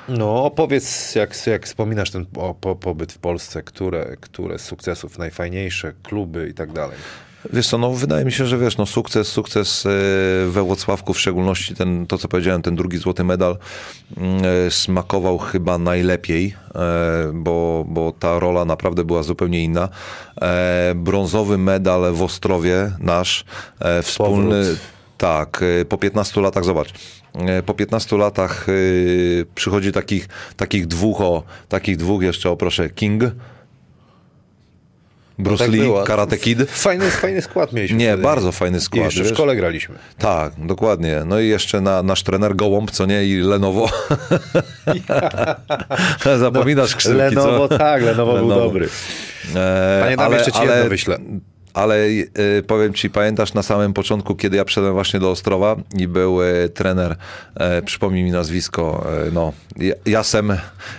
No opowiedz, jak, jak wspominasz ten po, po, pobyt w Polsce, które, które z sukcesów najfajniejsze, kluby i tak dalej. Wiesz co, no wydaje mi się, że wiesz, no sukces, sukces e, we Włocławku, w szczególności ten, to co powiedziałem, ten drugi złoty medal mm, e, smakował chyba najlepiej, e, bo, bo ta rola naprawdę była zupełnie inna. Brązowy medal w Ostrowie nasz, wspólny... Powrót. Tak, po 15 latach, zobacz, po 15 latach przychodzi takich, takich dwóch, o, takich dwóch jeszcze, o proszę, King, Bruce tak Lee. Karate Kid. Fajny, fajny skład mieliśmy. Nie, wtedy. bardzo fajny I skład. jeszcze w szkole graliśmy. Tak, dokładnie. No i jeszcze na, nasz trener Gołąb, co nie, i Lenovo. Zapominasz ksywki, Lenovo, co? tak, Lenovo, był Lenovo. dobry. E, Panie, dam jeszcze ci jedno wyślę. Ale y, powiem ci, pamiętasz na samym początku, kiedy ja przyszedłem właśnie do Ostrowa i był y, trener, e, przypomnij mi nazwisko, e, no, Ja- Jasem,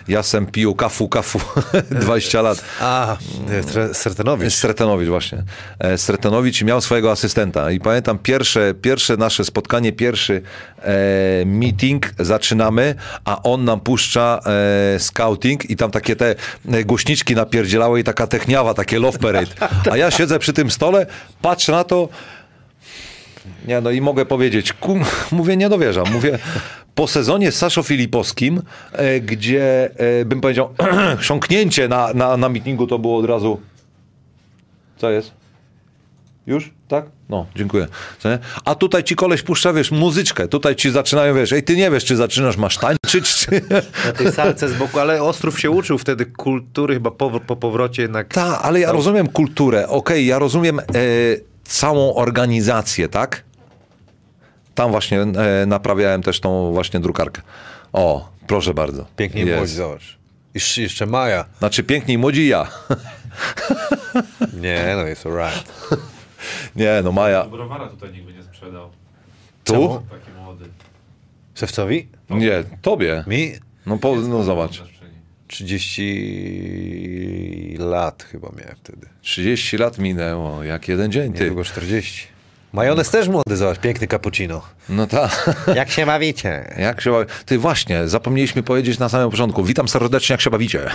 Jasem pił kafu, kafu, 20 lat. A, nie, Tre- Sertenowicz. Sretenowicz właśnie. E, Sretenowicz miał swojego asystenta i pamiętam pierwsze, pierwsze nasze spotkanie, pierwszy e, meeting, zaczynamy, a on nam puszcza e, scouting i tam takie te e, głośniczki napierdzielały i taka techniawa, takie love parade. A ja siedzę przy tym stole, patrzę na to, nie, no i mogę powiedzieć, kum, mówię, nie dowierzam. Mówię, po sezonie z Saszo Filipowskim, e, gdzie e, bym powiedział, chrząknięcie na, na, na to było od razu. Co jest? Już? Tak? No, dziękuję. A tutaj ci koleś puszcza, wiesz, muzyczkę. Tutaj ci zaczynają, wiesz, ej, ty nie wiesz, czy zaczynasz, masz tańczyć, czy... Na tej salce z boku, ale Ostrów się uczył wtedy kultury, chyba po, po powrocie jednak. Tak, ale ja rozumiem kulturę, okej, ja rozumiem e, całą organizację, tak? Tam właśnie e, naprawiałem też tą właśnie drukarkę. O, proszę bardzo. Pięknie Jest. młodzi, zobacz. Jeszcze, jeszcze Maja. Znaczy piękniej młodzi ja. Nie, no jest alright. Nie, no Maja. Browara tutaj nikt by nie sprzedał. Tu? Taki młody. Szewcowi? Nie, tobie. Mi? No, po, no zobacz. Na przestrzeni. 30 lat chyba miałem wtedy. 30 lat minęło, jak jeden dzień, ty. Niedługo 40. Majonez też młody, zobacz, piękny cappuccino. No tak. Jak się bawicie? Jak się bawi... Ty właśnie, zapomnieliśmy powiedzieć na samym początku. Witam serdecznie, jak się bawicie.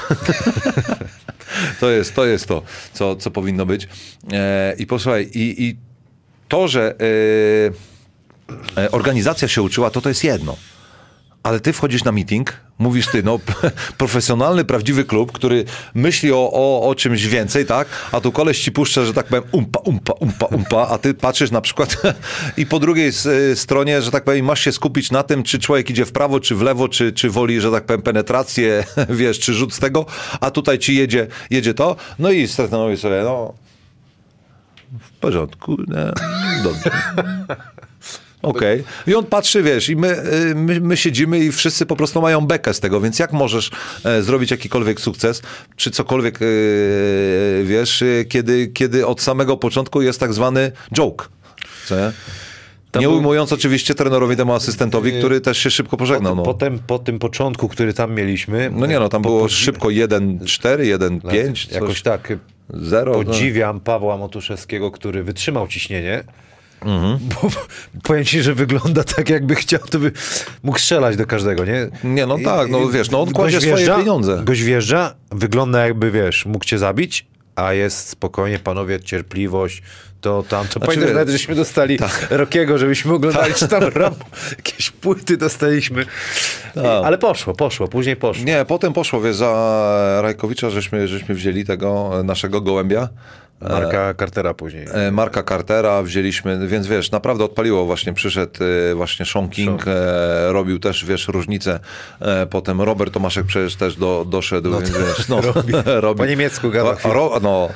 to jest to, jest to co, co powinno być. E, I posłuchaj, i, i to, że e, e, organizacja się uczyła, to to jest jedno. Ale ty wchodzisz na meeting, mówisz ty, no profesjonalny, prawdziwy klub, który myśli o, o, o czymś więcej, tak? A tu koleś ci puszcza, że tak powiem, umpa, umpa, umpa, umpa, a ty patrzysz na przykład i po drugiej y, stronie, że tak powiem, masz się skupić na tym, czy człowiek idzie w prawo, czy w lewo, czy, czy woli, że tak powiem, penetrację, wiesz, czy rzut z tego, a tutaj ci jedzie, jedzie to, no i stanowi sobie, no w porządku, nie, dobrze. Okej. I on patrzy, wiesz, i my, y, my, my siedzimy i wszyscy po prostu mają bekę z tego, więc jak możesz e, zrobić jakikolwiek sukces, czy cokolwiek, e, wiesz, kiedy, kiedy od samego początku jest tak zwany joke, co nie? To Nie był- ujmując oczywiście trenerowi temu asystentowi, który też się szybko pożegnał. No, Potem, po tym początku, który tam mieliśmy. no nie no, tam po- było po- szybko 1-4, 1-5, Jakoś coś, tak. 0. no. Podziwiam Pawła Motuszewskiego, który wytrzymał ciśnienie. Mhm. Bo, powiem ci, że wygląda tak, jakby chciał, to by mógł strzelać do każdego, nie? Nie, no tak, no wiesz, no on kładzie swoje wjeżdża- pieniądze. Gość wjeżdża, wygląda jakby, wiesz, mógł cię zabić, a jest spokojnie, panowie, cierpliwość, to tam, to pamiętam, wie- nawet żeśmy dostali Tak. Rokiego, żebyśmy oglądali, czy tam Ram, jakieś płyty dostaliśmy. Tak. Ale poszło, poszło, później poszło. Nie, potem poszło, wiesz, za Rajkowicza, żeśmy, żeśmy wzięli tego naszego gołębia. Marka Cartera później. E, Marka Cartera wzięliśmy, więc wiesz, naprawdę odpaliło właśnie, przyszedł e, właśnie Sean King, e, robił też, wiesz, różnicę, potem Robert Tomaszek przecież też do, doszedł, więc wiesz, no, robi. Po niemiecku gada ro, no,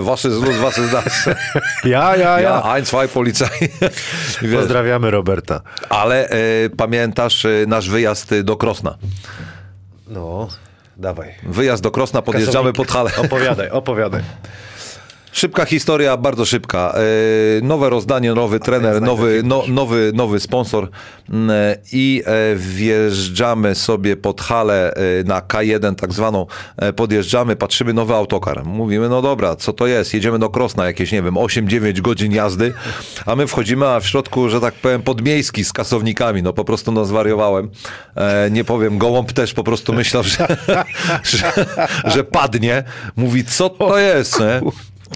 wasy z lud, wasy z nas. Ja, ja, Ja, ein, zwei, Polizei. Pozdrawiamy Roberta. ale pamiętasz nasz wyjazd do Krosna? No, dawaj. Wyjazd do Krosna, podjeżdżamy Kasownik. pod halę. Opowiadaj, opowiadaj. Szybka historia, bardzo szybka. E, Nowe rozdanie, nowy trener, nowy, no, nowy, nowy sponsor Mm, i e, wjeżdżamy sobie pod halę e, na K1 tak zwaną, e, podjeżdżamy, patrzymy, nowy autokar. Mówimy, no dobra, co to jest? Jedziemy do Krosna, jakieś, nie wiem, 8-9 godzin jazdy, a my wchodzimy, a w środku, że tak powiem, podmiejski z kasownikami, no po prostu no zwariowałem. E, nie powiem, gołąb też po prostu myślał, że, że, że padnie. Mówi, co to jest, nie?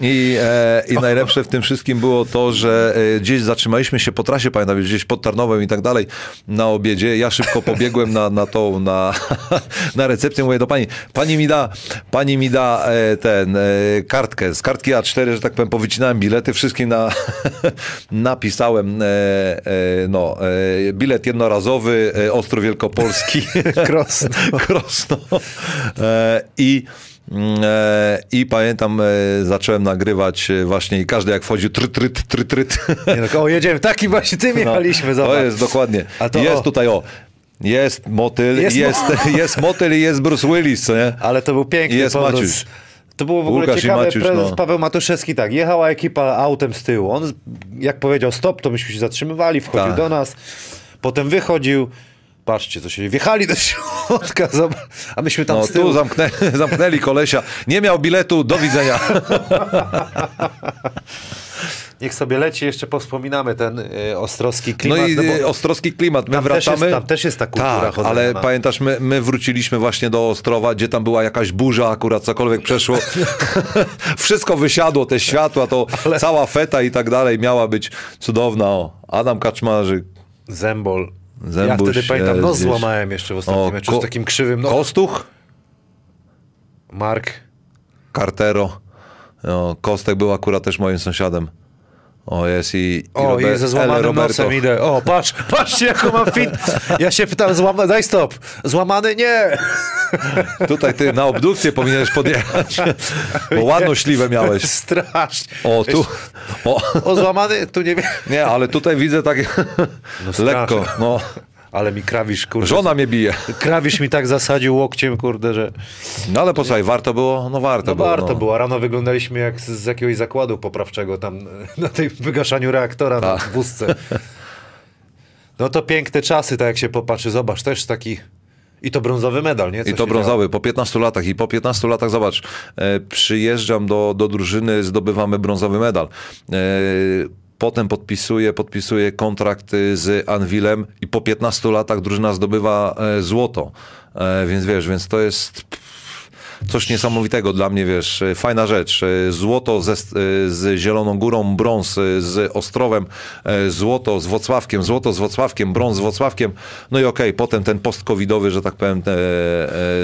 I, e, I najlepsze w tym wszystkim było to, że e, gdzieś zatrzymaliśmy się po trasie, pamiętam, gdzieś pod Tarnowem i tak dalej, na obiedzie. Ja szybko pobiegłem na, na tą, na, na recepcję, mówię do pani, pani mi da, pani mi da e, ten, e, kartkę. Z kartki A4, że tak powiem, powycinałem bilety, wszystkim na, napisałem, e, e, no, bilet jednorazowy, Ostrów Wielkopolski. Krosno. Krosno. I I pamiętam, e, zacząłem nagrywać e, właśnie i każdy jak wchodził tryt, tryt, tryt, tryt. Nie, no, o, jedziemy, taki właśnie tym jechaliśmy, zobacz. To jest dokładnie. A to jest o. tutaj o. Jest motyl, Jest jest, mo- jest, motyl i jest Bruce Willis, co nie? Ale to był piękny Jest powrót. Maciuś. To było w ogóle Łukasz i ciekawe. Maciuś, Prezes no. Paweł Matuszewski tak, jechała ekipa autem z tyłu. On jak powiedział stop, to myśmy się zatrzymywali, wchodził Tak. do nas. Potem wychodził. Patrzcie, co się wjechali do środka, a myśmy tam No z tyłu. tu zamknę, zamknęli kolesia. Nie miał biletu, do widzenia. Niech sobie leci, jeszcze powspominamy ten y, ostrowski No klimat. i bo y, ostrowski klimat. My tam też wracamy. jest- tam też jest ta kultura Tak, chodzenia ale pamiętasz, my, my wróciliśmy właśnie do Ostrowa, gdzie tam była jakaś burza, akurat cokolwiek przeszło. Wszystko wysiadło, te światła, to cała feta i tak dalej miała być cudowna. O, Adam Kaczmarzyk. Zembol. Ja Zębuś wtedy pamiętam, gdzieś. złamałem jeszcze w ostatnim O, meczu z takim krzywym. No, Kostuch, Mark. Cartero. No, Kostek był akurat też moim sąsiadem. O, jest i, i O, Robert- i ze złamanym nosem idę. O, patrz, patrzcie jaką mam fit. Ja się pytam, złamany, daj stop. Złamany? Nie. Tutaj ty na obdukcję powinieneś podjechać, bo ładną śliwę miałeś. Strasznie. O, tu. O, O, złamany? Tu nie wiem. nie, ale tutaj widzę takie strasznie. lekko. No, Ale mi krawisz, kurde. żona mnie bije. Krawisz mi tak zasadził łokciem, kurde, że... No ale posłuchaj, warto było? No warto No było. warto no. było. Rano wyglądaliśmy jak z, z jakiegoś zakładu poprawczego tam na tej wygaszaniu reaktora na Tak. wózce. No to piękne czasy, tak jak się popatrzy. Zobacz, też taki... I to brązowy medal, nie? Co I to brązowy, po 15 latach. I po 15 latach, zobacz, e, przyjeżdżam do, do drużyny, zdobywamy brązowy medal. E, potem podpisuję, podpisuję kontrakt z Anwilem i po 15 latach drużyna zdobywa e, złoto. E, więc wiesz, więc to jest coś niesamowitego dla mnie, wiesz, e, fajna rzecz. Złoto ze, z Zieloną Górą, brąz z Ostrowem, złoto z Wocławkiem, złoto z Wocławkiem, brąz z Wocławkiem. No i okej, potem ten post-covidowy, że tak powiem,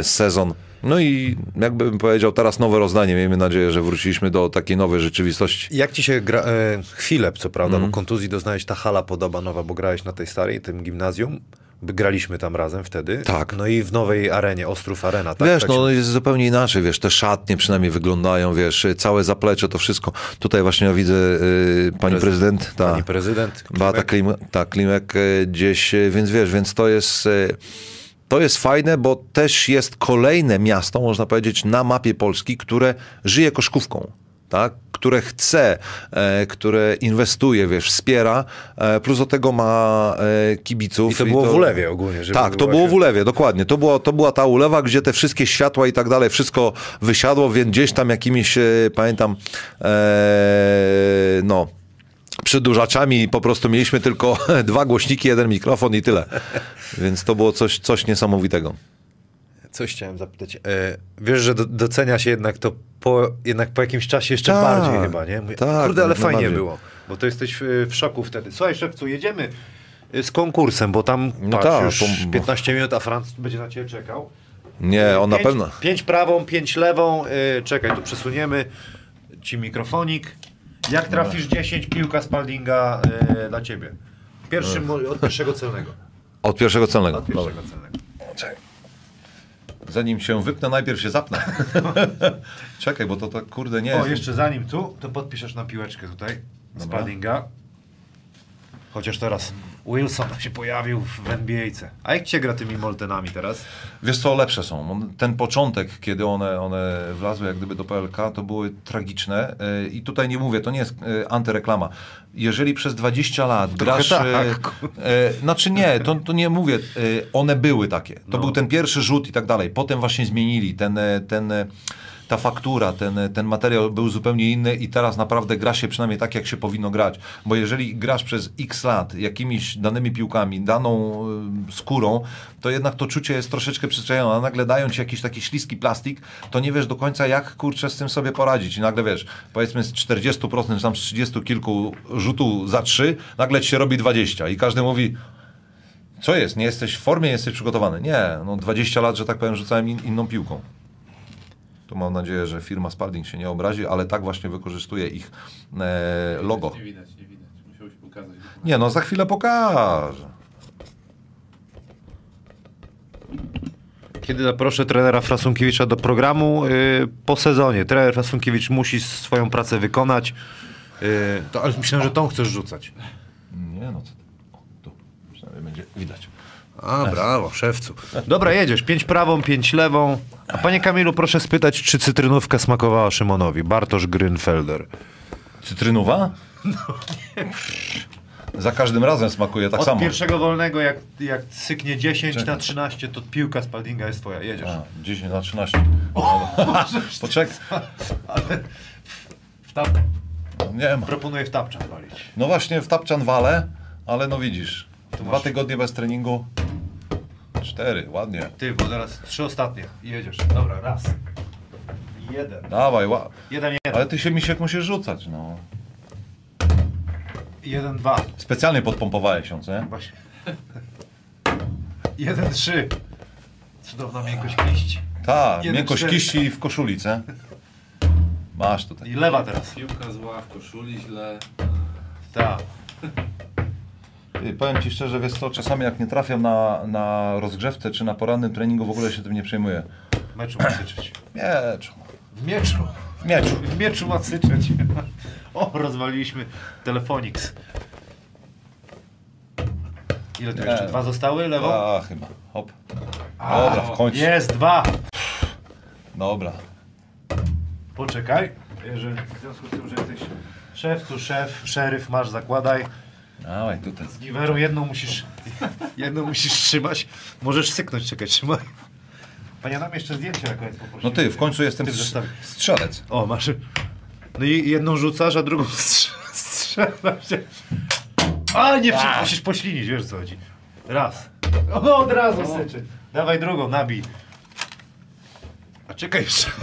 sezon. No i jakbym powiedział, teraz nowe rozdanie. Miejmy nadzieję, że wróciliśmy do takiej nowej rzeczywistości. Jak ci się gra... E, chwilę, co prawda, Mhm. bo kontuzji doznałeś, ta hala podoba nowa, bo grałeś na tej starej, tym gimnazjum. Graliśmy tam razem wtedy. Tak. No i w nowej arenie, Ostrów Arena. Tak, wiesz, tak no się- jest zupełnie inaczej, wiesz, te szatnie przynajmniej wyglądają, wiesz, całe zaplecze, to wszystko. Tutaj właśnie ja widzę y, pani Prezydent- prezydent, ta, Pani prezydent. Klimek. Klim, ta, Klimek e, gdzieś, e, więc wiesz, więc to jest, to jest fajne, bo też jest kolejne miasto, można powiedzieć, na mapie Polski, które żyje koszkówką. Tak? które chce, e, które inwestuje, wiesz, wspiera, e, plus do tego ma e, kibiców. I to było w Ulewie ogólnie, żeby Tak, to było było się- w Ulewie, dokładnie. To, było, to była ta ulewa, gdzie te wszystkie światła i tak dalej, wszystko wysiadło, więc gdzieś tam jakimiś, e, pamiętam, e, no, przedłużaczami po prostu mieliśmy tylko dwa głośniki, jeden mikrofon i tyle. Więc to było coś, coś niesamowitego. Coś chciałem zapytać. E, wiesz, że do, docenia się jednak to po, jednak po jakimś czasie jeszcze Tak, bardziej chyba, nie? Mówię, tak, Kurde, ale jak fajnie najbardziej. było. Bo to jesteś w, w szoku wtedy. Słuchaj, szewcu, jedziemy y, z konkursem, bo tam No patrz, tak, już to- 15 minut, a Franc będzie na ciebie czekał. Nie, on na pięć, pewno. Pięć prawą, pięć lewą. Czekaj, tu przesuniemy ci mikrofonik. Jak trafisz 10, piłka Spaldinga y, dla ciebie. Pierwszym, od pierwszego celnego. Od pierwszego celnego. Od pierwszego celnego. Zanim się wypnę, najpierw się zapnę. Czekaj, bo to tak kurde nie O, jest. jeszcze zanim tu, to podpiszesz na piłeczkę tutaj. Spaldinga. Chociaż teraz Wilson się pojawił w NBA-ce. A jak cię gra tymi Moltenami teraz? Wiesz co, lepsze są. Ten początek, kiedy one, one wlazły jak gdyby do PLK, to były tragiczne. Yy, I tutaj nie mówię, to nie jest yy, antyreklama. Jeżeli przez 20 lat grasz... tak, yy, yy, Znaczy nie, to, to nie mówię. One były takie. To No. był ten pierwszy rzut i tak dalej. Potem właśnie zmienili ten... e, ten e, ta faktura, ten, ten materiał był zupełnie inny i teraz naprawdę gra się przynajmniej tak, jak się powinno grać. Bo jeżeli grasz przez x lat jakimiś danymi piłkami, daną y, skórą, to jednak to czucie jest troszeczkę przyzwyczajone. A nagle dają ci jakiś taki śliski plastik, to nie wiesz do końca, jak kurczę z tym sobie poradzić. I nagle wiesz, powiedzmy z 40% czy tam z 30 kilku rzutu za 3, nagle ci się robi 20 i każdy mówi, co jest, nie jesteś w formie, jesteś przygotowany. Nie, no 20 lat, że tak powiem, rzucałem in, inną piłką. Tu mam nadzieję, że firma Spalding się nie obrazi, ale tak właśnie wykorzystuje ich e, logo. Nie widać, nie widać. Musiałeś pokazać. Nie no, za chwilę pokażę. Kiedy zaproszę trenera Frasunkiewicza do programu? Yy, po sezonie. Trener Frasunkiewicz musi swoją pracę wykonać. Yy, to, ale myślałem, że tą chcesz rzucać. Nie no, co ty. O, tu, przynajmniej będzie widać. A, brawo, szewcu. Dobra, jedziesz. Pięć prawą, pięć lewą. A panie Kamilu, proszę spytać, czy cytrynówka smakowała Szymonowi? Bartosz Grünfelder. Cytrynowa? Za każdym razem smakuje tak Od samo. pierwszego wolnego, jak, jak syknie 10 na 13, to piłka Spaldinga jest twoja. Jedziesz. A, 10 na 13. Poczekaj. Ale w tap... Nie ma. Proponuję w tapczan walić. No właśnie w Tapczan walę, ale no widzisz. Dwa masz- tygodnie bez treningu. Cztery, ładnie. Ty, bo teraz trzy ostatnie. I jedziesz. Dobra, raz. Jeden. Dawaj, ła... Jeden, jeden. ale ty się misiek musisz rzucać, no. Jeden, dwa. Specjalnie podpompowałeś ją, co nie? Właśnie. Jeden, trzy. Cudowna miękkość kiści. Tak, Jeden, miękkość cztery. kiści w koszuli, co? Masz tutaj. I lewa teraz. Piłka zła w koszuli źle. Tak. Ty, Powiem ci szczerze, wiesz co, czasami jak nie trafiam na, na rozgrzewce czy na porannym treningu, w ogóle się tym nie przejmuję. Meczu ma syczeć. Miecz. W mieczu. W mieczu. W mieczu ma syczeć. O, rozwaliliśmy telefonix. Ile tu jeszcze? Dwa zostały lewą? A, chyba. Hop. Dobra, w końcu. Jest, dwa. Dobra. Poczekaj. Jeżeli, w związku z tym, że jesteś szef, tu szef, szeryf, masz, zakładaj. Dawaj tutaj. Z giwerą jedną musisz, jedną musisz trzymać. Możesz syknąć, czekaj, trzymaj. Panie, dam jeszcze zdjęcie na koniec poprosiłem. No ty, w końcu jestem strz- strzelec. O, masz. No i jedną rzucasz, a drugą strze- strzelasz. A, nie, przy... musisz poślinić, wiesz co chodzi. Raz. O, od razu syczy. Dawaj drugą, nabij. A czekaj jeszcze.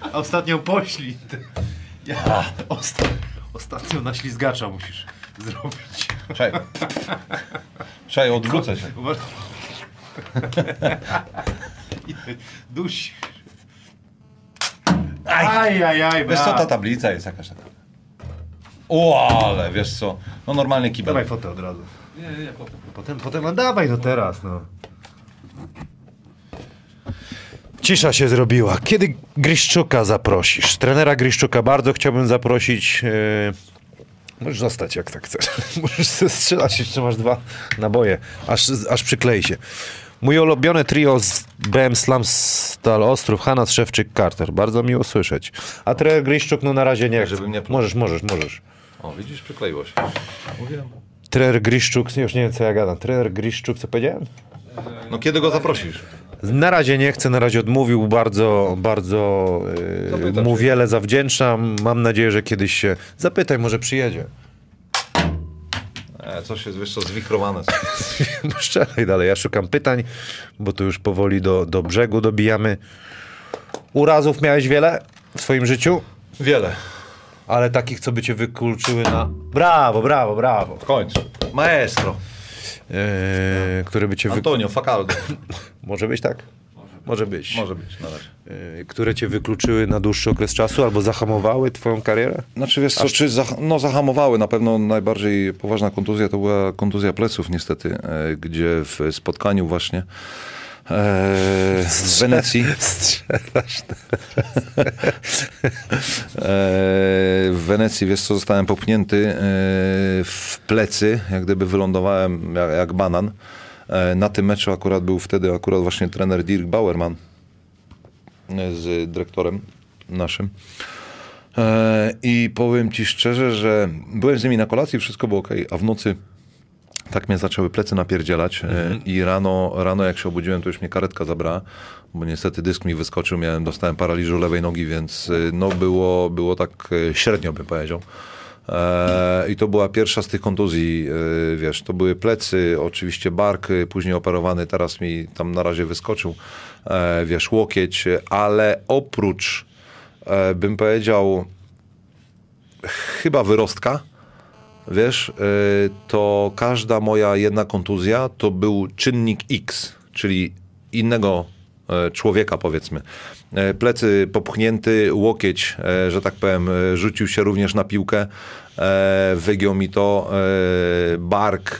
A ostatnią poślij. Ja, osta... Ostatnią na ślizgacza musisz zrobić. Czekaj. Czekaj, odwrócę się. Dusi. Aj, aj, aj, Wiesz co, ta tablica jest jakaś taka. O, ale wiesz co, no normalnie kibel. Dawaj fotę od razu. Nie, nie, potem. Potem, potem, no dawaj no teraz, no. Cisza się zrobiła. Kiedy Gryszczuka zaprosisz? Trenera Gryszczuka bardzo chciałbym zaprosić. Yy... Możesz zostać jak tak chcesz. Możesz strzelać, jeszcze masz dwa naboje, aż, aż przyklei się. Mój ulubione trio z BM Slam Stal Ostrów, Hanna Szewczyk, Carter. Bardzo miło słyszeć. A trener Gryszczuk, no na razie nie chce. Żeby mnie pluł. Możesz, możesz, możesz. O, widzisz, przykleiło się. Mówiłem. Trener Griszczuk, już nie wiem co ja gadam. Trener Griszczuk, co powiedziałem? No kiedy go zaprosisz? Na razie nie chcę, na razie odmówił, bardzo, bardzo yy, mu wiele zawdzięczam. Mam nadzieję, że kiedyś się zapytaj, może przyjedzie. E, coś jest, wiesz co, zwichrowane. No strzelaj dalej, ja szukam pytań, bo tu już powoli do, do brzegu dobijamy. Urazów miałeś wiele w swoim życiu, Wiele. ale takich, co by cię wykluczyły na... Brawo, brawo, brawo. W końcu. Maestro. Yy, które by cię wy... Antonio Facaldo. Może być tak? Może być. Może być na razie. Yy, które cię wykluczyły na dłuższy okres czasu albo zahamowały twoją karierę? Znaczy wiesz co, czy zah- no, zahamowały. Na pewno najbardziej poważna kontuzja to była kontuzja pleców niestety, e, gdzie w spotkaniu właśnie e, w Wenecji Strzelasz. E, w Wenecji, wiesz co, zostałem popchnięty e, w plecy, jak gdyby wylądowałem jak, jak banan. E, Na tym meczu akurat był wtedy akurat właśnie trener Dirk Bauerman e, z dyrektorem naszym. E, I powiem ci szczerze, że byłem z nimi na kolacji, wszystko było ok, a w nocy tak mnie zaczęły plecy napierdzielać e, i rano, rano jak się obudziłem, to już mnie karetka zabrała, bo niestety dysk mi wyskoczył, miałem, dostałem paraliżu lewej nogi, więc no było, było tak średnio bym powiedział. E, I to była pierwsza z tych kontuzji, e, wiesz, to były plecy, oczywiście bark, e, później operowany, teraz mi tam na razie wyskoczył, e, wiesz, łokieć, e, ale oprócz, e, bym powiedział, chyba wyrostka, wiesz, y, to każda moja jedna kontuzja to był czynnik X, czyli innego e, człowieka powiedzmy. E, Plecy popchnięty, łokieć, e, że tak powiem, e, rzucił się również na piłkę, wygiął mi to, bark,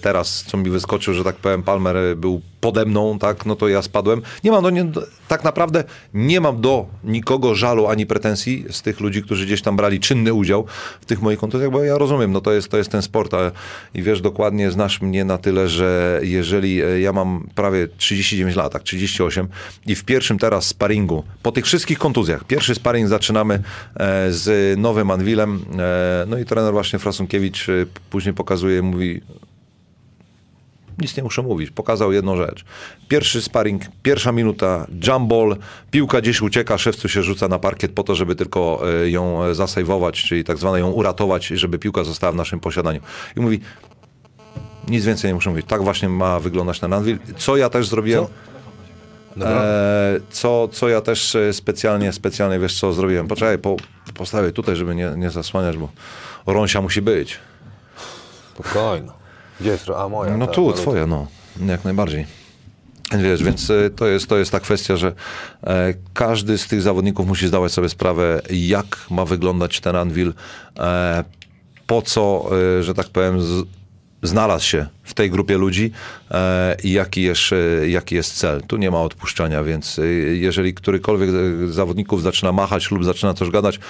Teraz, co mi wyskoczył, że tak powiem, Palmer był pode mną, tak, no to ja spadłem. Nie mam do nie, tak naprawdę nie mam do nikogo żalu ani pretensji z tych ludzi, którzy gdzieś tam brali czynny udział w tych moich kontuzjach, bo ja rozumiem, no to jest, to jest ten sport, a, i wiesz dokładnie, znasz mnie na tyle, że jeżeli e, ja mam prawie 39 lat, tak, 38 i w pierwszym teraz sparingu, po tych wszystkich kontuzjach, pierwszy sparring zaczynamy e, z nowym Anwilem, e, no i trener właśnie Frasunkiewicz e, później pokazuje, mówi, nic nie muszę mówić. Pokazał jedną rzecz. Pierwszy sparring, pierwsza minuta, jump ball, piłka gdzieś ucieka, szewcu się rzuca na parkiet po to, żeby tylko e, ją e, zasejwować, czyli tak zwane ją uratować, żeby piłka została w naszym posiadaniu. I mówi, nic więcej nie muszę mówić. Tak właśnie ma wyglądać ten Anvil. Co ja też zrobiłem? E, co, co ja też specjalnie, specjalnie, wiesz co zrobiłem? Poczekaj, po, postawię tutaj, żeby nie, nie zasłaniać, bo rąsia musi być. Spokojno. Gdzie? A moja. No ta, tu, malutka. twoja, no. Jak najbardziej. Wiesz, więc e, to jest, to jest ta kwestia, że e, każdy z tych zawodników musi zdawać sobie sprawę, jak ma wyglądać ten Anvil, e, po co, e, że tak powiem, z, znalazł się w tej grupie ludzi e, i jaki jest, e, jaki jest cel. Tu nie ma odpuszczania, więc jeżeli którykolwiek z zawodników zaczyna machać lub zaczyna coś gadać,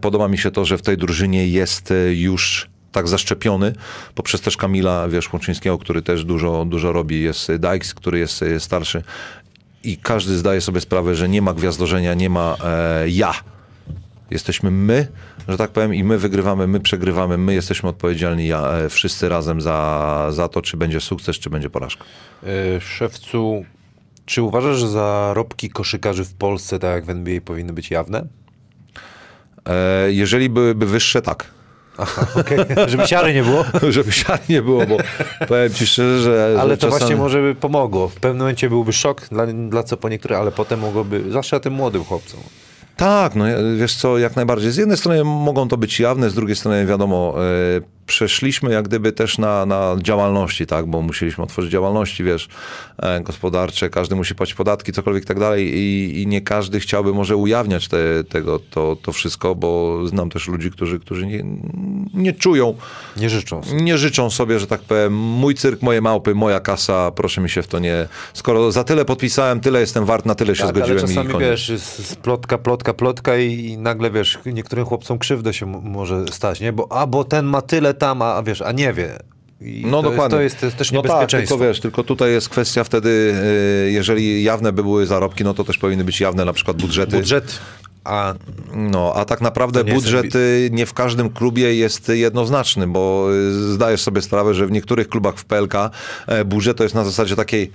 podoba mi się to, że w tej drużynie jest już tak zaszczepiony, poprzez też Kamila, wiesz, Łączyńskiego, który też dużo, dużo robi, jest Dykes, który jest e, starszy i każdy zdaje sobie sprawę, że nie ma gwiazdorzenia, nie ma e, ja. Jesteśmy my, że tak powiem, i my wygrywamy, my przegrywamy, my jesteśmy odpowiedzialni ja, e, wszyscy razem za, za to, czy będzie sukces, czy będzie porażka. Y, Szewcu, czy uważasz, że zarobki koszykarzy w Polsce, tak jak w NBA, powinny być jawne? E, jeżeli byłyby wyższe, tak. Żeby siary nie było. Żeby siar nie było, bo powiem ci szczerze, że Ale że to właśnie może by pomogło. W pewnym momencie byłby szok dla, dla co po niektórych, ale potem mogłoby, zwłaszcza tym młodym chłopcom. Tak, no wiesz co, jak najbardziej. Z jednej strony mogą to być jawne, z drugiej strony wiadomo, e, przeszliśmy jak gdyby też na, na działalności, tak, bo musieliśmy otworzyć działalności, wiesz, e, gospodarcze, każdy musi płacić podatki, cokolwiek i tak dalej i, i nie każdy chciałby może ujawniać te, tego, to, to wszystko, bo znam też ludzi, którzy, którzy nie, nie czują, Nie życzą sobie. nie życzą sobie, że tak powiem, mój cyrk, moje małpy, moja kasa, proszę mi się w to nie... Skoro za tyle podpisałem, tyle jestem wart, na tyle się Tak, ale zgodziłem i czasami koniec. wiesz, jest jest plotka, plotka, plotka i, i nagle wiesz, niektórym chłopcom krzywdę się może stać, nie? Bo, a bo ten ma tyle tam, a, wiesz, a nie wie. I No to dokładnie. Jest, to jest też no tak, niebezpieczeństwo. tylko wiesz, tylko tutaj jest kwestia wtedy, y, jeżeli jawne by były zarobki, no to też powinny być jawne na przykład budżety. Budżet, a No, a tak naprawdę nie jest budżet y, nie w każdym klubie jest jednoznaczny, bo y, zdajesz sobie sprawę, że w niektórych klubach w PLK budżet to jest na zasadzie takiej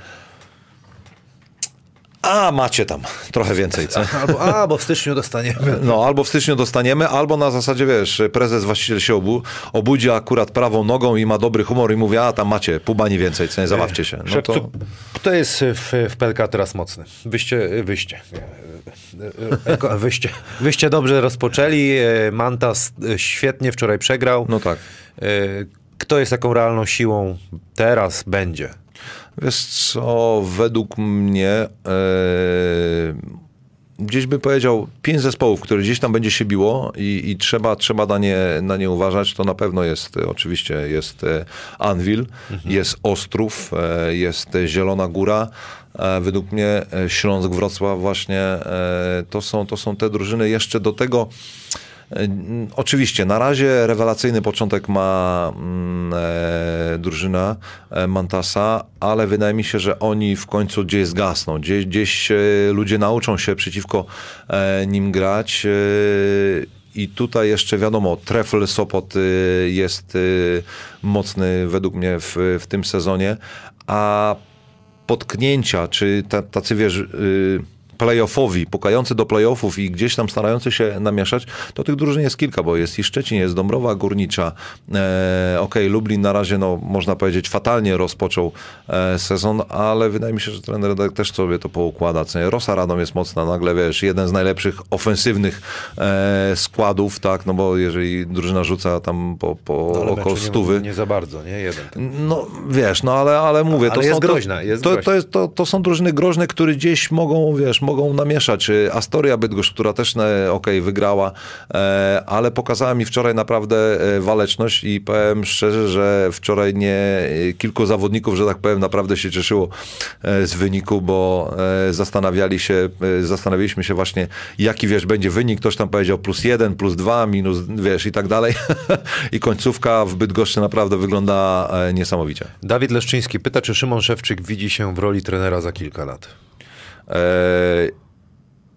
a macie tam trochę więcej, co? albo, a, bo w styczniu dostaniemy. No, albo w styczniu dostaniemy, albo na zasadzie, wiesz, prezes, właściciel się obu, obudzi akurat prawą nogą i ma dobry humor i mówi, a tam macie pół bani więcej, co nie zabawcie się. No to... Kto jest w, w PLK teraz mocny? Wyście, wyście. Eko- Wyście, wyście dobrze rozpoczęli. e, Mantas e, świetnie wczoraj przegrał. No tak. E, Kto jest taką realną siłą teraz będzie? Wiesz co, według mnie e, gdzieś by powiedział pięć zespołów, które gdzieś tam będzie się biło i, i trzeba, trzeba na, nie, na nie uważać, to na pewno jest oczywiście jest e, Anvil, jest Ostrów, e, jest Zielona Góra, według mnie Śląsk, Wrocław właśnie, to są, to są te drużyny jeszcze do tego Oczywiście, na razie rewelacyjny początek ma mm, e, drużyna e, Mantasa, ale wydaje mi się, że oni w końcu gdzieś zgasną. Gdzieś, gdzieś e, ludzie nauczą się przeciwko e, nim grać. E, i tutaj jeszcze wiadomo, Trefl Sopot y, jest mocny według mnie w, w tym sezonie, a potknięcia, czy ta- tacy wiesz, y, playoffowi, pukający do playoffów i gdzieś tam starający się namieszać, to tych drużyn jest kilka, bo jest i Szczecin, jest Dąbrowa Górnicza, e, okej, Lublin na razie, no można powiedzieć, fatalnie rozpoczął e, sezon, ale wydaje mi się, że trener też sobie to poukłada. Rosa Radom jest mocna, nagle wiesz, jeden z najlepszych ofensywnych e, składów, tak, no bo jeżeli drużyna rzuca tam po, po No, około stówy, Nie, nie za bardzo, nie? Jeden. ten. no wiesz, no ale, ale mówię, Ale to jest są, groźna, to, jest to, groźna. to, jest, to, to są drużyny groźne, które gdzieś mogą, wiesz, mogą namieszać. Y, Astoria Bydgoszcz, która też, e, okej, wygrała, e, ale pokazała mi wczoraj naprawdę e, waleczność i powiem szczerze, że wczoraj nie kilku zawodników, że tak powiem, naprawdę się cieszyło z wyniku, bo zastanawiali się, zastanawialiśmy się właśnie, jaki wiesz, będzie wynik. Ktoś tam powiedział plus jeden, plus dwa, minus, wiesz, i tak dalej. I końcówka w Bydgoszczy naprawdę wygląda niesamowicie. Dawid Leszczyński pyta, czy Szymon Szewczyk widzi się w roli trenera za kilka lat? E,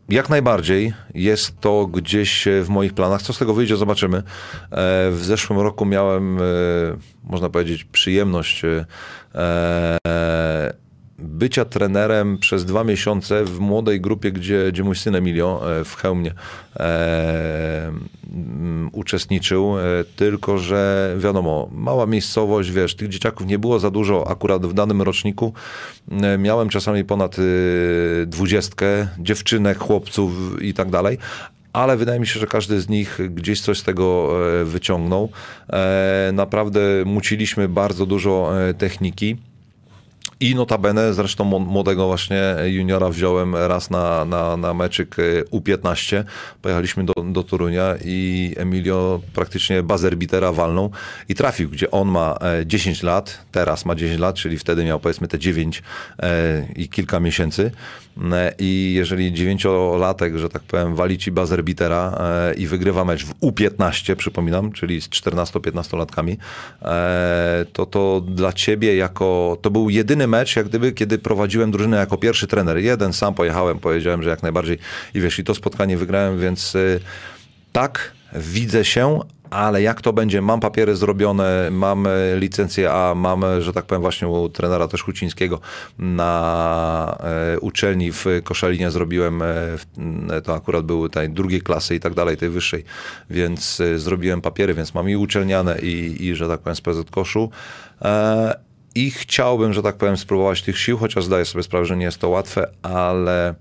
Jak najbardziej jest to gdzieś e, w moich planach. Co z tego wyjdzie, zobaczymy. E, W zeszłym roku miałem, można powiedzieć, przyjemność bycia trenerem przez dwa miesiące w młodej grupie, gdzie, gdzie mój syn Emilio e, w Chełmie e, mm, uczestniczył, e, tylko że wiadomo, mała miejscowość, wiesz, tych dzieciaków nie było za dużo akurat w danym roczniku. E, Miałem czasami ponad dwudziestkę dziewczynek, chłopców i tak dalej, ale wydaje mi się, że każdy z nich gdzieś coś z tego wyciągnął. Naprawdę muciliśmy bardzo dużo techniki. I notabene, zresztą młodego właśnie juniora wziąłem raz na, na, na meczyk e, U15. Pojechaliśmy do, do Torunia i Emilio praktycznie bazerbitera walnął i trafił, gdzie on ma e, 10 lat, teraz ma 10 lat, czyli wtedy miał powiedzmy te 9 e, i kilka miesięcy. E, I jeżeli dziewięciolatek, że tak powiem, wali ci bazerbitera e, i wygrywa mecz w U15, przypominam, czyli z 14-15-latkami, e, to to dla ciebie jako, to był jedyny mecz, jak gdyby, kiedy prowadziłem drużynę jako pierwszy trener. Jeden sam pojechałem, powiedziałem, że jak najbardziej i wiesz, i to spotkanie wygrałem, więc tak, widzę się, ale jak to będzie, mam papiery zrobione, mam e, licencję A, mam, e, że tak powiem właśnie u trenera też Hucińskiego na e, uczelni w Koszalinie zrobiłem, to akurat były tej drugiej klasy i tak dalej, tej wyższej, więc zrobiłem papiery, więc mam i uczelniane i, i że tak powiem z Koszu. I chciałbym, że tak powiem, spróbować tych sił, chociaż zdaję sobie sprawę, że nie jest to łatwe, ale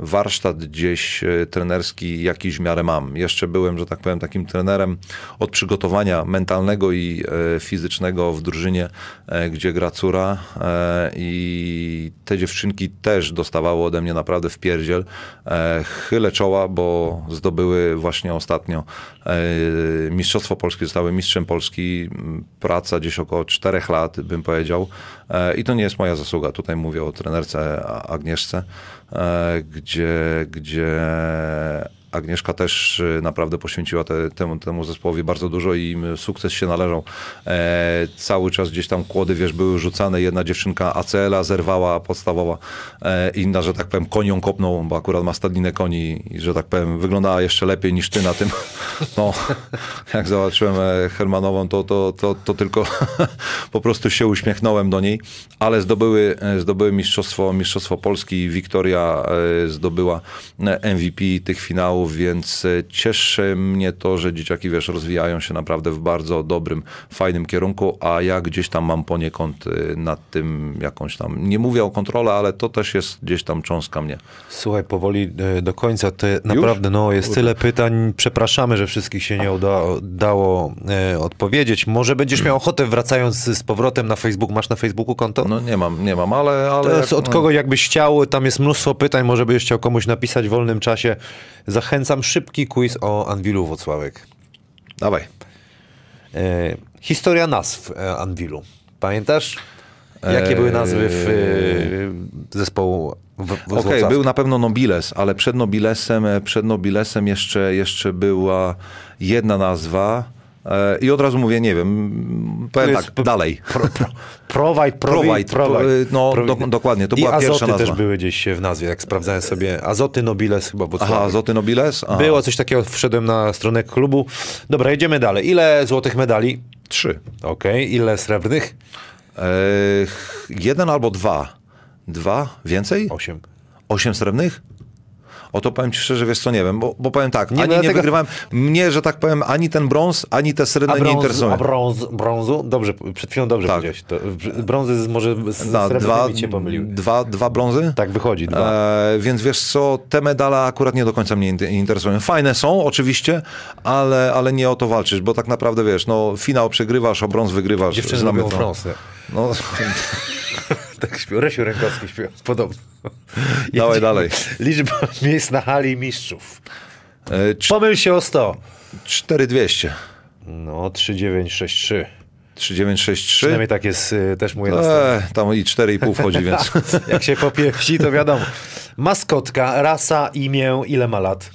warsztat gdzieś e, trenerski jakiś w miarę mam. Jeszcze byłem, że tak powiem, takim trenerem od przygotowania mentalnego i e, fizycznego w drużynie, e, gdzie gra córa i te dziewczynki też dostawały ode mnie naprawdę w pierdziel. Chylę czoła, bo zdobyły właśnie ostatnio Mistrzostwo Polskie, zostały mistrzem Polski. Praca gdzieś około czterech lat, bym powiedział. I to nie jest moja zasługa. Tutaj mówię o trenerce Agnieszce, gdzie, gdzie Agnieszka też e, naprawdę poświęciła te, temu, temu zespołowi bardzo dużo i im sukces się należą. E, cały czas gdzieś tam kłody, wiesz, były rzucane. Jedna dziewczynka ACL-a zerwała podstawowa, e, inna, że tak powiem, konią kopnął, bo akurat ma stadninę koni i, że tak powiem, wyglądała jeszcze lepiej niż ty na tym. No, jak zobaczyłem e, Hermanową, to, to, to, to tylko po prostu się uśmiechnąłem do niej, ale zdobyły, e, zdobyły mistrzostwo, mistrzostwo Polski. Wiktoria e, zdobyła MVP tych finałów, więc e, cieszy mnie to, że dzieciaki, wiesz, rozwijają się naprawdę w bardzo dobrym, fajnym kierunku, a ja gdzieś tam mam poniekąd e, nad tym jakąś tam, nie mówię o kontrole, ale to też jest gdzieś tam cząstka mnie. Słuchaj, powoli e, do końca. To naprawdę, no, jest tyle pytań. Przepraszamy, że wszystkich się nie udało dało, e, odpowiedzieć. Może będziesz miał ochotę, wracając z powrotem na Facebook. Masz na Facebooku konto? No nie mam, nie mam, ale... ale jak- od kogo jakbyś chciał, tam jest mnóstwo pytań, może byś chciał komuś napisać w wolnym czasie. Zachęcam, szybki quiz o Anwilu Wocławek. Dawaj. E, historia nazw e, Anwilu. Pamiętasz? Jakie były nazwy w, e, zespołu w, w Okej, Wrocławskim? był na pewno Nobiles, ale przed Nobilesem, e, przed Nobilesem jeszcze, jeszcze była jedna nazwa. E, I od razu mówię, nie wiem, powiem tak, dalej. Pro, pro, provide, provide, Provide, no, do- dokładnie, to I była azoty pierwsza nazwa. też były gdzieś w nazwie, jak sprawdzałem sobie. Azoty Nobiles chyba Wrocławek. Aha, Zoty Nobiles? Aha. Było coś takiego, wszedłem na stronę klubu. Dobra, jedziemy dalej. Ile złotych medali? Trzy. Okej, ile srebrnych? E, jeden albo dwa. Dwa? Więcej? Osiem. Osiem srebrnych? O to powiem ci szczerze, wiesz co, nie wiem, bo, bo powiem tak, Nie, ani no nie dlatego- wygrywałem, mnie, że tak powiem, ani ten brąz, ani te srebrne nie interesują. a brąz, brązu? Dobrze, przed chwilą dobrze Tak. powiedziałeś. To, br- brązy z, może z srebrnymi dwa, cię pomyliły. dwa, dwa brązy? Tak wychodzi, dwa. E, więc wiesz co, te medale akurat nie do końca mnie inter- interesują. Fajne są, oczywiście, ale, ale nie o to walczysz, bo tak naprawdę wiesz, no finał przegrywasz, o brąz wygrywasz. Dziewczyny znamy lubią brązy. No, Tak śpiewał, Rysiu Rękowski śpiewał podobno. Dawaj dalej. Liczba miejsc na hali mistrzów. E, cz- Pomyl się o 100. 4200. No, 3963. 3963. Przynajmniej tak jest y, też mój. E, tam i 4,5 wchodzi, więc. Jak się popieści, to wiadomo. Maskotka, rasa, imię, ile ma lat?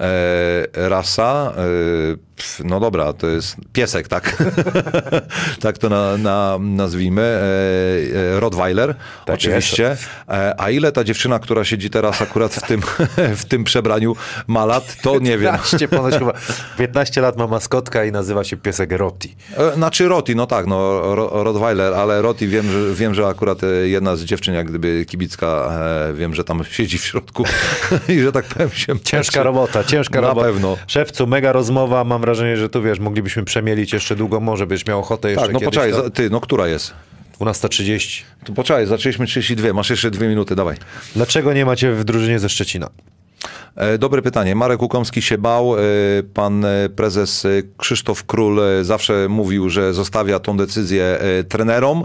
E, rasa, e, pf, no dobra, to jest piesek, tak? tak to na, na, nazwijmy. E, e, Rottweiler, Tak oczywiście. E, a ile ta dziewczyna, która siedzi teraz akurat w tym, w tym przebraniu ma lat, to nie wiem. 15 ponoć chyba. 15 lat ma maskotka i nazywa się piesek Rotti. E, Znaczy Roti, no tak, no Ro- Rottweiler, ale Roti wiem, że, wiem, że akurat jedna z dziewczyn, jak gdyby kibicka, e, wiem, że tam siedzi w środku i że tak powiem się Ciężka robota, ciężka Na robota. pewno. Szewcu, mega rozmowa. Mam wrażenie, że tu wiesz, moglibyśmy przemielić jeszcze długo. Może byś miał ochotę jeszcze Tak, no poczekaj, to- ty, no która jest? 12.30. To poczekaj, zaczęliśmy 32, masz jeszcze dwie minuty, dawaj. Dlaczego nie macie w drużynie ze Szczecina? E, Dobre pytanie. Marek Łukomski się bał. E, Pan e, prezes Krzysztof Król zawsze mówił, że zostawia tą decyzję trenerom.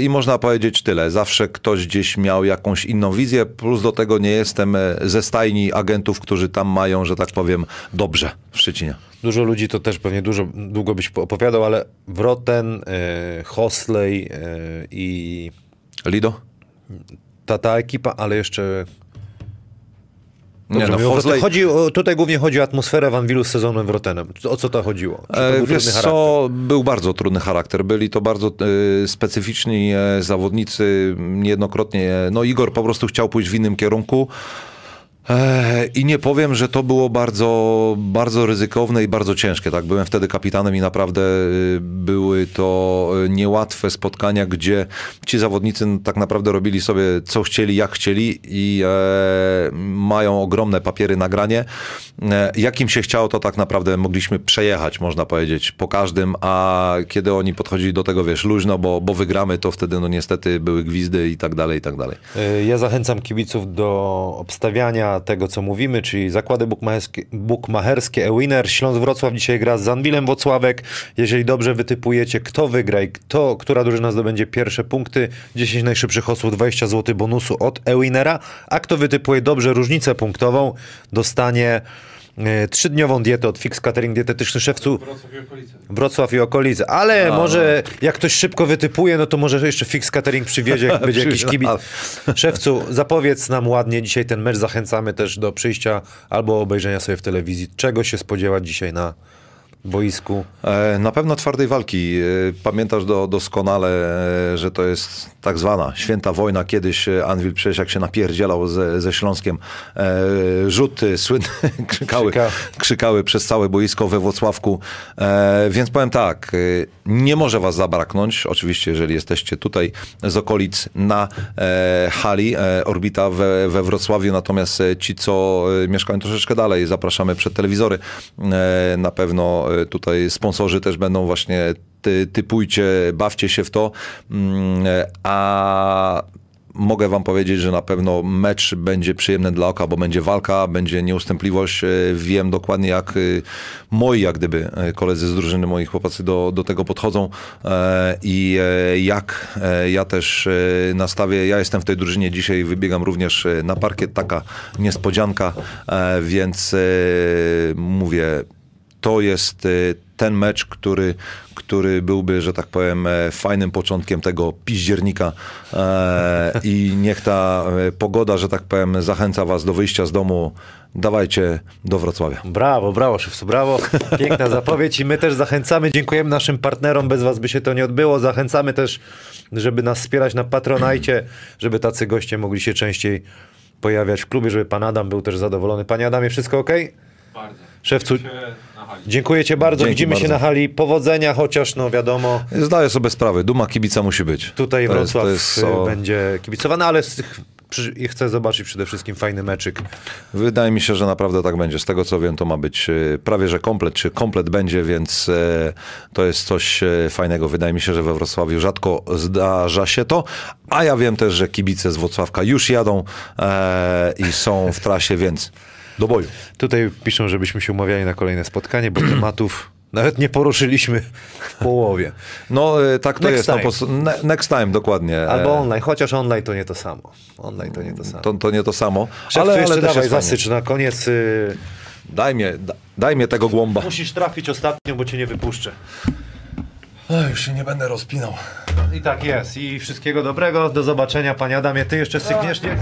I można powiedzieć tyle. Zawsze ktoś gdzieś miał jakąś inną wizję, plus do tego nie jestem ze stajni agentów, którzy tam mają, że tak powiem, dobrze w Szczecinie. Dużo ludzi to też pewnie dużo, długo byś opowiadał, ale Wroten, e, Hosley e, i Lido? ta, ta ekipa, ale jeszcze... Nie, Dobrze, no, mówię, Hosley- chodzi tutaj głównie chodzi o atmosferę Van Wilu z sezonem Wrotenem. O co to chodziło? Czy to E, był Wiesz co, był bardzo trudny charakter. Byli to bardzo e, specyficzni e, zawodnicy, niejednokrotnie. No Igor po prostu chciał pójść w innym kierunku. E, I nie powiem, że to było bardzo, bardzo ryzykowne i bardzo ciężkie. Tak, byłem wtedy kapitanem i naprawdę e, były to e, niełatwe spotkania, gdzie ci zawodnicy no, tak naprawdę robili sobie co chcieli, jak chcieli i e, mają ogromne papiery nagranie. E, jak im się chciało, to tak naprawdę mogliśmy przejechać, można powiedzieć, po każdym, a kiedy oni podchodzili do tego, wiesz, luźno, bo, bo wygramy, to wtedy no niestety były gwizdy i tak dalej, i tak dalej. Ja zachęcam kibiców do obstawiania tego, co mówimy, czyli zakłady bukmacherskie, bukmacherskie e-winner. Śląsk Wrocław dzisiaj gra z Zanwilem Włocławek. Jeżeli dobrze wytypujecie, kto wygra i kto, która drużyna zdobędzie pierwsze punkty, 10 najszybszych osób, 20 zł bonusu od e-winnera, a kto wytypuje dobrze różnicę punktową, dostanie trzydniową dietę od Fix Catering Dietetyczny Szewcu. Wrocław i okolice. Wrocław i okolice. Ale może jak ktoś szybko wytypuje, no to może jeszcze Fix Catering przywiezie, jak będzie jakiś kibic. Szewcu, zapowiedz nam ładnie dzisiaj ten mecz. Zachęcamy też do przyjścia albo obejrzenia sobie w telewizji. Czego się spodziewać dzisiaj na boisku? E, Na pewno twardej walki. E, Pamiętasz do, doskonale, e, że to jest tak zwana święta wojna. Kiedyś Anwil przecież jak się napierdzielał ze, ze Śląskiem, rzuty słynne krzykały, Krzyka. krzykały przez całe boisko we Włocławku. Więc powiem tak, nie może was zabraknąć, oczywiście jeżeli jesteście tutaj z okolic na hali Orbita we, we Wrocławiu, natomiast ci, co mieszkają troszeczkę dalej, zapraszamy przed telewizory. Na pewno tutaj sponsorzy też będą właśnie ty, typujcie, bawcie się w to, Mm, a mogę wam powiedzieć, że na pewno mecz będzie przyjemny dla oka, bo będzie walka, będzie nieustępliwość. E, Wiem dokładnie, jak e, moi, jak gdyby, e, koledzy z drużyny, moi chłopacy do, do tego podchodzą. I jak ja też nastawię. Ja jestem w tej drużynie. Dzisiaj, wybiegam również na parkiet, taka niespodzianka, więc mówię, to jest e, ten mecz, który, który byłby, że tak powiem, e, fajnym początkiem tego piździernika e, i niech ta e, pogoda, że tak powiem, zachęca was do wyjścia z domu. Dawajcie do Wrocławia. Brawo, brawo, Szewcu, brawo. Piękna zapowiedź i my też zachęcamy, dziękujemy naszym partnerom, bez was by się to nie odbyło. Zachęcamy też, żeby nas wspierać na Patronajcie, żeby tacy goście mogli się częściej pojawiać w klubie, żeby pan Adam był też zadowolony. Panie Adamie, wszystko ok? Bardzo. Szewcu. Dziękuję ci bardzo. Dzięki Widzimy się bardzo. na hali. Powodzenia, chociaż no wiadomo, Zdaję sobie sprawę, duma kibica musi być. tutaj To jest- Wrocław to jest y, o- będzie kibicowany, ale z tych, przy, i chcę zobaczyć przede wszystkim fajny meczyk. Wydaje mi się, że naprawdę tak będzie. Z tego co wiem, to ma być e, prawie że komplet, czy komplet będzie, więc e, to jest coś fajnego. Wydaje mi się, że we Wrocławiu rzadko zdarza się to, a ja wiem też, że kibice z Wrocławka już jadą e, i są w trasie, więc do boju. Tutaj piszą, żebyśmy się umawiali na kolejne spotkanie, bo tematów Nawet nie poruszyliśmy w połowie. No e, tak to Next jest. No, time. po, prostu- ne, next time, dokładnie. E, Albo online, chociaż online to nie to samo. Online to nie to samo. To, to nie to samo. Szewcu, ale, ale jeszcze też dawaj, zasycz na koniec. y, Daj mnie, da, daj mnie tego głąba. Musisz trafić ostatnio, bo cię nie wypuszczę. Oj, już się nie będę rozpinał. I tak jest. I wszystkiego dobrego. Do zobaczenia, panie Adamie. Ty jeszcze sykniesz, nie?